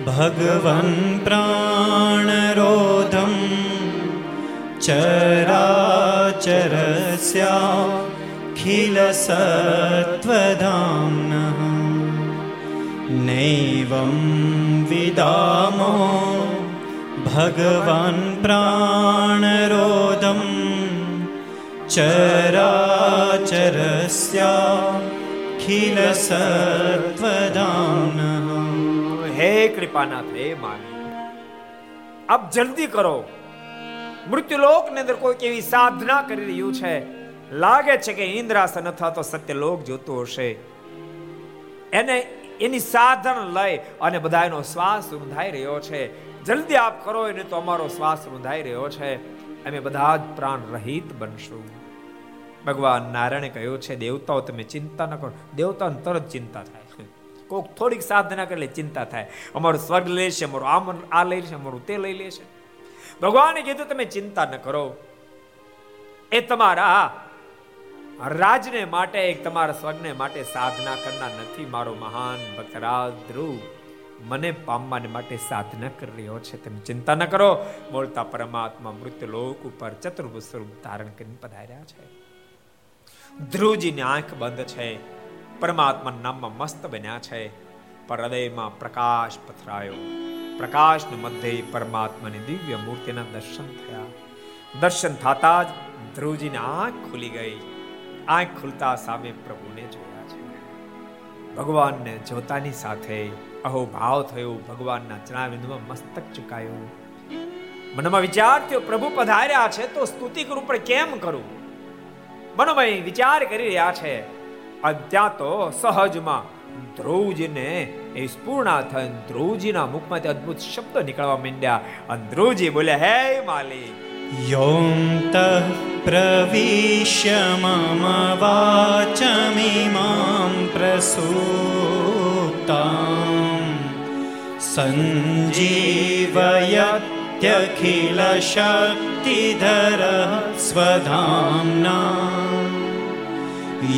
ભગવન પ્રાણરોધમ ચરાચરસ્યા अखिलसत्त्वधाम्नः नैवं विदामो भगवान् प्राणरोदं चराचरस्याखिलसत्त्वधाम्नः હે કૃપાનાથ હે માની અબ જલ્દી કરો મૃત્યુલોક ની અંદર કોઈ કેવી સાધના કરી રહ્યું છે લાગે છે કે ઇન્દ્રાસન અથવા તો સત્યલોક જોતું હશે. એને એની સાધન લઈ અને બધાનો શ્વાસ રૂંધાઈ રહ્યો છે. જલ્દી આપ કરો, એને તો અમારો શ્વાસ રૂંધાઈ રહ્યો છે. અમે બધા જ પ્રાણ રહિત બનશું. ભગવાન નારાયણે કહ્યું છે, દેવતાઓ, તમે ચિંતા ન કરો. દેવતાને તરત ચિંતા થાય કોઈક થોડીક સાધના કરે ચિંતા થાય. અમારું સ્વર્ગ લેશે, અમારું આમ આ લઈ લેશે, અમારું તે લઈ લેશે. ભગવાને કીધું, તમે ચિંતા ન કરો. એ તમારા રાજને માટે એક તમારા સ્વર્ગને માટે સાધના કરનાર નથી મારો મહાન ભક્તરાજ ધ્રુવ મને પામવાને માટે સાધના કરી રહ્યો છે. તમે ચિંતા ન કરો. બોલતા પરમાત્મા મૃત્યુ લોક ઉપર ચતુર્ભુજ સ્વરૂપ ધારણ કરીને પધાર્યા છે. ધ્રુવજીની આંખ બંધ છે. પરમાત્મા નામમાં મસ્ત બન્યા છે. પર હૃદયમાં પ્રકાશ પથરાયો. પ્રકાશને મધ્ય પરમાત્માની દિવ્ય મૂર્તિના દર્શન થયા. દર્શન થતા જ ધ્રુવજીની આંખ ખુલી ગઈ. આંખ ખુલતા સામે પ્રભુને જોયા છે. ભગવાનને જોતાની સાથે અહો ભાવ થયો, ભગવાનના ચરણાવિંદમાં મસ્તક ચુકાયું. મનમાં વિચાર થયો, પ્રભુ પધાર્યા છે તો સ્તુતિ કરું, પણ કેમ કરું? મનોમય વિચાર કરી રહ્યા છે ત્યાં તો સહજમાં ધ્રુવજીને, એ સ્પૂર્ણા થઈ ધ્રુવજીના મુખમાંથી અદ્ભુત શબ્દો નીકળવા માંડ્યા. અને ધ્રુવજી બોલે હે માલિક योऽन्तः प्रविश्य मम वाचमिमां प्रसूतां सञ्जीवयत्यखिलशक्तिधरः स्वधाम्ना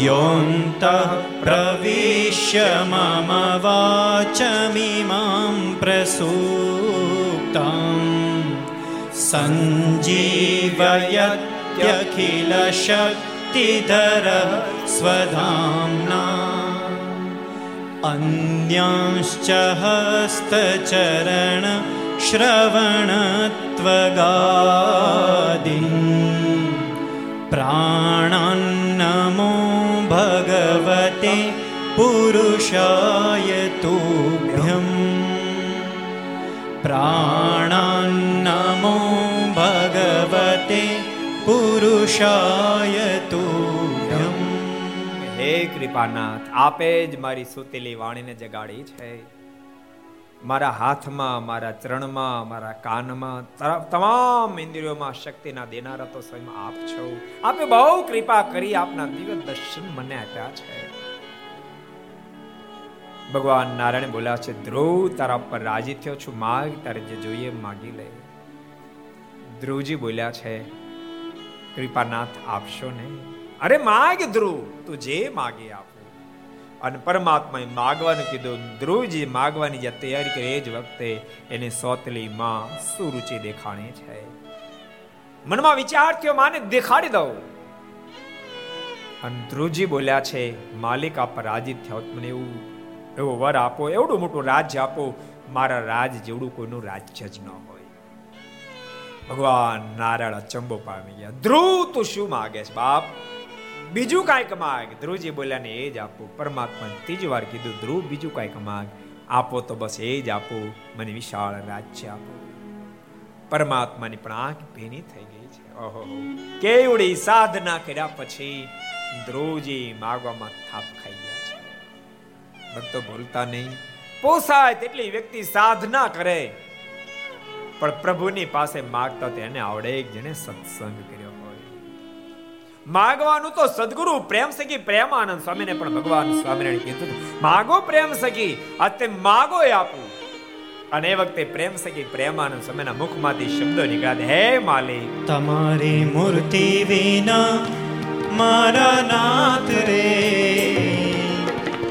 योऽन्तः प्रविश्य मम वाचमिमां प्रसूक्ताम् सञ्जीवयत्यखिलशक्तिधरः स्वधाम्ना अन्यांश्च हस्तचरण श्रवणत्वगादीन् प्राणान्नमो भगवते पुरुषाय तुभ्यम् प्राणान्नमो પતે પુરુષાય તુર્યમ હે કૃપાનાથ, આપે જ મારી સુતેલી વાણીને જગાડી છે. મારા હાથમાં, મારા ચરણમાં, મારા કાનમાં તમામ ઇન્દ્રિયોમાં શક્તિના દેનારા તો સ્વયં આપ છો. આપે બહુ કૃપા કરી આપના દિવ્ય દર્શન મને આપ્યા છે. ભગવાન નારાયણ બોલ્યા છે, ધ્રુવ, તારા પર રાજી થયો છું માગ તારે જે જોઈએ, માગી લઈ ધ્રુવજી બોલ્યા છે, કૃપાનાથ આપશો ને? અરે માગ ધ્રુવ, તું જે માગે આપો. અને પરમાત્માએ માગવાનું કીધું. ધ્રુવજી માગવાની જે તૈયારી કરી એ જ વખતે એને સોતલી માં સુરુચિ દેખાણી છે. મનમાં વિચાર થયો, માને દેખાડી દઉં. અને ધ્રુવજી બોલ્યા છે, માલિક આપ રાજી થયો મને એવું, એવો વર આપો, એવડું મોટું રાજ્ય આપો. મારા રાજ જેવડું કોઈનું રાજ્ય જ ન હોય ભગવાન નારાયણ અચંબો પામી ગયા. ધ્રુવ તું શું માગે છે બાપ? બીજું કાંઈક માગ. ધ્રુવજી બોલ્યા, ને એ જ આપો. પરમાત્મા ત્રીજી વાર કીધું, ધ્રુવ, બીજું કાંઈક માગ. આપો તો બસ એ જ આપો. મને વિશાળ રાજ્ય આપો. પરમાત્માની પણ આંખ ભીની થઈ ગઈ છે. ઓહો. કેવડી સાધના કર્યા પછી ધ્રુવજી માગવામાં થાપ ખાઈ ગયા છે. ભક્તો ભૂલતા નહીં. પોસાય તેટલી વ્યક્તિ સાધના કરે. પણ પ્રભુની પાસે માગતા તેને આવડે જેને સત્સંગ કર્યો હોય. માગવાનું તો સદગુરુ પ્રેમ સખી પ્રેમાનંદ સ્વામીને પણ ભગવાન સ્વામિનારાયણ કીધું માગો પ્રેમ સખી અત્ય માગો એ આપું. અને એ વખતે પ્રેમ સખી પ્રેમાનંદ સ્વામીના મુખમાંથી શબ્દો નીકળ્યા હે માલિક. તમારી મૂર્તિ વિના મારા નાથ રે.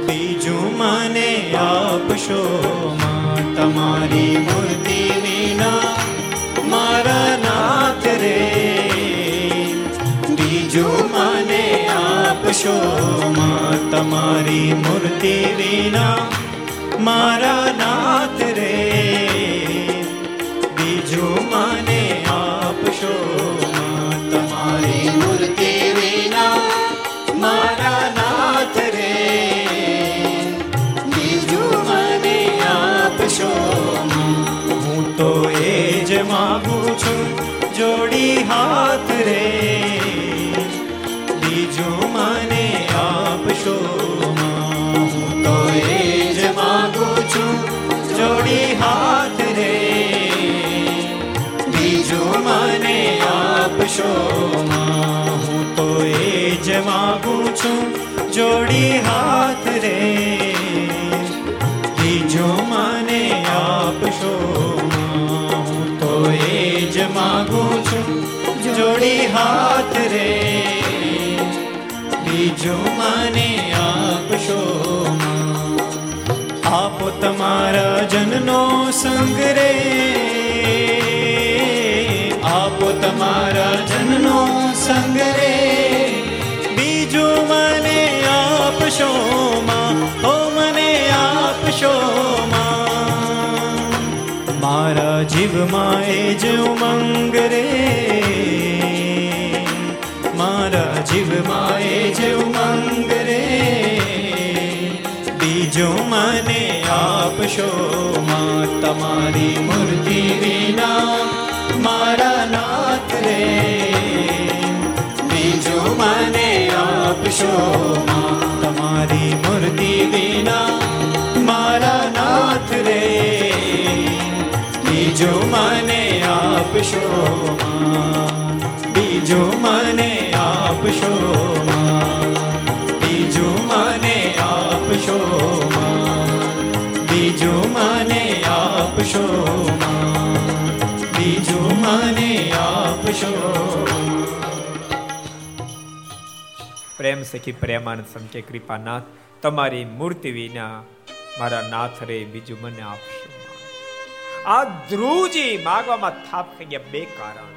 બીજું મને આપશો તમારી મૂર્તિ વિના મારા નાથ રે બીજું મને આપશો માં તમારી મૂર્તિ વિના મારા નાથ રે બીજું મને જોડી હાથ રે બીજો મને આપશો તો એ જ માગું છું જોડી હાથ રે બીજો મને આપશો આપો તમારા જનનો સંગ રે આપો તમારા જનનો સંગ રે આપશો માં હો મને આપશો મારા જીવમાં એ જ ઉમંગ રે. મારા જીવમાં એ જ ઉમંગ રે. બીજો મને આપશો માં તમારી મૂર્તિ વિના મારા નાથ રે. બીજો મને આપશો માં તમારી મૂર્તિ વિના મારા નાથ રે. બીજો મને આપશો બીજો મને આપશો બીજો મને આપશો બીજો મને આપશો બીજો મને આપશો પ્રેમ સખી પ્રેમાનંદ સમકે કૃપાનાથ તમારી મૂર્તિ વિના મારા નાથ રે બીજું મને આપશો આ ધ્રુવજી માગવામાં થાપ થઈ ગયા બે કારણ.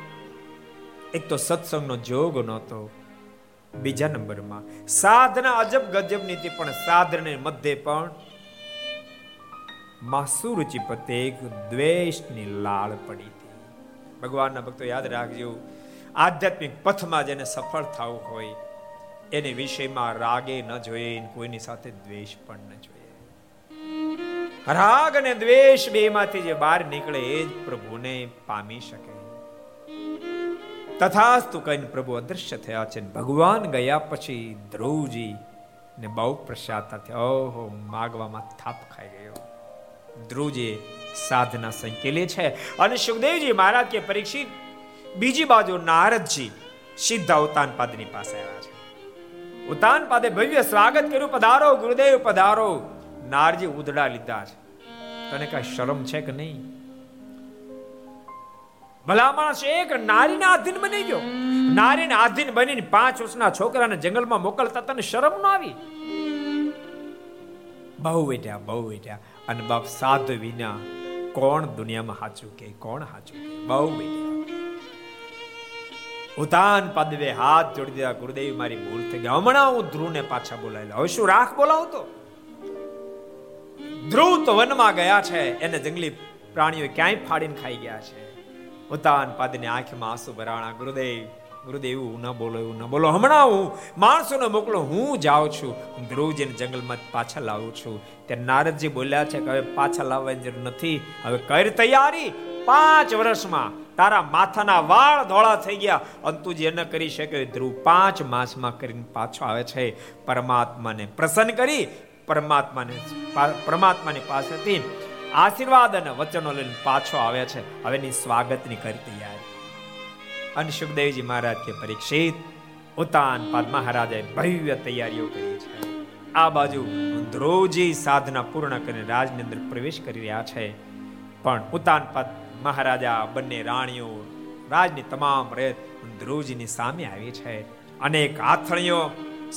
એક તો સત્સંગનો જોગ નહોતો, બીજા નંબરમાં સાધના અજબ ગજબ નીતિ, પણ સાધને મધ્ય પણ માસુરુચિ પ્રત્યે એક દ્વેષની લાળ પડી હતી. ભગવાનના ભક્તો યાદ રાખજો, આધ્યાત્મિક પથમાં જેને સફળ થવું હોય એને વિષયમાં રાગે ન જોઈએ કોઈની સાથે દ્વેષ પણ ન જોઈએ. રાગ અને દ્વેષ બે માંથી જે બહાર નીકળે, એ જ પ્રભુને પામી શકે. તથાસ્તુ કહીને પ્રભુ અદૃશ્ય થયા છે ભગવાન ગયા પછી ધ્રુવજી ને બહુ પ્રસાદ થયા. ઓહો, માગવામાં થાપ ખાઈ ગયો. ધ્રુવજી સાધના સંકેલી છે. અને સુખદેવજી મહારાજ કે પરીક્ષિત, બીજી બાજુ નારદજી સીધા અવતાન પાદની પાસે આવ્યા છે. ઉતાન પાદે ભવ્ય સ્વાગત કર્યું, પધારો, ગુરુદેવ, પધારો. નારજી ઉદડા લીધા છે. તને કઈ શરમ છે કે નહીં? ભલા માણસ એક નારીના આધીન બની ગયો. નારીના આધીન બનીને પાંચ વર્ષના છોકરાને જંગલમાં મોકલતા તને શરમ ન આવી? બહુ વેઠ્યા બહુ વેઠ્યા. અને બાપ સાધ વિના કોણ દુનિયામાં સાચું કે કોણ સાચું? બહુ વેઠ્યા. ઉતાન પદવે હાથ જોડી દીધા ગુરુદેવ મારી ભૂલ થઈ ગઈ. હમણાં હું ધ્રુવને પાછા બોલાવી હવે શું રાખ બોલાવતો ધ્રુવ તો વનમાં ગયા છે. એને જંગલી પ્રાણીઓ ક્યાંય ફાડીને ખાઈ ગયા છે. ઉતાન પાદની આંખમાં આંસુ ભરાણા. ગુરુદેવ ગુરુદેવ, એવું ન બોલો, એવું ન બોલો. હમણાં હું માણસોને મોકલો. હું જાઉં છું. ધ્રુવજીને જંગલમાં પાછા લાવું છું. ત્યારે નારદજી બોલ્યા છે કે હવે પાછા લાવવાની જરૂર નથી. હવે કર તૈયારી. પાંચ વર્ષમાં તારા માથાના વાળ ધોળા થઈ ગયા. અંતુજી ન કરી શકે ધ્રુવ પાંચ માસમાં કરીને પાછો આવે છે. પરમાત્માને પ્રસન્ન કરી, પરમાત્માને પરમાત્માની પાસેથી આશીર્વાદ અને વચનો લઈને પાછો આવે છે. હવેની સ્વાગતની કરી તૈયારી. અને સુખદેવજી મહારાજ કે પરીક્ષિત, ઉતાન પાદ મહારાજે ભવ્ય તૈયારીઓ કરી છે. આ બાજુ ધ્રુવજી સાધના પૂર્ણ કરીને રાજની અંદર પ્રવેશ કરી રહ્યા છે. પણ ઉતાન પાદ મહારાજા, બંને રાણીઓ, રાજની તમામ રેત ધ્રુવજીની સામે આવી છે. અનેક આથણીઓ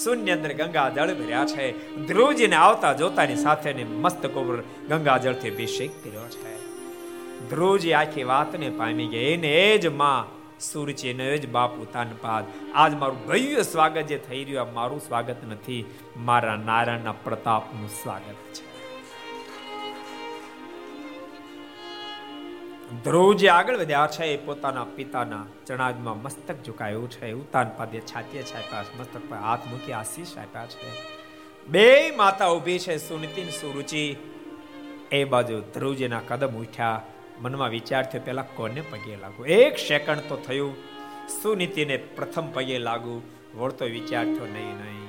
શૂન્ય અંદર ગંગા જળ ભર્યા છે. ધ્રુવજીને આવતા જોતાની સાથે મસ્તક ઉપર ગંગા જળથી અભિષેક કર્યો છે. ધ્રુવજી આખી વાતને પામી ગયા એને એ જ માં સૂર્ય ને જ બાપ ઉતાન પાદ. આજ મારું ભવ્ય સ્વાગત જે થઈ રહ્યું મારું સ્વાગત નથી. મારા નારાયણના પ્રતાપનું સ્વાગત છે. ધ્રુવજી આગળ વધ્યા. છે એ પોતાના પિતાના ચણાજમાં મસ્તક ઝુકાયું છે. ઉતાન પાદે છાતીએ છાપ્યા છે. મસ્તક પર હાથ મૂકી આશીષ આપ્યા છે. બે માતા ઊભી છે. સુનીતિ સુરુચિ એ બાજુ ધ્રુવજીના કદમ ઉઠ્યા. મનમાં વિચાર થયો, પેલા કોને પગે લાગુ? એક સેકન્ડ તો થયું. સુનિતિને પ્રથમ પગે લાગુ. વળતો વિચાર થયો, નહીં નહીં.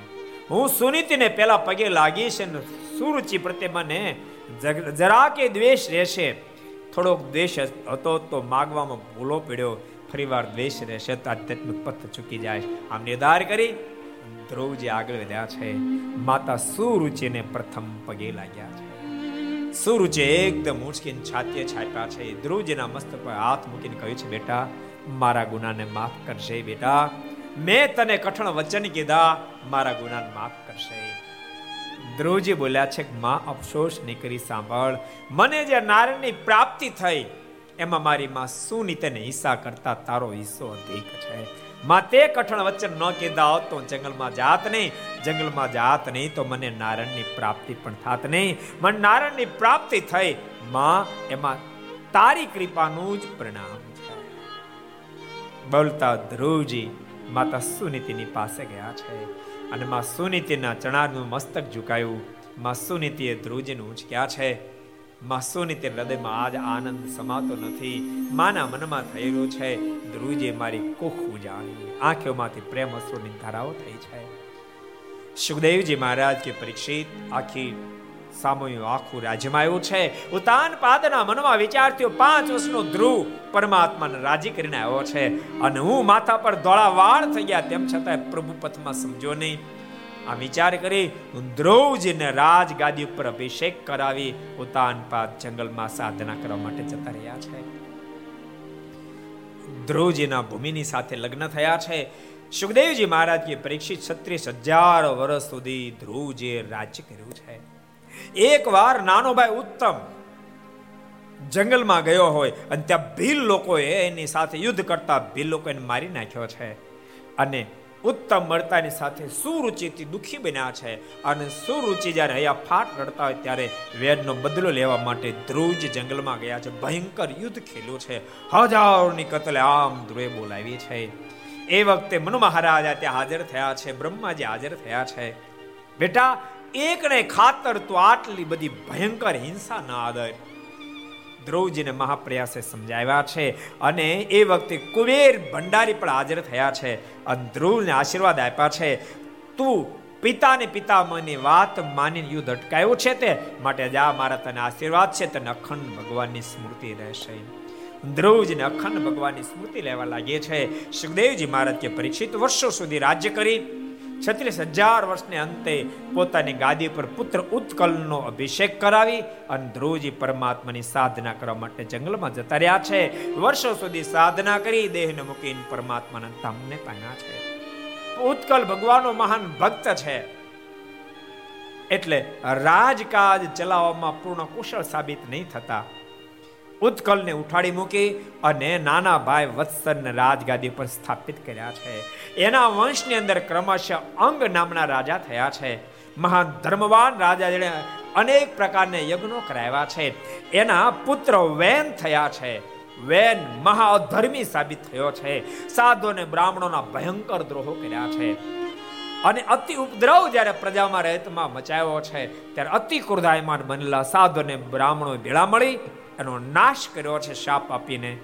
હું સુનીતિને પેલા પગે લાગીશ અને સુરુચિ પ્રત્યે મને જરા કે દ્વેષ રહેશે. થોડોક દ્વેષ હતો તો માગવામાં ભૂલો પડ્યો. ફરીવાર દ્વેષ રહેશે તો આધ્યાત્મિક પથ ચૂકી જાય. આમ નિર્ધાર કરી ધ્રુવજી આગળ વધ્યા છે. માતા સુરુચિને પ્રથમ પગે લાગ્યા છે. સુરુચિ એકદમ ઉંચકીને છાતીએ છાપ્યા છે. ધ્રુવજીના મસ્તક પર હાથ મૂકીને કહ્યું છે, બેટા, મારા ગુનાને માફ કરશે બેટા. મેં તને કઠણ વચન કીધા, મારા ગુનાને માફ કરશે ધ્રુવજી બોલ્યા છે માં, અફસોસ નીકળી સાંભળ. મને જે નારાયણની પ્રાપ્તિ થઈ, એમાં મારી માં સુનીતને હિસ્સા કરતા તારો હિસ્સો અધિક છે. માં, તે કઠણ વચન ન કીધા હોત તો જંગલમાં જાત નહીં. જંગલમાં જાત નહીં તો મને નારાયણની પ્રાપ્તિ પણ થાત નહીં. મને નારાયણની પ્રાપ્તિ થઈ, માં, એમાં તારી કૃપાનું જ પરિણામ છે. બોલતા ધ્રુવજી માતા સુનીતિની પાસે ગયા છે. અને માં સુનીતિના ચણાનું મસ્તક ઝુકાયું. માં સુનીતિએ ધ્રુવજીને ઉંચક્યા છે. માં સુનીતિ હૃદયમાં આજ આનંદ સમાતો નથી. માના મનમાં થયેલું છે. ધ્રુવજી મારી કુખ ઉજાણી આંખોમાંથી પ્રેમ અશ્રુની ધારાઓ થઈ છે. સુખદેવજી મહારાજ કે પરીક્ષિત આખી સામોયું આખું રાજ્યમાં આવ્યું છે. ઉતાન પાદના મનમાં વિચારતીઓ પાંચ વર્ષનો ધ્રુવ પરમાત્માને રાજી કરીને આવ્યો છે. અને હું માથા પર ધોળા વાળ થઈ ગયા તેમ છતાં પ્રભુ પથમાં સમજો નહીં. આ વિચાર કરી ધ્રુવજીને રાજ ગાદી ઉપર અભિષેક કરાવી ઉતાન પાદ જંગલમાં સાધના કરવા માટે જતા રહ્યા છે. ધ્રુવજીના ભૂમિની સાથે લગ્ન થયા છે. સુખદેવજી મહારાજ કે પરીક્ષિત છત્રીસ હજાર વર્ષ સુધી ધ્રુવજીએ રાજ્ય કર્યું છે. એક વાર નાનો ભાઈ ઉત્તમ જંગલમાં ગયો હોય અને ત્યાં ભીલ લોકોએ એની સાથે યુદ્ધ કરતા ભીલ લોકો એને મારી નાખ્યો છે. અને ઉત્તમ મળતાની સાથે સુરુચિથી દુખી બન્યા છે. અને સુરુચિ જ્યારે હૈયા ફાટ રડતા હોય ત્યારે વેદનો બદલો લેવા માટે ધ્રુજ જંગલમાં ગયા છે. ભયંકર યુદ્ધ ખેલ્યું છે. હજારોની કતલે આમ ધ્રુવે બોલાવી છે. એ વખતે મનુ મહારાજા ત્યાં હાજર થયા છે. બ્રહ્માજી હાજર થયા છે. બેટા એકને ખાતર તો આટલી બધી ભયંકર હિંસા ના આદર ધ્રુવજીને મહાપ્રયાસે સમજાવ્યા છે અને એ વખતે કુબેર ભંડારી પણ હાજર થયા છે અને ધ્રુવને આશીર્વાદ આપ્યા છે. તું પિતાને પિતામહની વાત માનીને યુદ્ધ અટકાયું છે તે માટે જા મારા તને આશીર્વાદ છે. તને અખંડ ભગવાનની સ્મૃતિ રહેશે. ધ્રુવજીને અખંડ ભગવાનની સ્મૃતિ લેવા લાગે છે. સુખદેવજી મહારાજ કે પરીક્ષિત વર્ષો સુધી રાજ્ય કરી છત્રીસ હજાર વર્ષને અંતે પોતાની ગાદી પર પુત્ર ઉત્કલનો અભિષેક કરાવી અને ધ્રુવજી પરમાત્માની સાધના કરવા માટે જંગલમાં જતા રહ્યા છે. વર્ષો સુધી સાધના કરી દેહને મૂકીને પરમાત્માના ધામને પામ્યા છે. ઉત્કલ ભગવાનનો મહાન ભક્ત છે. એટલે રાજકાજ ચલાવવામાં પૂર્ણ કુશળ સાબિત નહીં થતા ઉત્કલને ઉઠાડી મૂકી અને નાના ભાઈ વત્સનને રાજગાદી પર સ્થાપિત કર્યા છે. એના વંશની અંદર ક્રમશઃ અંગ નામના રાજા થયા છે. મહાન ધર્મવાન રાજા જેણે અનેક પ્રકારના યજ્ઞો કરાવ્યા છે. એના પુત્ર વેન થયા છે. વેન મહાધર્મી સાબિત થયો છે. સાધુ અને બ્રાહ્મણોના ભયંકર દ્રોહો કર્યા છે. અને અતિ ઉપદ્રવ જ્યારે પ્રજામાં રહેતમાં મચાવ્યો છે, ત્યારે અતિ ક્રોધાયમાન બનેલા સાધુ અને બ્રાહ્મણો ભેળા મળી એનો નાશ કર્યો છે શાપ આપીને.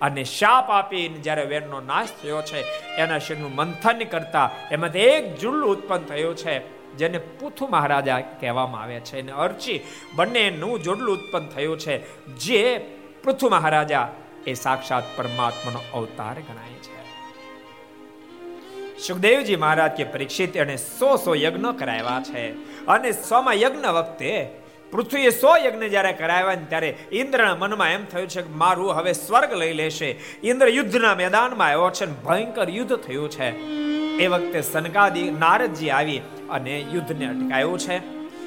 અને શાપ આપીને જ્યારે વેરનો નાશ થયો છે, એના શરીરનું મંથન કરતા એમાંથી એક જુલ્લું ઉત્પન્ન થયું છે, જેને પુથુ મહારાજા કહેવામાં આવે છે. અને અર્ચી બંનેનું જોડલું ઉત્પન્ન થયું છે, જે પૃથુ મહારાજા એ સાક્ષાત પરમાત્માનો અવતાર ગણાય છે. સુખદેવજી મહારાજ કે પરીક્ષિત એને સો સો યજ્ઞ કરાવ્યા છે. અને સોમાં યજ્ઞ વખતે પૃથ્વીએ સો યજ્ઞ જ્યારે કરાવ્યા ને ત્યારે ઇન્દ્રના મનમાં એમ થયું છે કે મારું હવે સ્વર્ગ લઈ લેશે. ઇન્દ્ર યુદ્ધના મેદાનમાં આવ્યો છે ભયંકર યુદ્ધ થયું છે. એ વખતે સનકાદી નારદજી આવી અને યુદ્ધને અટકાયું છે.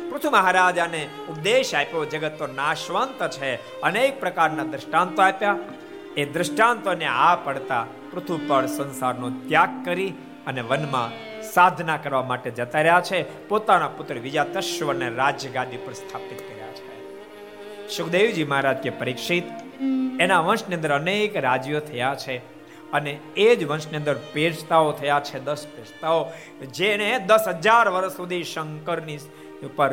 પૃથ્વ મહારાજાને ઉપદેશ આપ્યો, જગત તો નાશવંત છે. અનેક પ્રકારના દ્રષ્ટાંતો આપ્યા. એ દ્રષ્ટાંતોને આ પડતા પૃથ્વી પર સંસારનો ત્યાગ કરી અને વનમાં સાધના કરવા માટે જતા રહ્યા છે. પોતાના પુત્ર વિજા તશ્વને રાજગાદી પર સ્થાપિત કર્યા છે. સુખદેવજી મહારાજ કે પરીક્ષિત, એના વંશની અંદર અનેક રાજ્યો થયા છે અને એ જ વંશની અંદર પેજતાઓ થયા છે, દસ પેજતાઓ જેને દસ હજાર વર્ષ સુધી શંકરની ઉપર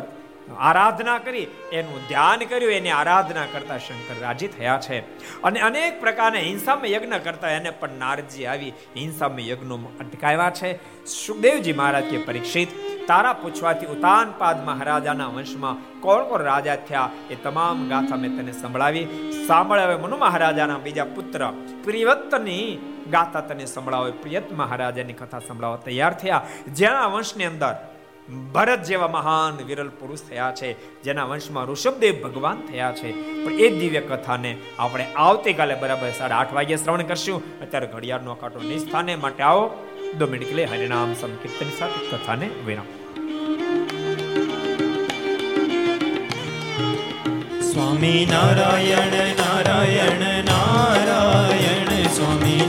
આરાધના કરી, એનું ધ્યાન કર્યું, એની આરાધના કરતા શંકર રાજી થયા છે. અને અનેક પ્રકારના હિંસામાં યજ્ઞ કરતા એને પણ નારજી આવી હિંસામાં યજ્ઞોમાં અટકાવ્યા છે. સુખદેવજી મહારાજ કે પરીક્ષિત, તારા પૂછવાથી ઉતાનપાદ મહારાજાના વંશમાં કોણ કોણ રાજા થયા એ તમામ ગાથા મેં તને સંભળાવી. સાંભળે હવે મનુ મહારાજાના બીજા પુત્ર પ્રિયવત્તની ગાથા તને સંભળાવે. પ્રિયત મહારાજાની કથા સંભળાવવા તૈયાર થયા. જેના વંશની અંદર ભરત જેવા મહાન વિરલ પુરુષ થયા છે, જેના વંશમાં ઋષભદેવ ભગવાન થયા છે. પણ એ દિવ્ય કથાને આપણે આવતીકાલે બરાબર સાડા આઠ વાગે શ્રવણ કરશું. અત્યારે ઘડિયાળનો કાંટો નિસ્થાને માટે આવો દો મિનિટ લે હરિનામ સંકીર્તન સાથે કથાને વિરામ. સ્વામી નારાયણ નારાયણ નારાયણ, સ્વામી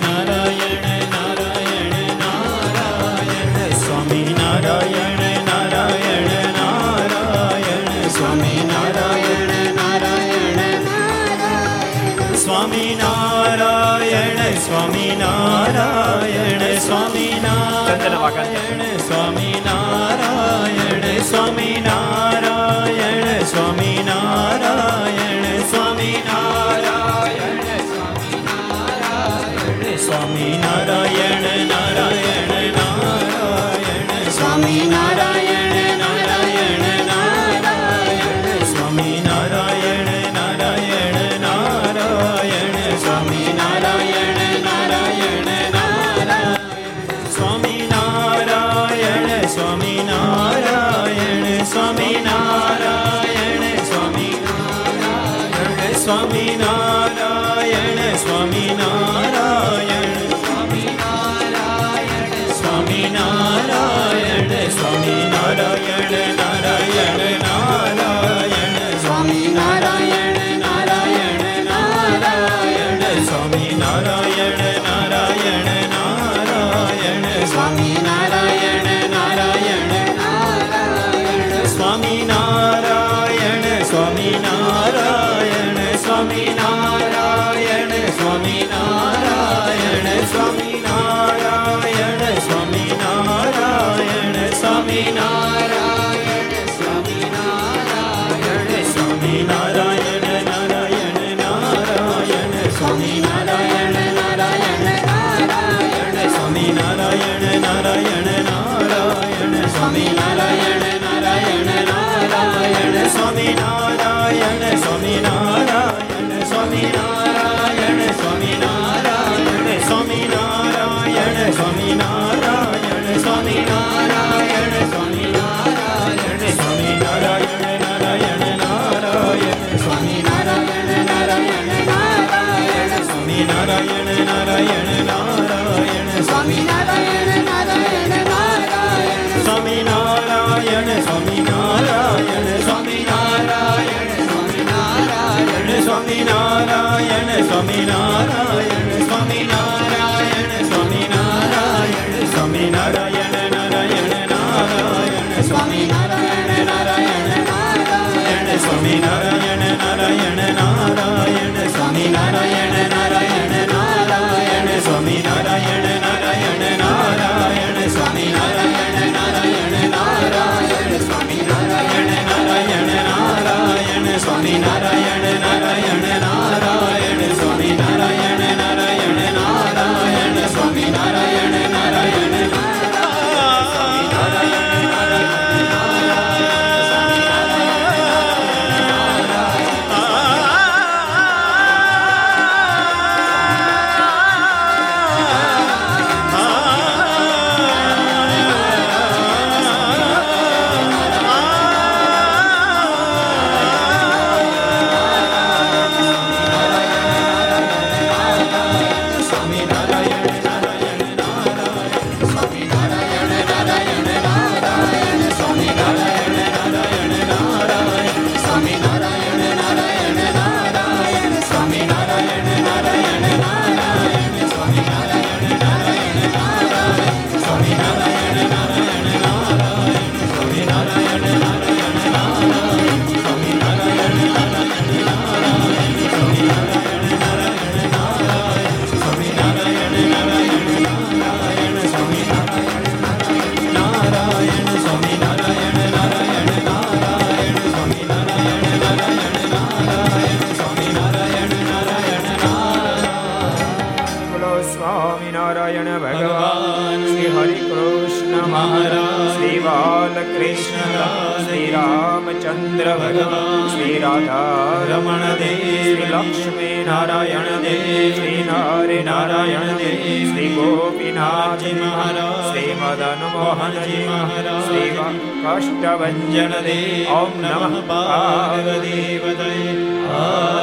ચંદન વાગન સ્વામી નારાયણ સ્વામી નારાયણ સ્વામી નારાયણ સ્વામી નારાયણ સ્વામી નારાયણ સ્વામી નારાયણ નારાયણ નારાયણ સ્વામી નારાયણ Swami Ram. જી મહારાજ શ્રી મદન મોહનજી મહારાજ શ્રી કાષ્ટભંજન દેવ ઓમ નમઃ પાર્વતી પતય